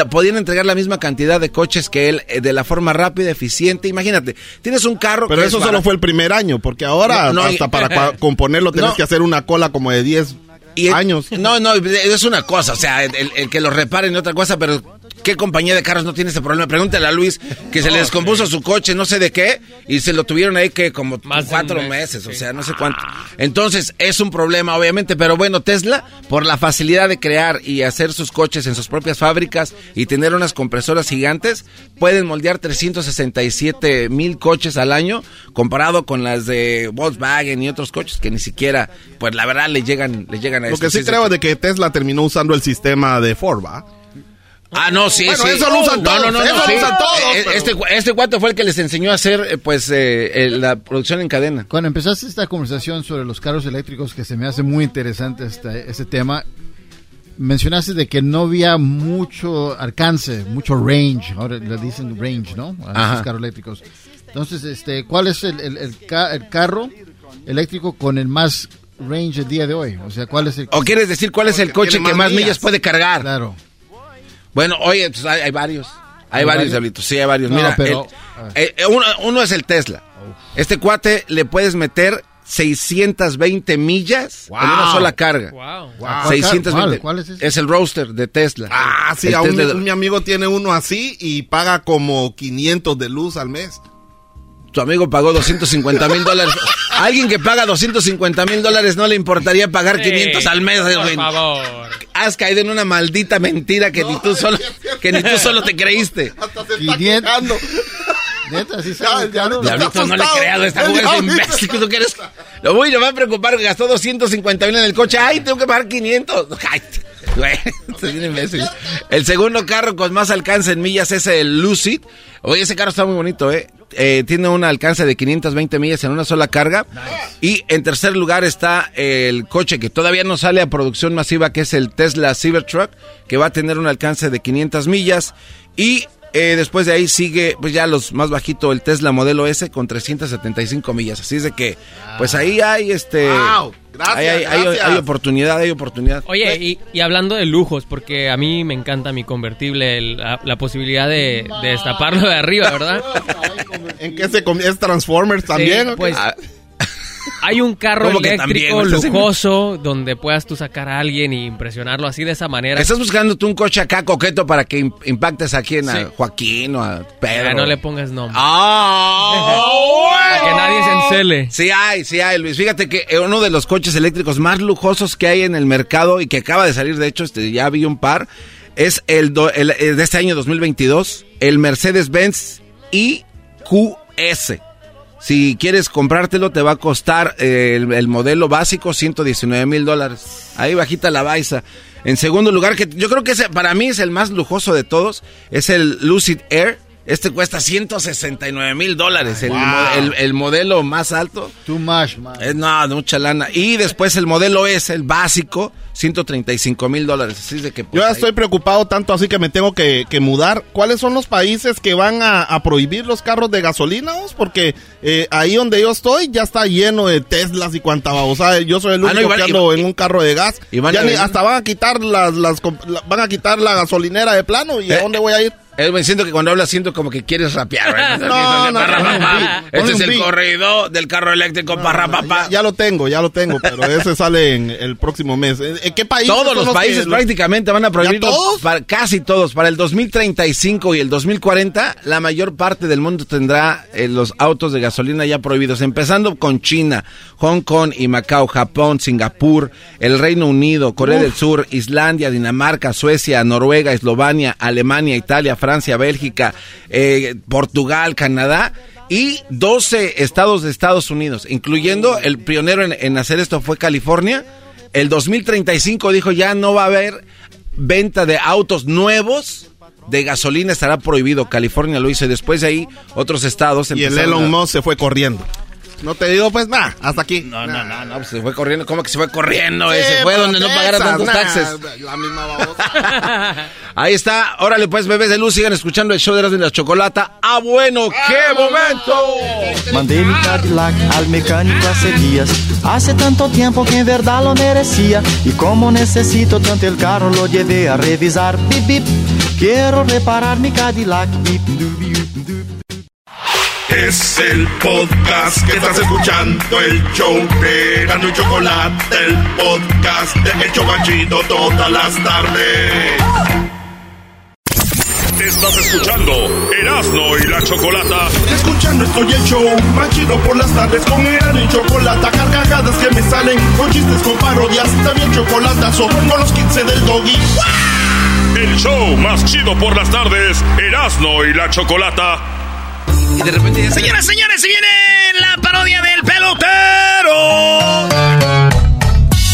podían entregar la misma cantidad de coches que él eh, de la forma rápida, eficiente. Imagínate, tienes un carro Pero que eso es solo fue el primer año, porque ahora No, no, hasta y- para [laughs] componerlo tienes No. que hacer una cola como de 10 Y- años. [laughs] No, no, es una cosa, o sea, el, el que lo reparen es otra cosa, pero ¿qué compañía de carros no tiene ese problema? Pregúntale a Luis que se le descompuso su coche, no sé de qué, y se lo tuvieron ahí que como cuatro meses, o sea, no sé cuánto. Entonces, es un problema, obviamente, pero bueno, Tesla, por la facilidad de crear y hacer sus coches en sus propias fábricas y tener unas compresoras gigantes, pueden moldear 367 mil coches al año, comparado con las de Volkswagen y otros coches que ni siquiera, pues la verdad, le llegan, le llegan a Lo que sí creo es de que Tesla terminó usando el sistema de Ford, ¿va? Ah, no, sí, Bueno, sí. eso lo usan No, todos, no, no, eso no, lo sí. usan todos, Eh, pero- Este, este cuate fue el que les enseñó a hacer, eh, pues, eh, eh, la producción en cadena. Cuando empezaste esta conversación sobre los carros eléctricos, que se me hace muy interesante este, este tema, mencionaste de que no había mucho alcance, mucho range, ahora le dicen range, ¿no? A Ajá. los carros eléctricos. Entonces, este, ¿cuál es el, el- el ca- el carro eléctrico con el más range el día de hoy? O sea, ¿cuál es el... ¿O quieres decir cuál es el coche que más más millas millas. puede cargar? Claro. Bueno, oye, pues hay, hay varios. Hay, ¿Hay varios, varios? Diablito. Sí, hay varios. No, Mira, pero- el- uno, uno es el Tesla. Este cuate le puedes meter 620 millas en una Wow. sola carga. Wow. ¿Cuál 620. carro? ¿Cuál es ese? el Roadster de Tesla. Ah, sí, a un- mi amigo tiene uno así y paga como 500 de luz al mes. Tu amigo pagó 250 mil dólares. alguien que paga 250 mil dólares no le importaría pagar 500 al mes. Por güey. favor. Has caído en una maldita mentira que ni tú solo que ni tú solo te creíste. [laughs] Hasta se está 500. quejando. Neta, sí Ya, sabe, ya no- Diablito, no le asustado. creas, esta El mujer es imbécil. ¿Tú quieres? Lo voy a va a preocupar que gastó 250 mil en el coche. Ay, tengo que pagar 500. Ay, güey, [laughs] imbécil. El segundo carro con más alcance en millas es el Lucid. Oye, ese carro está muy bonito, ¿eh? Eh, tiene un alcance de 520 millas en una sola carga. Y en tercer lugar está el coche que todavía no sale a producción masiva, que es el Tesla Cybertruck, que va a tener un alcance de 500 millas. Y eh, después de ahí sigue, pues ya los más bajito, el Tesla Modelo S con 375 millas. Así es de que, pues ahí hay este. Wow, gracias, hay, hay- hay- gracias. hay oportunidad, hay oportunidad. Oye, y, y hablando de lujos, porque a mí me encanta mi convertible, el- la, la posibilidad de, de destaparlo de arriba, ¿verdad? ¿En qué se es Transformers también? Sí, pues Ah, hay un carro ¿Cómo que eléctrico lujoso donde puedas tú sacar a alguien y impresionarlo así de esa manera. Estás buscando tú un coche acá coqueto para que im- impactes aquí en a Sí. Joaquín o a Pedro. No le pongas nombre. ¡Ah! [laughs] Para que nadie se encele. Sí hay, sí hay, Luis. Fíjate que eh, uno de los coches eléctricos más lujosos que hay en el mercado y que acaba de salir, de hecho, este, ya vi un par, es el, do- el- eh, de este año 2022, el Mercedes-Benz IQS. Si quieres comprártelo, te va a costar eh, el, el modelo básico 119 mil dólares. Ahí bajita la baisa. En segundo lugar, que yo creo que ese, para mí es el más lujoso de todos, es el Lucid Air. Este cuesta 169 mil dólares, el, Wow. el- el modelo más alto. Too much, man. Es no, de mucha lana. Y después el modelo S, el básico, 135 mil dólares. Así de que, pues, Yo ya ahí- estoy preocupado tanto así que me tengo que, que mudar. ¿Cuáles son los países que van a, a prohibir los carros de gasolina? Porque eh, ahí donde yo estoy ya está lleno de Teslas y cuanta babosada. Yo soy el Ah, no, único van- que ando y- en un carro de gas. y van Ya ni- hasta van a quitar las, las la- van a quitar la gasolinera de plano. ¿Y a Eh, dónde voy a ir? Me siento que cuando hablas siento como que quieres rapear. [laughs] No, no, Este es el corrido del carro eléctrico parra, papá. Ya, lo tengo, ya lo tengo, pero ese sale en el próximo mes. ¿En, qué país? Todos los países prácticamente van a prohibirlo. ¿Ya todos? Para, casi todos. Para el 2035 y el 2040, la mayor parte del mundo tendrá eh, los autos de gasolina ya prohibidos. Empezando con China, Hong Kong y Macao, Japón, Singapur, el Reino Unido, Corea del Sur, Islandia, Dinamarca, Suecia, Noruega, Eslovenia, Alemania, Italia, Francia, Bélgica, eh, Portugal, Canadá. Y 12 estados de Estados Unidos, incluyendo el pionero en, en hacer esto fue California. El 2035 dijo ya no va a haber venta de autos nuevos de gasolina estará prohibido. California lo hizo y después de ahí otros estados Y el Elon a- Musk se fue corriendo. No te digo, pues nada, hasta aquí. No, no, no, no, pues se fue corriendo. ¿Cómo que se fue corriendo? Sí, Ese fue donde no pagara tantos nah, taxes. La misma babosa. [laughs] Ahí está. Órale, pues, bebés de luz, sigan escuchando el show de Erasmo y la Chocolata. ¡Ah, bueno! ¡Qué momento! Mandei mi Cadillac al mecánico hace días. Hace tanto tiempo que en verdad lo merecía. Y como necesito tanto el carro, lo llevé a revisar. Bip, bip. Quiero reparar mi Cadillac. Bip, bip. Es el podcast que estás escuchando, el show de Erasmo y Chocolate, el podcast de El Chocachito todas las tardes. Estás escuchando Erasmo y la Chocolata. Escuchando estoy el show más chido por las tardes con Erasmo y Chocolata, carcajadas que me salen con chistes, con parodias, también chocolatazo con los 15 del doggy. El show más chido por las tardes, Erasmo y la Chocolata. Y de repente ya se... Señoras, señores, se viene la parodia del pelotero.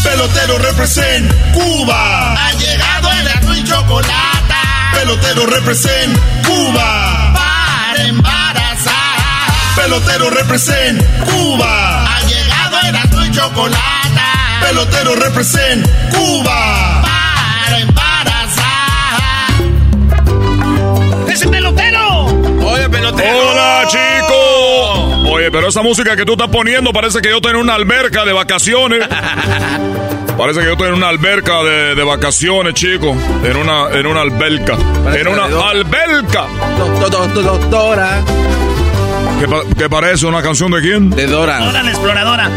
Pelotero represent Cuba. Ha llegado el azul y chocolate Pelotero represent Cuba. para embarazar. Pelotero represent Cuba. Ha llegado el azul y chocolate Pelotero represent Cuba. para embarazar. Pelotero! ¡Hola, chico! Oye, pero esa música que tú estás poniendo parece que yo estoy en una alberca de vacaciones. [laughs] Parece que yo estoy en una alberca de, de vacaciones, chico. En una, en una alberca. Parece En una alberca. Do- do- do- do- Dora. ¿Qué, pa- qué parece? ¿Una canción de quién? De Dora. Dora la exploradora.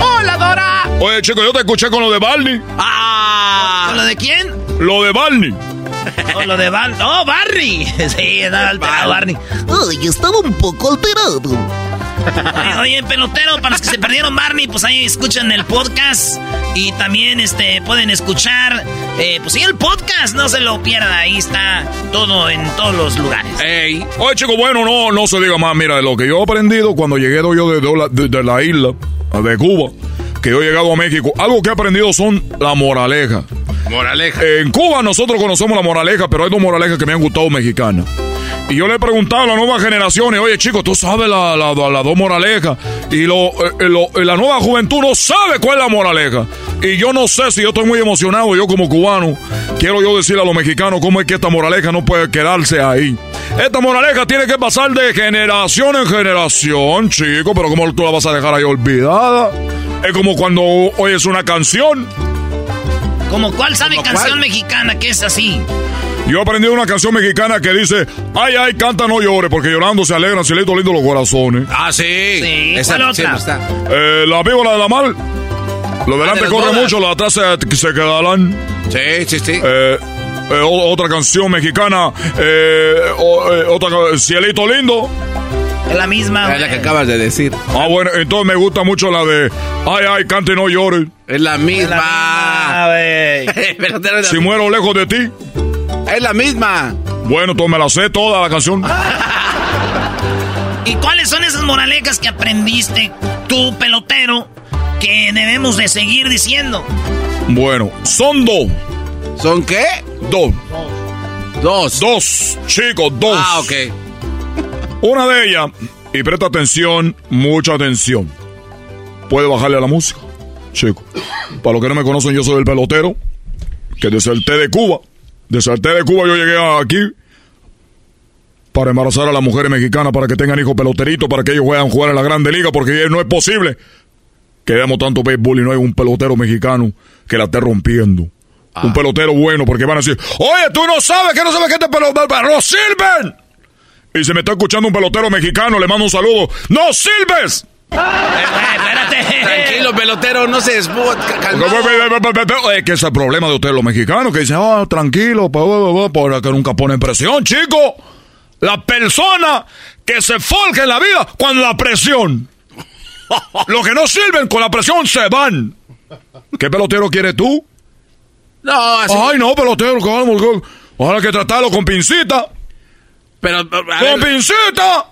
¡Hola, Dora! Oye, chico, yo te escuché con lo de Barney. ¡Ah! ¿Con lo de quién? Lo de Barney. O lo de Bar... ¡Oh, Barney! [laughs] Sí, estaba alterado Barney. Ay, estaba un poco alterado. Oye, oye, pelotero, para los que se perdieron Barney, pues ahí escuchan el podcast. Y también este pueden escuchar, eh, pues sí, el podcast, no se lo pierda. Ahí está todo en todos los lugares. Ey. Oye, chico, bueno, no, no se diga más. Mira, lo que yo he aprendido cuando llegué yo de, de- de la isla, de Cuba, que yo he llegado a México, algo que he aprendido son la moraleja. Moraleja. En Cuba nosotros conocemos la moraleja, pero hay dos moralejas que me han gustado mexicanas. Y yo le he preguntado a las nuevas generaciones, oye chicos, tú sabes la, la, la- las dos moralejas. Y lo, eh, lo- la nueva juventud no sabe cuál es la moraleja. Y yo no sé si yo estoy muy emocionado, yo como cubano, quiero yo decirle a los mexicanos cómo es que esta moraleja no puede quedarse ahí. Esta moraleja tiene que pasar de generación en generación, chico, pero ¿cómo tú la vas a dejar ahí olvidada? Es como cuando oyes una canción. ¿Como cuál sabe ¿Como canción cuál? mexicana que es así? Yo aprendí una canción mexicana que dice, ay, ay, canta, no llore, porque llorando se alegran, cielito lindo los corazones. Ah, sí. Sí, Esa ¿cuál otra? está. Eh, la víbora de la mar. Lo de delante las corre bodas. mucho, lo atrás se, se quedarán. Sí, sí, sí. Eh, eh, otra canción mexicana, eh, o- eh, otra, cielito lindo. Es la misma. Es la que acabas de decir. Ah, bueno, entonces me gusta mucho la de, ay, ay, cante, no llore. Es la misma. Es la [laughs] Si muero lejos de ti. Es la misma. Bueno, entonces me la sé toda la canción. [laughs] ¿Y cuáles son esas moralejas que aprendiste tú, pelotero, que debemos de seguir diciendo? Bueno, son dos. ¿Son qué? Dos. Dos. Dos, chicos, dos. Ah, ok. Una de ellas, y presta atención, mucha atención. Puede bajarle a la música, chico. Para los que no me conocen, yo soy el pelotero, que deserté de Cuba. Deserté de Cuba, yo llegué aquí para embarazar a las mujeres mexicanas, para que tengan hijos peloteritos, para que ellos puedan jugar en la Grande Liga, porque no es posible que veamos tanto béisbol y no hay un pelotero mexicano que la esté rompiendo. Un pelotero bueno, porque van a decir, oye, tú no sabes que no sabes que este pelotero, ¡no sirven! Y se me está escuchando un pelotero mexicano, le mando un saludo. ¡No sirves! espérate. Tranquilo, pelotero, no se despuga. Es que es el problema de ustedes los mexicanos, que dicen, ah, tranquilo, pa, pa, para que nunca ponen presión, chico. La persona que se forja en la vida con la presión. Los que no sirven con la presión se van. ¿Qué pelotero quieres tú? No, así. Ay, no, pelotero, calma, calma. Ahora hay que tratarlo con pincita. Pero, ¡Con ver, pincita!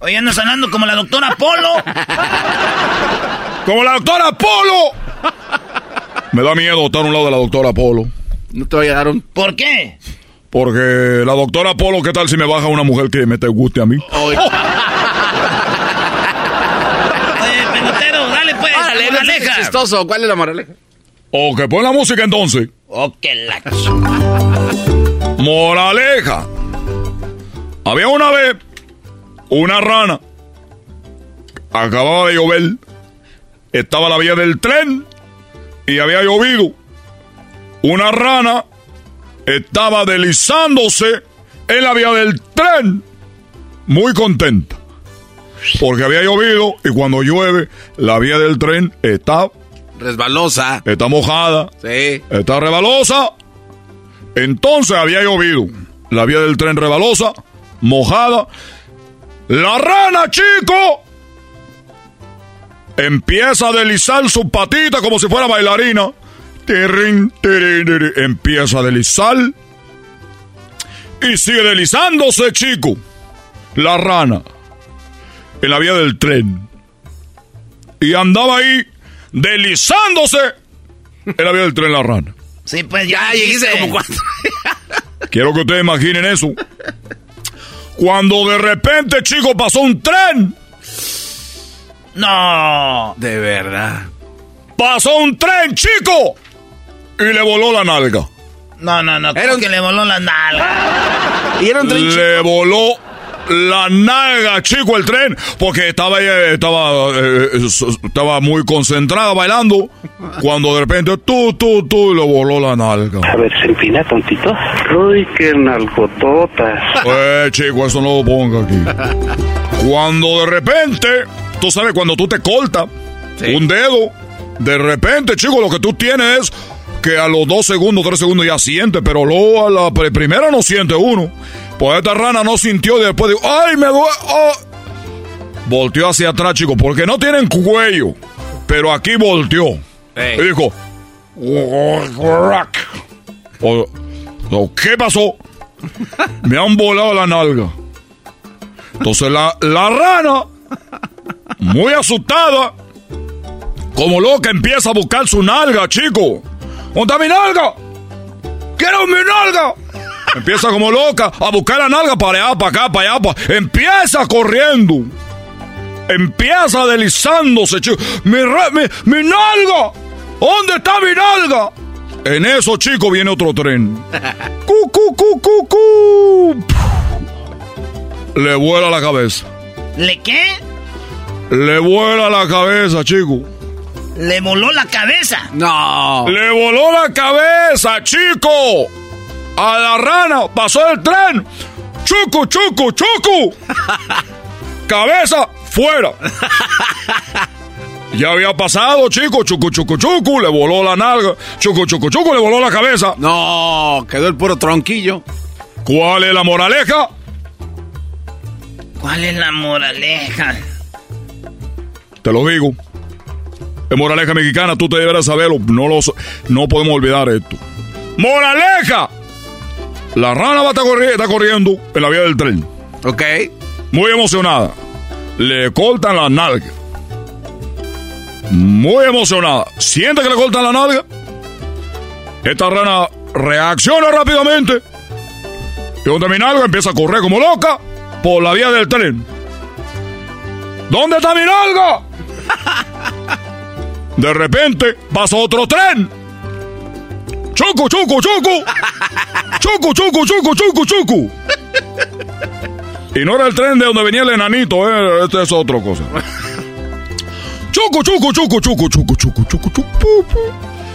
Oye, andas hablando como la doctora Polo. ¡Como la doctora Polo! Me da miedo estar a un lado de la doctora Polo. no te voy a dar un. ¿Por qué? Porque la doctora Polo, ¿qué tal si me baja una mujer que me te guste a mí? Oye, Oye, pelotero, dale pues, Órale, moraleja. chistoso. ¿Cuál es la moraleja? O que pon la música entonces. Oh, que la... Moraleja. Había una vez una rana. Acababa de llover. Estaba la vía del tren y había llovido. Una rana estaba deslizándose en la vía del tren. Muy contenta. Porque había llovido y cuando llueve, la vía del tren está, Resbalosa. está mojada. Sí. Está rebalosa. Entonces había llovido. La vía del tren rebalosa, mojada. La rana, chico, empieza a deslizar su patita como si fuera bailarina. Empieza a deslizar. Y sigue deslizándose, chico. La rana. En la vía del tren. Y andaba ahí deslizándose en la vía del tren la rana. Sí, pues Ya dijiste. como cuatro. Quiero que ustedes imaginen eso. Cuando de repente, chico, pasó un tren. No. De verdad. Pasó un tren, chico. Y le voló la nalga. No, no, no. Era un- que le voló la nalga. Y era un tren chico. Le voló la nalga, chico, el tren. Porque estaba ella, estaba, eh, eh, estaba muy concentrada bailando. Cuando de repente, tú, tú, tú, le voló la nalga. A ver, se empina tantito. Uy, qué nalgototas. Eh, chico, eso no lo ponga aquí. Cuando de repente, tú sabes, cuando tú te cortas un dedo, de repente, chico, lo que tú tienes es que a los dos segundos, tres segundos ya siente, pero luego a la primera no siente uno. Pues esta rana no sintió y después dijo, ¡ay, me duele! Oh". Volteó hacia atrás, chicos, porque no tienen cuello. Pero aquí volteó. Y dijo, ¿qué pasó? Me han volado la nalga. Entonces la, la rana, muy asustada, como loca, empieza a buscar su nalga, chico. ¿Dónde está mi nalga? ¡Quiero mi nalga! Empieza como loca a buscar la nalga para allá, para acá, para allá. Para... Empieza corriendo. Empieza deslizándose, chico. ¡Mi, mi, mi nalga! ¿Dónde está mi nalga? En eso, chico, viene otro tren. [laughs] ¡Cu, cu, cu, cu, cu! Le vuela la cabeza. ¿Le qué? Le vuela la cabeza, chico. ¿Le voló la cabeza? No. Le voló la cabeza, chico. A la rana pasó el tren. Chucu, chucu, chucu. cabeza fuera. Ya había pasado, chico, chucu, chucu, chucu, le voló la nalga, chucu, chucu, chucu, le voló la cabeza. No, quedó el puro tronquillo. ¿Cuál es la moraleja? ¿Cuál es la moraleja? Te lo digo. Es moraleja mexicana, tú te deberás saberlo. No, lo, no podemos olvidar esto. ¡Moraleja! La rana va a estar está corriendo en la vía del tren. Ok. Muy emocionada. Le cortan la nalga. Muy emocionada. Siente que le cortan la nalga. Esta rana reacciona rápidamente. Y donde mi nalga empieza a correr como loca por la vía del tren. ¿Dónde está mi nalga? [laughs] De repente pasa otro tren. ¡Choco, choco, choco! ¡Choco, choco, choco, choco, choco! Y no era el tren de donde venía el enanito, ¿eh? Este es otra cosa. ¡Choco, choco, choco, choco, choco, choco, choco, choco!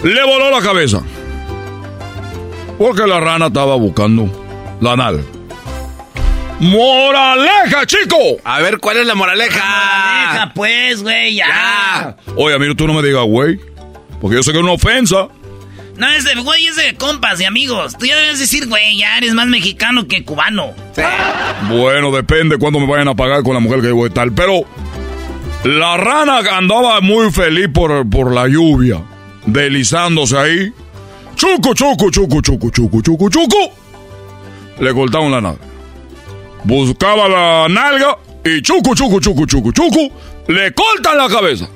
Le voló la cabeza. Porque la rana estaba buscando la nalga. ¡Moraleja, chico! A ver, ¿cuál es la moraleja? moraleja, pues, güey, ya. Oye, amigo, tú no me digas, güey. Porque yo sé que es una ofensa. No, es de, güey, es de compas y amigos. Tú ya debes decir, güey, ya eres más mexicano que cubano. Bueno, depende cuándo me vayan a pagar con la mujer que voy a estar. Pero la rana andaba muy feliz por, por la lluvia. Deslizándose ahí. Chucu, chucu, chucu, chucu, chucu, chucu, chucu. Le cortaron la nalga. Buscaba la nalga y chucu, chucu, chucu, chucu, chucu. Le cortan la cabeza.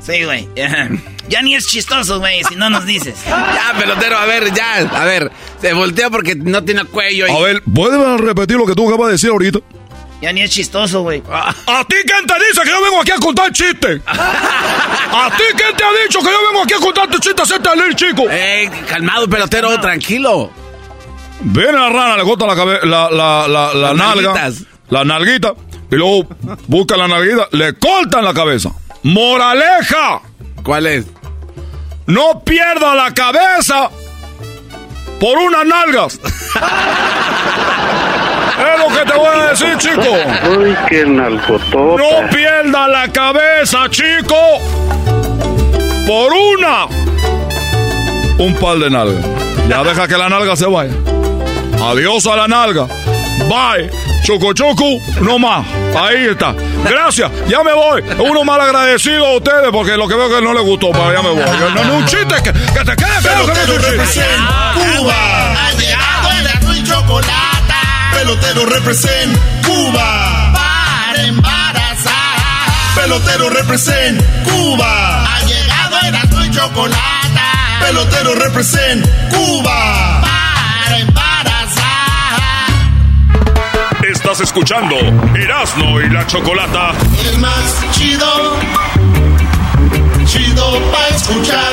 Sí, güey. [laughs] Ya ni es chistoso, güey, si no nos dices. ya, pelotero, a ver, ya. A ver, se voltea porque no tiene cuello. A ver, ¿puedes repetir lo que tú acabas de decir ahorita? Ya ni es chistoso, güey. ¿A ti quién te dice que yo vengo aquí a contar chistes? ¿A ti quién te ha dicho que yo vengo aquí a contarte chistes, hacerte leer, chico? Eh, calmado, pelotero, tranquilo. Viene la rana, le corta la, cabe la, la, la, la nalga. nalguitas. La nalguita. Y luego busca la nalguita, le cortan la cabeza. ¡Moraleja! ¿Cuál es? No pierda la cabeza por unas nalgas. [laughs] es lo que te voy a decir, chico. Uy, qué nalgotota. No pierda la cabeza, chico. Por una. Un par de nalgas. Ya deja que la nalga se vaya. Adiós a la nalga. Bye. Choco Choco, no más. Ahí está. Gracias. Ya me voy. Uno mal agradecido a ustedes porque lo que veo que no les gustó, pero ya me voy. No, no, un chiste que, que te quede que no es un chiste. Cuba. Ha llegado el y chocolate. Pelotero represent Cuba. Para embarazar. Pelotero represent Cuba. Ha llegado el y chocolate. Pelotero represent Cuba. Para embarazar. Estás escuchando Erasmo y la Chocolata. El más chido. Chido pa' escuchar.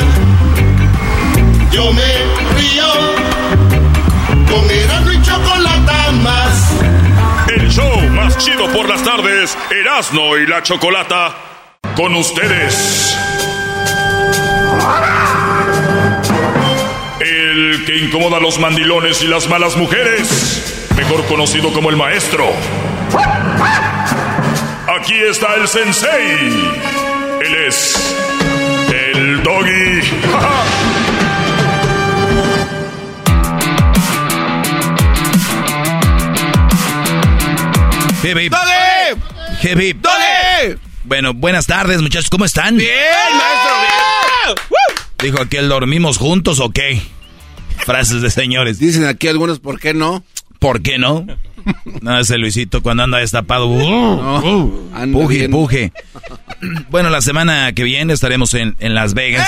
Yo me río. Con Erasmo y chocolata más. El show más chido por las tardes, Erasmo y la Chocolata. Con ustedes. El que incomoda a los mandilones y las malas mujeres, mejor conocido como el maestro. Aquí está el sensei. Él es el doggy. [laughs] ¡Doggy! ¡Doggy! ¡Doggy! Bueno, buenas tardes muchachos, ¿cómo están? Bien, maestro, bien. Dijo aquel, ¿dormimos juntos o qué? Frases de señores. Dicen aquí algunos, ¿por qué no? ¿Por qué no? No, ese Luisito cuando anda destapado. No, anda puje, bien. puje. Bueno, la semana que viene estaremos en, en Las Vegas.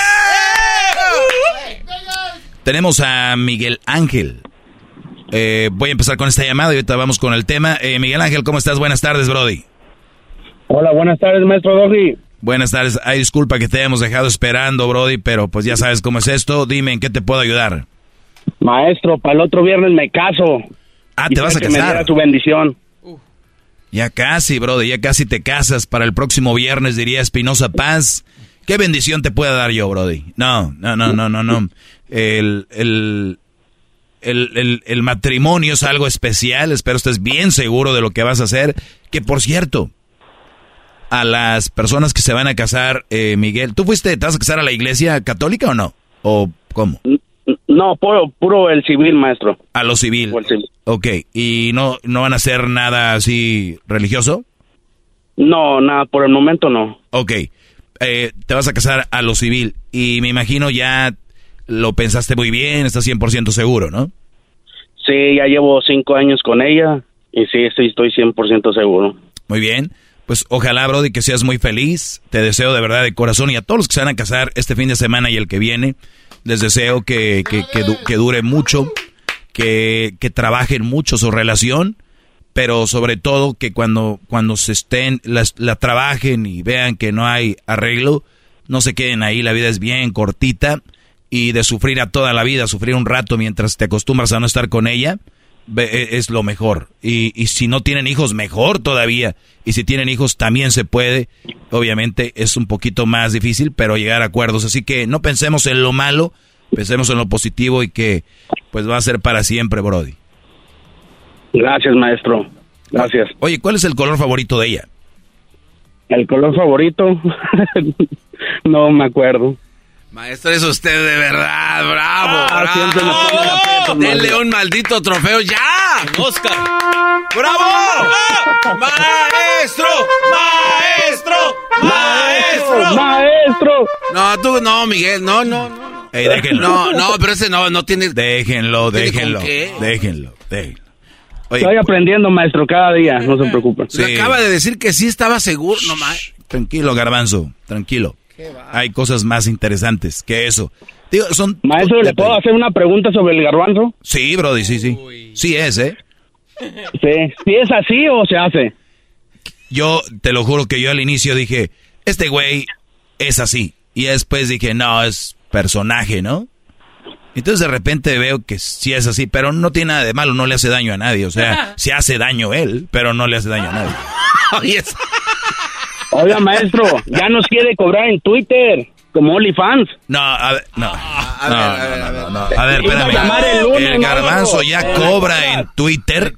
Tenemos a Miguel Ángel. Eh, voy a empezar con esta llamada y ahorita vamos con el tema. Eh, Miguel Ángel, ¿cómo estás? Buenas tardes, Brody. Hola, buenas tardes, maestro Doggy. Buenas tardes. Ay, disculpa que te hayamos dejado esperando, Brody, pero pues ya sabes cómo es esto. Dime, ¿en qué te puedo ayudar? Maestro, para el otro viernes me caso. Ah, ¿te vas a que me casar? diera su bendición. Ya casi, Brody, ya casi te casas. Para el próximo viernes, diría Espinosa Paz. ¿Qué bendición te pueda dar yo, Brody? No, no, no, no, no, no. El, el, el, el, el matrimonio es algo especial. Espero estés bien seguro de lo que vas a hacer. Que, por cierto, a las personas que se van a casar, eh, Miguel, ¿tú fuiste, te vas a casar a la iglesia católica o no? ¿O cómo? No, puro, puro el civil, maestro. A lo civil. O el civil. Ok, ¿y no, no van a hacer nada así religioso? No, nada, por el momento no. Ok, eh, te vas a casar a lo civil y me imagino ya lo pensaste muy bien, estás 100% seguro, ¿no? Sí, ya llevo cinco años con ella y sí, estoy, estoy 100% seguro. Muy bien, pues ojalá, Brody, que seas muy feliz, te deseo de verdad de corazón y a todos los que se van a casar este fin de semana y el que viene, les deseo que, que, que du- que dure mucho, que, que trabajen mucho su relación, pero sobre todo que cuando, cuando se estén, las- la, trabajen y vean que no hay arreglo, no se queden ahí, la vida es bien cortita y de sufrir a toda la vida, sufrir un rato mientras te acostumbras a no estar con ella, es lo mejor. Y, y si no tienen hijos, mejor todavía. Y si tienen hijos, también se puede. Obviamente es un poquito más difícil, pero llegar a acuerdos. Así que no pensemos en lo malo, pensemos en lo positivo y que pues va a ser para siempre, Brody. Gracias, maestro. Gracias. Oye, ¿cuál es el color favorito de ella? El color favorito, [laughs] no me acuerdo. Maestro, es usted de verdad, bravo, Ah, bravo. aprietos, Denle maestro. un maldito trofeo ya. Oscar. ¡Bravo! ¡Maestro! ¡Maestro! ¡Maestro! ¡Maestro! No, tú no, Miguel, no, no, no. Ey, déjenlo. No, no, pero ese no, no tiene. Déjenlo, ¿Tiene déjenlo, con qué? déjenlo, déjenlo. Oye, Estoy aprendiendo, maestro, cada día, no se preocupe. Sí. Le acaba de decir que sí estaba seguro, no más. tranquilo, garbanzo, tranquilo. Hay cosas más interesantes que eso. Digo, son... Maestro, ¿le puedo hacer una pregunta sobre el garbanzo? Sí, Brody, sí, sí. Sí es, ¿eh? Sí. ¿Si es así o se hace? Yo te lo juro que yo al inicio dije, este güey es así. Y después dije, no, es personaje, ¿no? Entonces de repente veo que sí es así, pero no tiene nada de malo, no le hace daño a nadie. O sea, [laughs] se hace daño él, pero no le hace daño a nadie. [laughs] Oiga, maestro, ya nos quiere cobrar en Twitter, como OnlyFans. No, a ver, no. No, no, no, no, no. A ver, Iba a espérame. llamar el lunes, El garbanzo ya cobra en Twitter.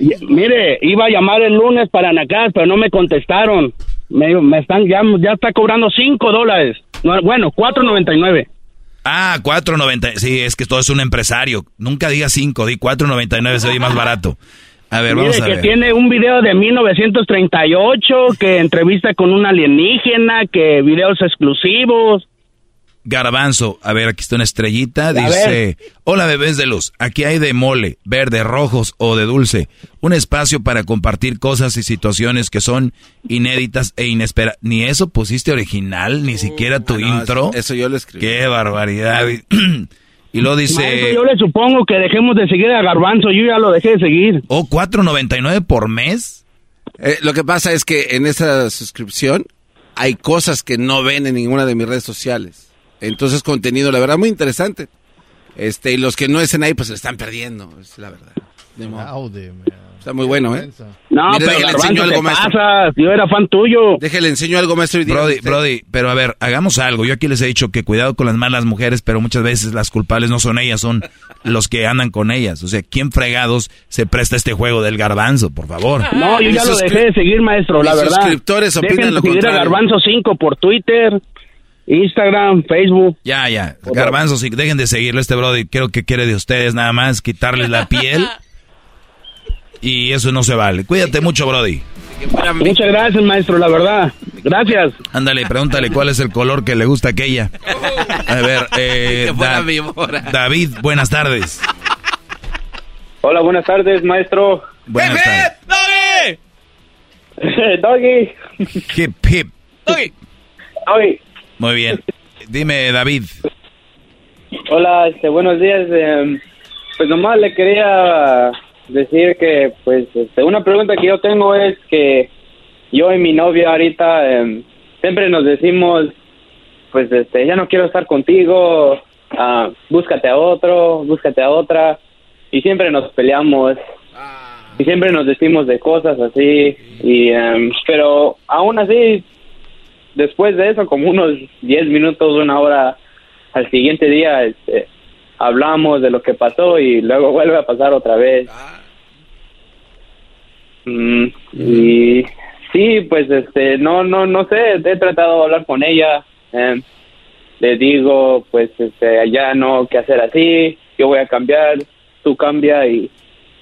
Y- Mire, iba a llamar el lunes para Nacas, pero no me contestaron. Me, me están, ya, ya está cobrando 5 dólares. No, bueno, 4.99. Ah, 4.90. Sí, es que todo es un empresario. Nunca diga 5, di 4.99, se oye más barato. A ver, Mire vamos a que ver. tiene un video de 1938, que entrevista con un alienígena, que videos exclusivos. Garbanzo, a ver, aquí está una estrellita, A dice, hola bebés de luz, aquí hay de mole, verde, rojos o de dulce, un espacio para compartir cosas y situaciones que son inéditas e inesperadas. Ni eso pusiste original, ni siquiera tu no, intro. eso- eso yo lo escribí. Qué barbaridad. [clears throat] y luego dice, Maestro, yo le supongo que dejemos de seguir a Garbanzo, yo ya lo dejé de seguir. ¿o 4.99 por mes? Eh, lo que pasa es que en esa suscripción hay cosas que no ven en ninguna de mis redes sociales. Entonces contenido, la verdad, muy interesante. Este, y los que no estén ahí, pues se están perdiendo, es la verdad. De modo. Está muy bueno, ¿eh? No, Mire, pero déjale, algo, maestro. pasas, yo era fan tuyo. Déjale, enseño algo, maestro. y Brody, usted. Brody, pero a ver, hagamos algo. Yo aquí les he dicho que cuidado con las malas mujeres, pero muchas veces las culpables no son ellas, son los que andan con ellas. O sea, ¿quién fregados se presta a este juego del garbanzo, por favor? No, yo ya lo dejé de seguir, maestro, la verdad. suscriptores opinan Dejen de lo seguir a contrario. Garbanzo 5 por Twitter, Instagram, Facebook. Ya, ya. Garbanzo, si dejen de seguirlo este Brody, creo que quiere de ustedes nada más quitarles la piel [laughs] Y eso no se vale. Cuídate mucho, Brody. Muchas gracias, maestro, la verdad. Gracias. Ándale, pregúntale cuál es el color que le gusta a aquella. A ver, [laughs] eh, David, buenas tardes. Hola, buenas tardes, maestro. Buenas tardes. ¡Doggy! [laughs] ¡Doggy! Hip, hip. ¡Doggy! ¡Doggy! Muy bien. Dime, David. Hola, este, buenos días. eh, pues nomás le quería decir que, pues, este, una pregunta que yo tengo es que yo y mi novia ahorita eh, siempre nos decimos, pues, este, ya no quiero estar contigo, ah, búscate a otro, búscate a otra, y siempre nos peleamos. Y siempre nos decimos de cosas así, y, em, pero aún así, después de eso, como unos 10 minutos, una hora al siguiente día, este, hablamos de lo que pasó y luego vuelve a pasar otra vez. Mm, y sí, pues este, no, no, no sé, he tratado de hablar con ella, em, le digo, pues este, ya no que hacer así, yo voy a cambiar, tú cambia y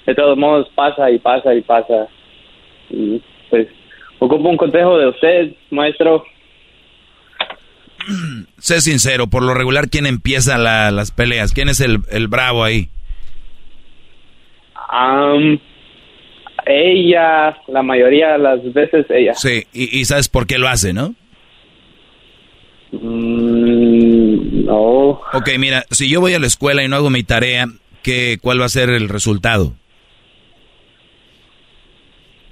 de todos modos pasa y pasa y pasa. Y pues ocupo un consejo de usted, maestro. [clears throat] Sé sincero, por lo regular, ¿quién empieza la- las peleas? ¿Quién es el, el bravo ahí? Am, ella, la mayoría de las veces ella. Sí, y, y sabes por qué lo hace, ¿no? Mm, no. Ok, mira, si yo voy a la escuela y no hago mi tarea, ¿qué, ¿cuál va a ser el resultado?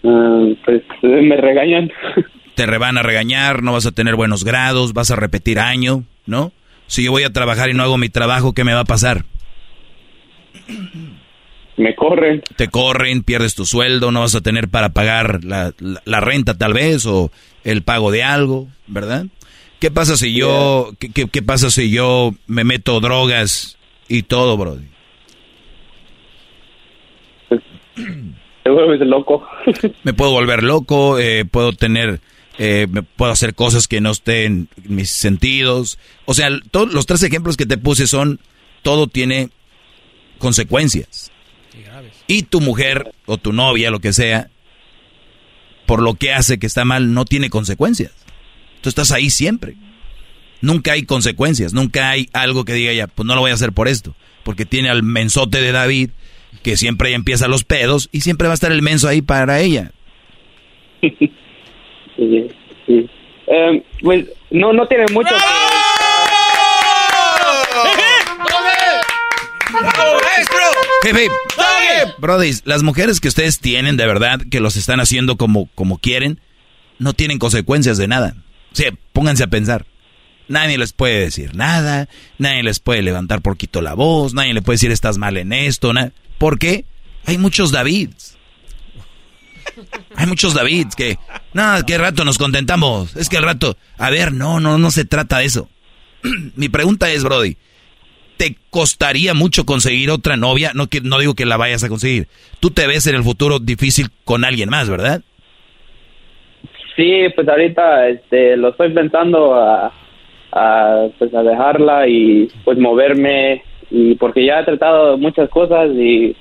Ah, pues me regañan. [laughs] Te van a regañar, no vas a tener buenos grados, vas a repetir año, ¿no? Si yo voy a trabajar y no hago mi trabajo, ¿qué me va a pasar? Me corren. Te corren, pierdes tu sueldo, no vas a tener para pagar la, la- la renta tal vez o el pago de algo, ¿verdad? ¿Qué pasa si yo, qué pasa si yo me meto drogas y todo, Brody? Te vuelves loco. Me puedo volver loco, eh, puedo tener, eh, me puedo hacer cosas que no estén en mis sentidos. O sea, todos los tres ejemplos que te puse son, todo tiene consecuencias. Y tu mujer o tu novia, lo que sea, por lo que hace que está mal, no tiene consecuencias. Tú estás ahí siempre. Nunca hay consecuencias, nunca hay algo que diga ya, pues no lo voy a hacer por esto. Porque tiene al mensote de David, que siempre empieza los pedos, y siempre va a estar el menso ahí para ella. [laughs] Sí, sí. Em, pues no, no tiene mucho. Hey, babe. Brody, las mujeres que ustedes tienen, de verdad, que los están haciendo como, como quieren, no tienen consecuencias de nada. O sea, pónganse a pensar. Nadie les puede decir nada, nadie les puede levantar poquito la voz, nadie le puede decir estás mal en esto, nada. ¿Por qué? Hay muchos Davids. Hay muchos Davids que, no, que rato nos contentamos. Es que al rato, a ver, no, no, no se trata de eso. [clears throat] Mi pregunta es, Brody, ¿te costaría mucho conseguir otra novia? No, que, no digo que la vayas a conseguir. Tú te ves en el futuro difícil con alguien más, ¿verdad? Sí, pues ahorita este, lo estoy pensando a, a, pues a dejarla y pues moverme y porque ya he tratado muchas cosas y,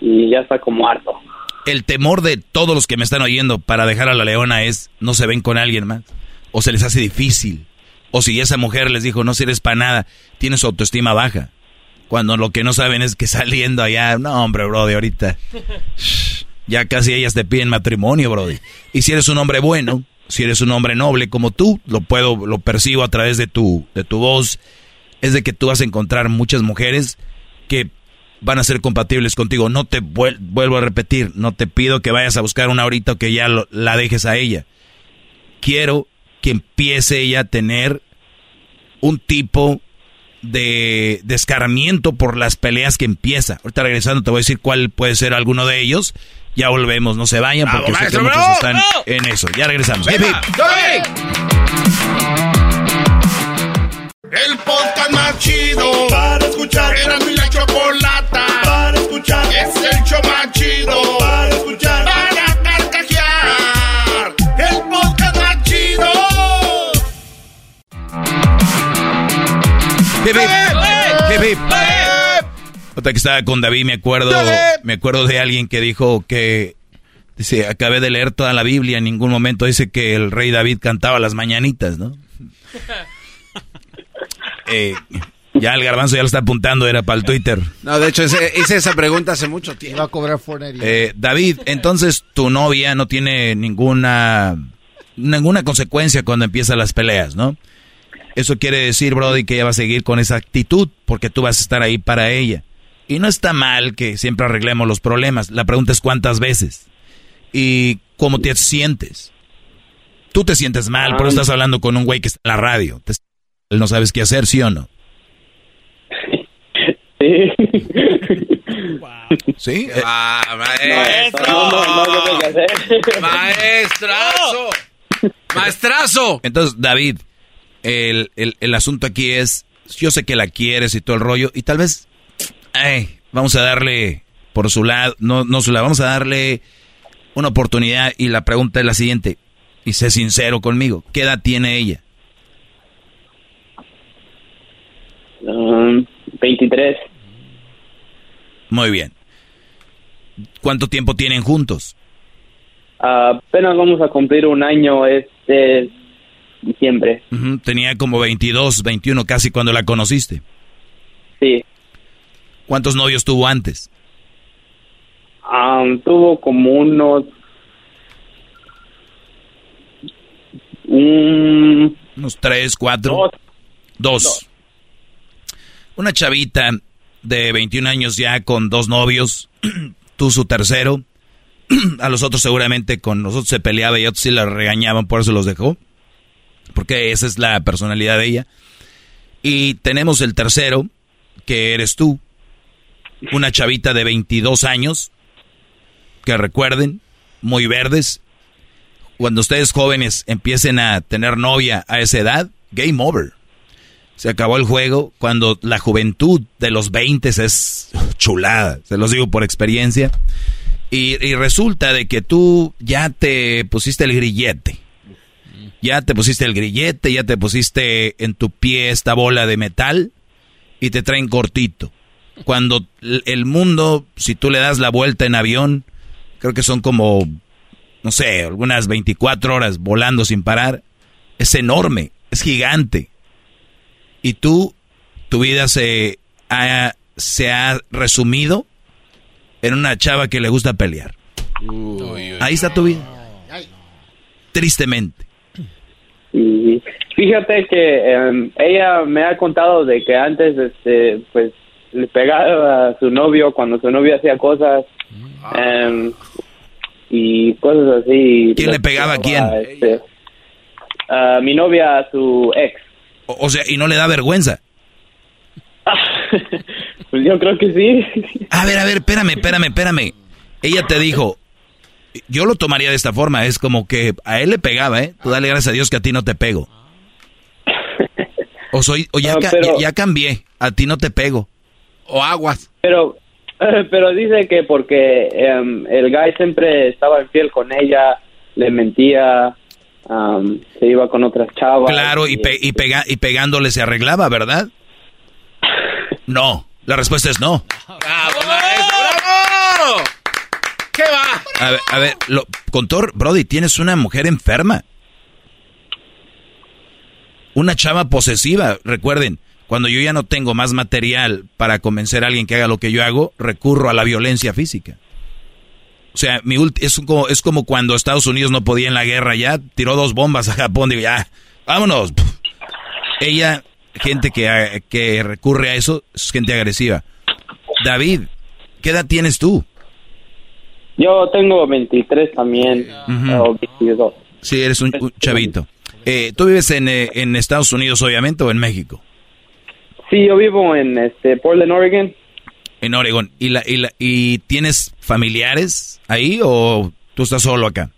y ya está como harto. El temor de todos los que me están oyendo para dejar a la leona es no se ven con alguien más. O se les hace difícil. O si esa mujer les dijo no sirves para nada, tiene su autoestima baja. Cuando lo que no saben es que saliendo allá, no hombre, brody, ahorita ya casi ellas te piden matrimonio, brody. Y si eres un hombre bueno, si eres un hombre noble como tú, lo puedo, lo percibo a través de tu, de tu voz, es de que tú vas a encontrar muchas mujeres que van a ser compatibles contigo. No te vuel- vuelvo a repetir, no te pido que vayas a buscar una ahorita o que ya lo- la dejes a ella. Quiero que empiece ella a tener un tipo de descaramiento por las peleas que empieza. Ahorita regresando te voy a decir cuál puede ser alguno de ellos. Ya volvemos, no se vayan porque sé que maestro, muchos están en eso. Ya regresamos. Venga. El podcast más chido para escuchar. Era mi la chocolata para escuchar. Es el show más chido para escuchar. Para carcajear. El podcast más chido. Hip, hip. Hip. Otra que estaba con David, me acuerdo, me acuerdo de alguien que dijo que dice, acabé de leer toda la Biblia, en ningún momento dice que el rey David cantaba las mañanitas, ¿no? [laughs] Eh, ya el garbanzo ya lo está apuntando, era para el Twitter. No, de hecho hice esa pregunta hace mucho tiempo. Va a cobrar eh, David, entonces tu novia no tiene ninguna ninguna consecuencia cuando empiezan las peleas, ¿no? Eso quiere decir, Brody, que ella va a seguir con esa actitud porque tú vas a estar ahí para ella. Y no está mal que siempre arreglemos los problemas. La pregunta es cuántas veces y cómo te sientes. Tú te sientes mal, por eso estás hablando con un güey que está en la radio. No sabes qué hacer, ¿sí o no? Sí. [laughs] ¿Sí? Ah, maestro. Maestrazo. Maestrazo. Entonces, David, el, el, asunto aquí es, yo sé que la quieres y todo el rollo, y tal vez, vamos a darle por su lado, no, no su lado, vamos a darle una oportunidad y la pregunta es la siguiente, y sé sincero conmigo, ¿qué edad tiene ella? 23. Um, Muy bien. ¿Cuánto tiempo tienen juntos? apenas vamos a cumplir un año este diciembre. Tenía como 22, 21 casi cuando la conociste. Sí. ¿Cuántos novios tuvo antes? tuvo como unos... unos tres, cuatro. Dos. Una chavita de 21 años ya con dos novios, [clears throat] tú su tercero. [clears throat] A los otros seguramente con nosotros se peleaba y otros sí la regañaban, por eso los dejó. Porque esa es la personalidad de ella. Y tenemos el tercero, que eres tú. Una chavita de 22 años, que recuerden, muy verdes. Cuando ustedes jóvenes empiecen a tener novia a esa edad, game over. Se acabó el juego cuando la juventud de los 20 es chulada, se los digo por experiencia. Y, resulta de que tú ya te pusiste el grillete. Ya te pusiste el grillete, ya te pusiste en tu pie esta bola de metal y te traen cortito. Cuando el mundo, si tú le das la vuelta en avión, creo que son como, no sé, algunas 24 horas volando sin parar, es enorme, es gigante. Y tú, tu vida se ha, se ha resumido en una chava que le gusta pelear. Ahí está tu vida. Tristemente. Y fíjate que em, ella me ha contado de que antes, este, pues, le pegaba a su novio cuando su novio hacía cosas em, y cosas así. ¿Quién le pegaba a quién? Este, a mi novia, a su ex. O, sea, ¿y no le da vergüenza? [laughs] pues yo creo que sí. A ver, a ver, espérame, espérame, espérame. Ella te dijo, yo lo tomaría de esta forma, es como que a él le pegaba, ¿eh? Tú dale gracias a Dios que a ti no te pego. O soy, o ya, ya, cambié, a ti no te pego. O aguas. Pero, [laughs] pero dice que porque em, el guy siempre estaba infiel con ella, le mentía, se iba con otras chavas. Claro, y, y, pega y pegándole se arreglaba, ¿verdad? [laughs] No, la respuesta es no. ¡Bravo, ¡Bravo! ¿Qué va? A ver, a ver lo, Contor, Brody, tienes una mujer enferma. Una chava posesiva, recuerden, cuando yo ya no tengo más material para convencer a alguien que haga lo que yo hago, recurro a la violencia física. O sea, mi es, como, es como cuando Estados Unidos no podía en la guerra ya, tiró dos bombas a Japón, digo, ya, vámonos. Ella, gente que, que recurre a eso, es gente agresiva. David, ¿qué edad tienes tú? Yo tengo 23 también, o 22. Sí, eres un, chavito. Eh, ¿Tú vives en, eh, en Estados Unidos, obviamente, o en México? Sí, yo vivo en este, Portland, Oregon. En Oregon. ¿Y, la, y, la, ¿Y tienes familiares ahí o tú estás solo acá?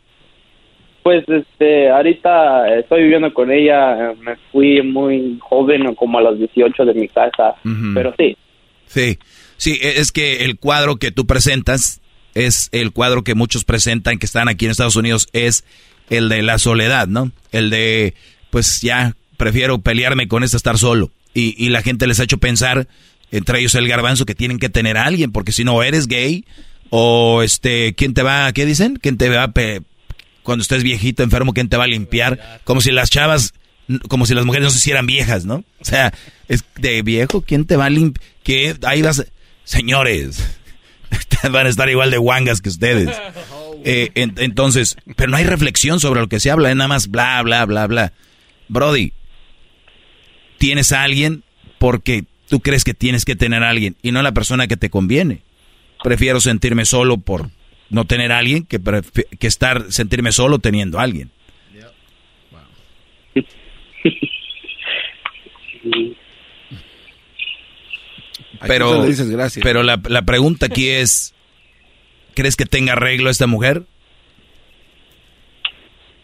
Pues este, ahorita estoy viviendo con ella, me fui muy joven, como a los 18 de mi casa, pero sí. Sí, sí, e, es que el cuadro que tú presentas es el cuadro que muchos presentan que están aquí en Estados Unidos, es el de la soledad, ¿no? El de, pues ya, prefiero pelearme con esto, estar solo. Y, y la gente les ha hecho pensar entre ellos el garbanzo, que tienen que tener a alguien, porque si no eres gay, o este, ¿quién te va, qué dicen? ¿Quién te va, pe- cuando estés viejito, enfermo, quién te va a limpiar? Como si las chavas, como si las mujeres no se hicieran viejas, ¿no? O sea, es de viejo, ¿quién te va a limpiar? Que ahí vas, señores, [laughs] van a estar igual de guangas que ustedes. Eh, en- entonces, pero no hay reflexión sobre lo que se habla, nada más bla, bla, bla, bla. Brody, tienes a alguien porque tú crees que tienes que tener a alguien y no la persona que te conviene. Prefiero sentirme solo por no tener a alguien que, que estar sentirme solo teniendo a alguien. Pero, dices gracias. pero la, la pregunta aquí es, ¿crees que tenga arreglo esta mujer?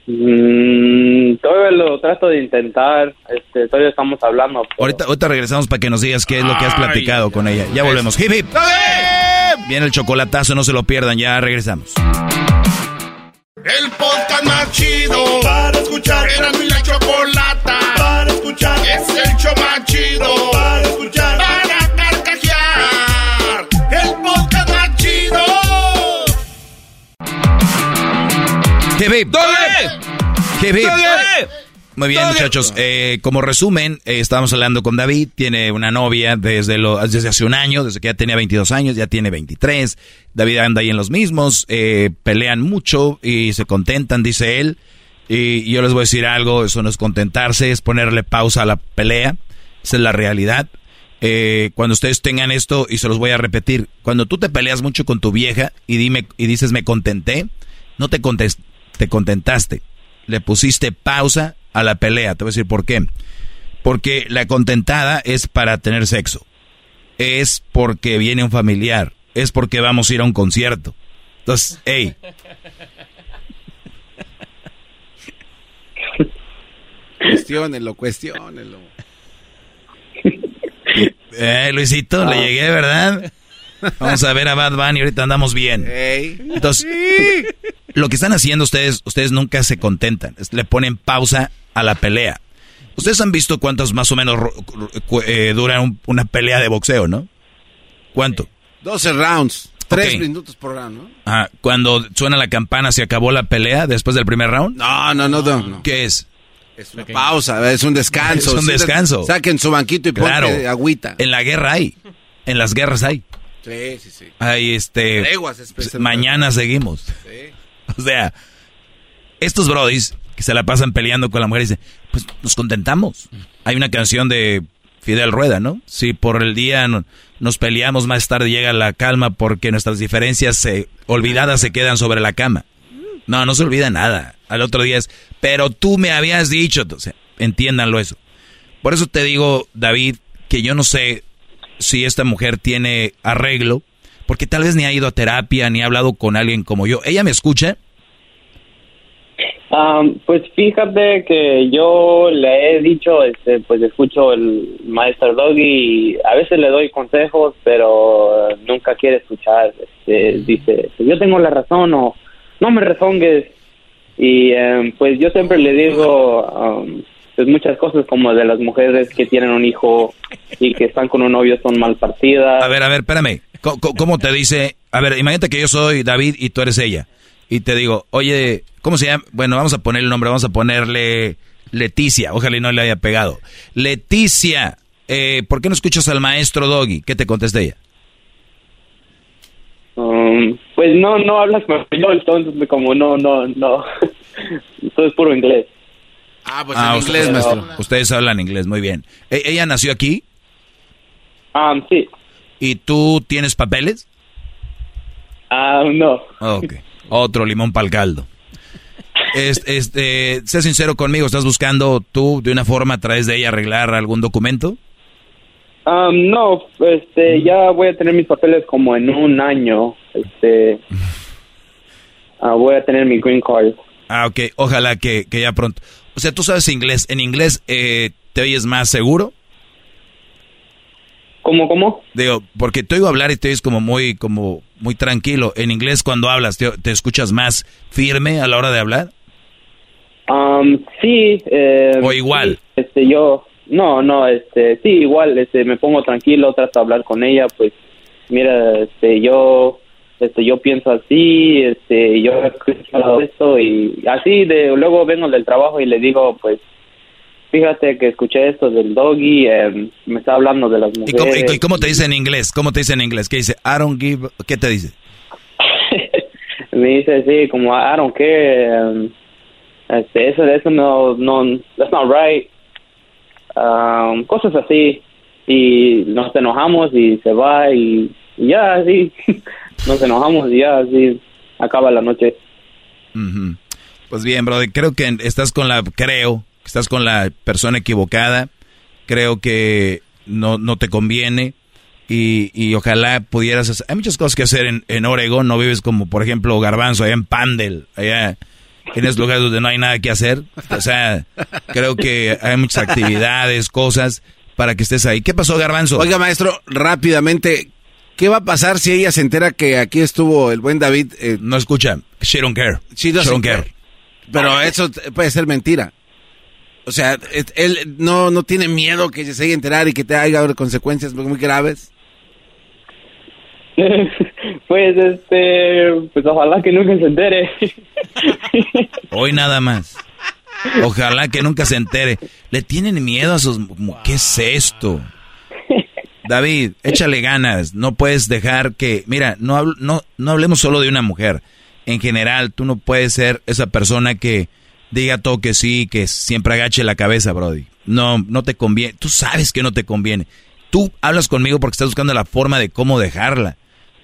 Mm, todavía lo trato de intentar, este, todavía estamos hablando. Ahorita, ahorita regresamos para que nos digas qué es lo que has platicado con ella. Ya volvemos. Hip, hip. Viene el chocolatazo, no se lo pierdan, ya regresamos. El podcast más chido para escuchar. Era mi la chocolata para escuchar. Es el show más chido para escuchar. Hip, hip. Muy bien, muchachos. Eh, como resumen, eh, estábamos hablando con David. Tiene una novia desde, lo, desde hace un año, desde que ya tenía 22 años, ya tiene 23. David anda ahí en los mismos. eh, pelean mucho y se contentan, dice él. Y yo les voy a decir algo: eso no es contentarse, es ponerle pausa a la pelea. Esa es la realidad. Eh, cuando ustedes tengan esto, y se los voy a repetir, cuando tú te peleas mucho con tu vieja y, dime, y dices me contenté, no te, contes- te contentaste. Le pusiste pausa a la pelea. Te voy a decir por qué. Porque la contentada es para tener sexo. Es porque viene un familiar. Es porque vamos a ir a un concierto. Entonces, hey, Cuestiónenlo, cuestiónenlo. eh, Luisito, le llegué, ¿verdad? Vamos a ver a Bad Bunny, ahorita andamos bien. Entonces, lo que están haciendo ustedes, ustedes nunca se contentan, le ponen pausa a la pelea. Ustedes han visto cuántos más o menos eh, dura un- una pelea de boxeo, ¿no? ¿Cuánto? 12 rounds. 3 Ok. minutos por round, ¿no? Ah, cuando suena la campana, ¿se acabó la pelea después del primer round? No, no, no, no. no. ¿Qué es? Es una pausa, es un descanso. [laughs] Es un Sí, descanso. Saquen su banquito y Claro. agüita. En la guerra hay. En las guerras hay. Sí, sí, sí. Hay este. Treguas, mañana seguimos. [laughs] O sea, estos brodis que se la pasan peleando con la mujer dicen, pues nos contentamos. Hay una canción de Fidel Rueda, ¿no? Si por el día no- nos peleamos, más tarde llega la calma porque nuestras diferencias se, olvidadas se quedan sobre la cama. No, no se olvida nada. Al otro día es, pero tú me habías dicho, o sea, entiéndanlo eso. Por eso te digo, David, que yo no sé si esta mujer tiene arreglo, porque tal vez ni ha ido a terapia, ni ha hablado con alguien como yo. ¿Ella me escucha? Ah, pues fíjate que yo le he dicho, este, pues escucho el maestro Doggy y a veces le doy consejos, pero nunca quiere escuchar. Este, dice, yo tengo la razón o no me rezongues. Y eh, pues yo siempre le digo um, pues muchas cosas como de las mujeres que tienen un hijo y que están con un novio son mal partidas. A ver, a ver, espérame. Co- ¿Cómo te dice? A ver, imagínate que yo soy David y tú eres ella. Y te digo, oye, ¿cómo se llama? Bueno, vamos a ponerle el nombre, vamos a ponerle Leticia. Ojalá y no le haya pegado. Leticia, eh, ¿por qué no escuchas al maestro Doggy? ¿Qué te contesta ella? Um, pues no, no hablas español, entonces como no, no, no, [laughs] todo es puro inglés. Ah, pues Ah, en inglés, maestro. Ustedes hablan inglés, muy bien. ¿E- ¿Ella nació aquí? Ah, sí. ¿Y tú tienes papeles? Ah, no. Ok. Otro limón para el caldo. Es- Este, sé sincero conmigo, ¿estás buscando tú de una forma a través de ella arreglar algún documento? Um, no, este, ya voy a tener mis papeles como en un año, este, ah, voy a tener mi green card. Ah, ok, ojalá que, que ya pronto. O sea, tú sabes inglés. ¿En inglés eh, te oyes más seguro? ¿Cómo, cómo? Digo, porque te oigo hablar y te oyes como muy, como muy tranquilo. En inglés cuando hablas, ¿te, te escuchas más firme a la hora de hablar? Um, sí. Eh, O igual. Este, yo, no, no, este, sí, igual, este, me pongo tranquilo, trato de hablar con ella, pues, mira, este, yo, este, yo pienso así, este, yo he escuchado esto y así, de, luego vengo del trabajo y le digo, pues, fíjate que escuché esto del doggy, em, me está hablando de las ¿Y cómo, mujeres. y- cómo te dice en inglés? ¿Cómo te dice en inglés? ¿Qué dice? I don't give... ¿Qué te dice? [laughs] Me dice, sí, como, I don't care, em, este, eso, eso no, no, that's not right, um, cosas así, y nos enojamos y se va y, y ya, así, [laughs] nos enojamos y ya, así, acaba la noche. Pues bien, brother, creo que estás con la, creo estás con la persona equivocada. Creo que no, no te conviene y, y ojalá pudieras hacer. Hay muchas cosas que hacer en, en Oregón. No vives como, por ejemplo, Garbanzo, allá en Pandel, allá en esos lugares donde no hay nada que hacer. O sea, creo que hay muchas actividades, cosas para que estés ahí. ¿Qué pasó, Garbanzo? Oiga, maestro, rápidamente, ¿qué va a pasar si ella se entera que aquí estuvo el buen David? eh, no escucha, she don't care. She don't care. care. Pero eso puede ser mentira. O sea, él no, no tiene miedo que se llegue a enterar y que te haya consecuencias muy muy graves. [laughs] pues, este, pues ojalá que nunca se entere. Hoy nada más. Ojalá que nunca se entere. Le tienen miedo a sus... ¿Qué es esto? David, échale ganas. No puedes dejar que... Mira, no, habl- no, no hablemos solo de una mujer. En general, tú no puedes ser esa persona que diga todo que sí, que siempre agache la cabeza, Brody. No, no te conviene. Tú sabes que no te conviene. Tú hablas conmigo porque estás buscando la forma de cómo dejarla.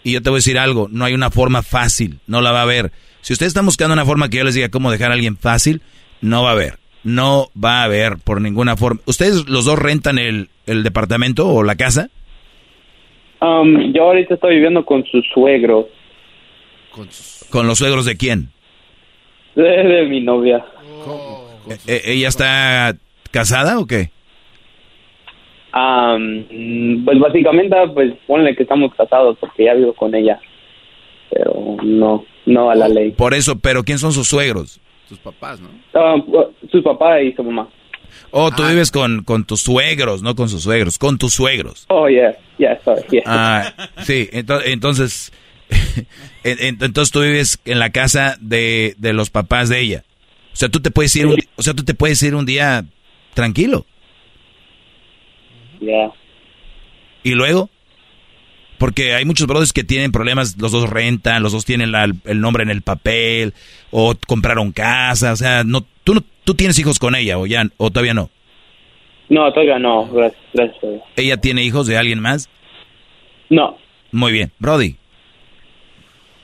Y yo te voy a decir algo, no hay una forma fácil, no la va a haber. Si ustedes están buscando una forma que yo les diga cómo dejar a alguien fácil, no va a haber. No va a haber por ninguna forma. ¿Ustedes los dos rentan el, el departamento o la casa? Um, yo ahorita estoy viviendo con su suegro, ¿Con los suegros de quién? De, de mi novia. Eh, eh, ¿Ella está casada o qué? Um, pues básicamente, pues ponle que estamos casados porque ya vivo con ella, pero no, no a la ley. Por eso, pero ¿quién son sus suegros? Sus papás, ¿no? Um, su papá y su mamá. Oh, tú vives con, con tus suegros, no con sus suegros, con tus suegros. Oh, yeah, yeah, sorry, yeah. Ah, [laughs] sí, ento- entonces, en- en- [laughs] entonces tú vives en la casa de, de los papás de ella. O sea, tú te puedes ir un, o sea, tú te puedes ir un día tranquilo. Yeah. ¿Y luego? Porque hay muchos brothers que tienen problemas, los dos rentan, los dos tienen la- el nombre en el papel, o compraron casa, o sea, no, tú, no, tú tienes hijos con ella, o ya, o todavía no. No, todavía no, gracias, gracias. ¿Ella tiene hijos de alguien más? No. Muy bien. Brody,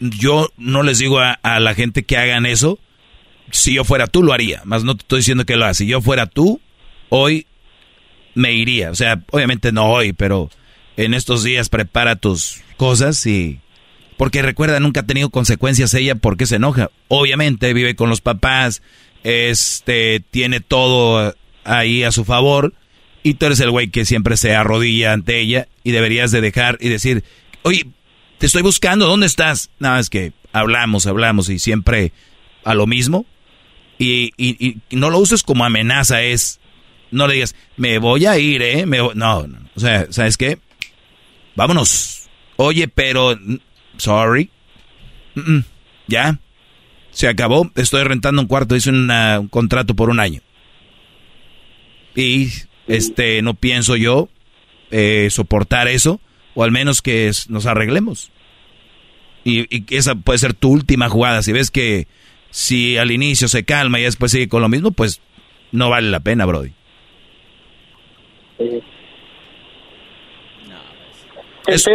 yo no les digo a, la gente que hagan eso. Si yo fuera tú, lo haría. Más no te estoy diciendo que lo haga. Si yo fuera tú, hoy me iría. O sea, obviamente no hoy, pero en estos días prepara tus cosas y... Porque recuerda, nunca ha tenido consecuencias ella porque se enoja. Obviamente vive con los papás, este, tiene todo ahí a su favor y tú eres el güey que siempre se arrodilla ante ella y deberías de dejar y decir, oye, te estoy buscando, ¿dónde estás? Nada, es que hablamos, hablamos y siempre a lo mismo. Y, y- y no lo uses como amenaza, es, no le digas, me voy a ir, ¿eh? Me voy-". No, no, o sea, ¿sabes qué? Vámonos. Oye, pero, sorry. Ya, se acabó, estoy rentando un cuarto, hice una- un contrato por un año. Y este no pienso yo eh, soportar eso, o al menos que nos arreglemos. Y, y esa puede ser tu última jugada. Si ves que si al inicio se calma y después sigue con lo mismo, pues no vale la pena, Brody. Eso,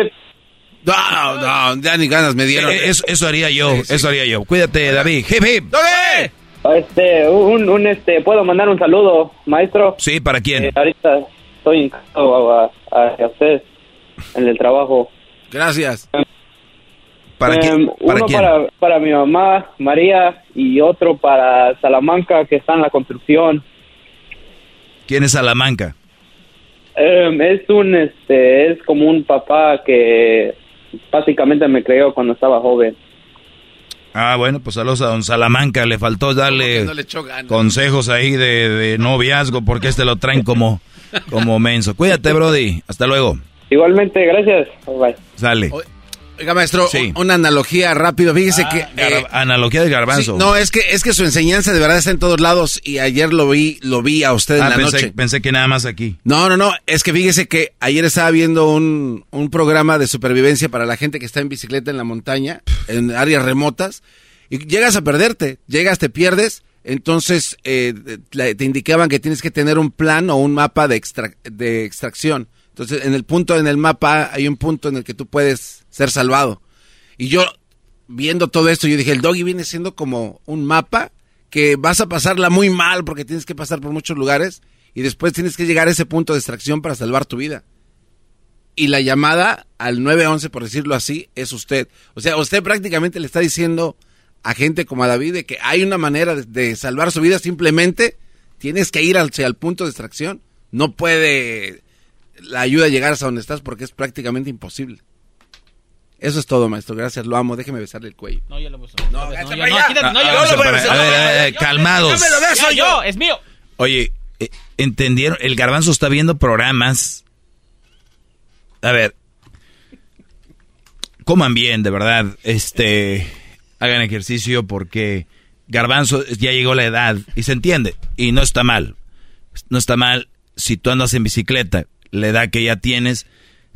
No, no, ya ni ganas me dieron. Eh, eso, eso haría yo, eso haría yo. Cuídate, David. Hip, hip. Este, un, un, este, ¿puedo mandar un saludo, maestro? Sí, ¿para quién? Eh, ahorita estoy encantado a, a, a usted en el trabajo. Gracias. ¿Para Em? ¿Para uno quién? para, para mi mamá, María, y otro para Salamanca, que está en la construcción. ¿Quién es Salamanca? Em, es un, este, es como un papá que básicamente me creó cuando estaba joven. Ah, bueno, pues saludos a don Salamanca. Le faltó darle no le consejos ahí de, de noviazgo porque este lo traen como, como menso. Cuídate, Brody. Hasta luego. Igualmente, gracias. Bye. Sale. Oiga, maestro, un- una analogía rápido. Fíjese que... eh, Analogía de garbanzo. sí, no, es que, es que su enseñanza de verdad está en todos lados y ayer lo vi, lo vi a usted en Ah, la pensé, noche. pensé que nada más aquí. No, no, no, es que fíjese que ayer estaba viendo un, un programa de supervivencia para la gente que está en bicicleta en la montaña, en áreas remotas, y llegas a perderte, llegas, te pierdes, entonces eh, te indicaban que tienes que tener un plan o un mapa de, extra- de extracción. Entonces, en el punto, en el mapa, hay un punto en el que tú puedes ser salvado. Y yo, viendo todo esto, yo dije, el doggy viene siendo como un mapa que vas a pasarla muy mal porque tienes que pasar por muchos lugares y después tienes que llegar a ese punto de extracción para salvar tu vida. Y la llamada al 911, por decirlo así, es usted. O sea, usted prácticamente le está diciendo a gente como a David de que hay una manera de, salvar su vida, simplemente tienes que ir el punto de extracción. No puede la ayuda llegar hasta donde estás porque es prácticamente imposible. Eso es todo, maestro. Gracias, lo amo. Déjeme besarle el cuello. No, yo lo beso. No, no, yo- no, allá. quítate, no, yo no lo a a ver, No, a ver, calmados. yo me lo beso Ya, yo, es mío. Oye, eh, ¿entendieron? El garbanzo está viendo programas. A ver. Coman bien, de verdad. Este. Hagan ejercicio porque garbanzo ya llegó la edad y se entiende. Y no está mal. No está mal si tú andas en bicicleta, la edad que ya tienes,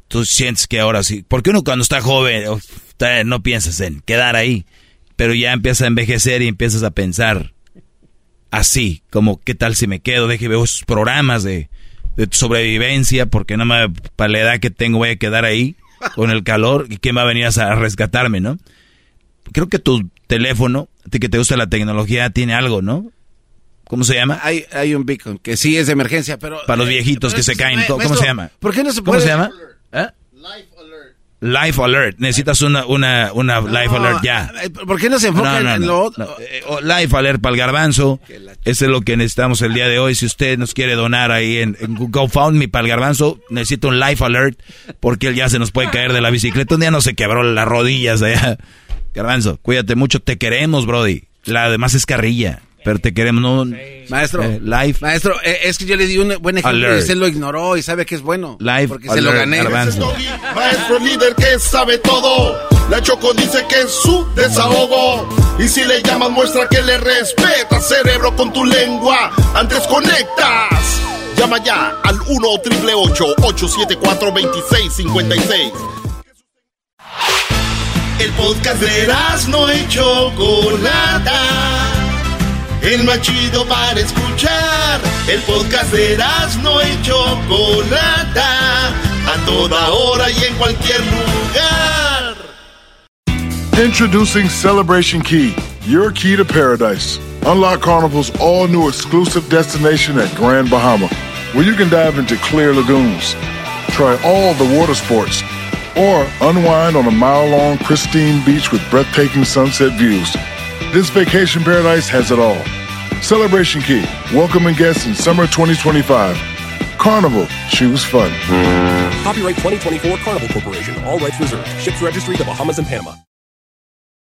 tú sientes que ahora sí. Porque uno cuando está joven no piensas en quedar ahí. Pero ya empiezas a envejecer y empiezas a pensar así, como qué tal si me quedo, deje veo esos programas de, de sobrevivencia, porque no me, para la edad que tengo voy a quedar ahí con el calor y quién va a venir a rescatarme, ¿no? Creo que tu teléfono, a ti que te gusta la tecnología, tiene algo, ¿no? ¿Cómo se llama? Hay, hay un beacon que sí es de emergencia, pero... Para los eh, viejitos que se caen. ¿Cómo, cómo se llama? ¿Por qué no se ¿Cómo puede? se llama? ¿Eh? Life Alert. Necesitas una, una, una Life Alert ya. eh, ¿Por qué no se enfoca No, no, en no, lo otro? no. Eh, oh, Life Alert para el garbanzo. Eso es lo que necesitamos el día de hoy. Si usted nos quiere donar ahí en, en GoFundMe para el garbanzo, necesito un Life Alert porque él ya se nos puede caer de la bicicleta. Un día no se quebró las rodillas allá. Garbanzo, cuídate mucho. Te queremos, Brody. La demás es carrilla, pero te queremos. No, Maestro, eh, life maestro, eh, es que yo le di un buen ejemplo Alert. y usted lo ignoró y sabe que es bueno. Life porque se lo gané. Maestro líder que sabe todo. La Choco dice que es su desahogo. Y si le llamas, muestra que le respeta, cerebro, con tu lengua. Antes conectas. Llama ya al 1 874 2656 El podcast de no y Chocolata. El más chido para escuchar. El podcast de no y Chocolata. A toda hora y en cualquier lugar. Introducing Celebration Key, your key to paradise. Unlock Carnival's all new exclusive destination at Grand Bahama, where you can dive into clear lagoons, try all the water sports, or unwind on a mile long pristine beach with breathtaking sunset views. This vacation paradise has it all. Celebration Key, welcoming guests in summer 2025. Carnival, choose fun. Copyright 2024 Carnival Corporation. All rights reserved. Ships registry the Bahamas and Panama.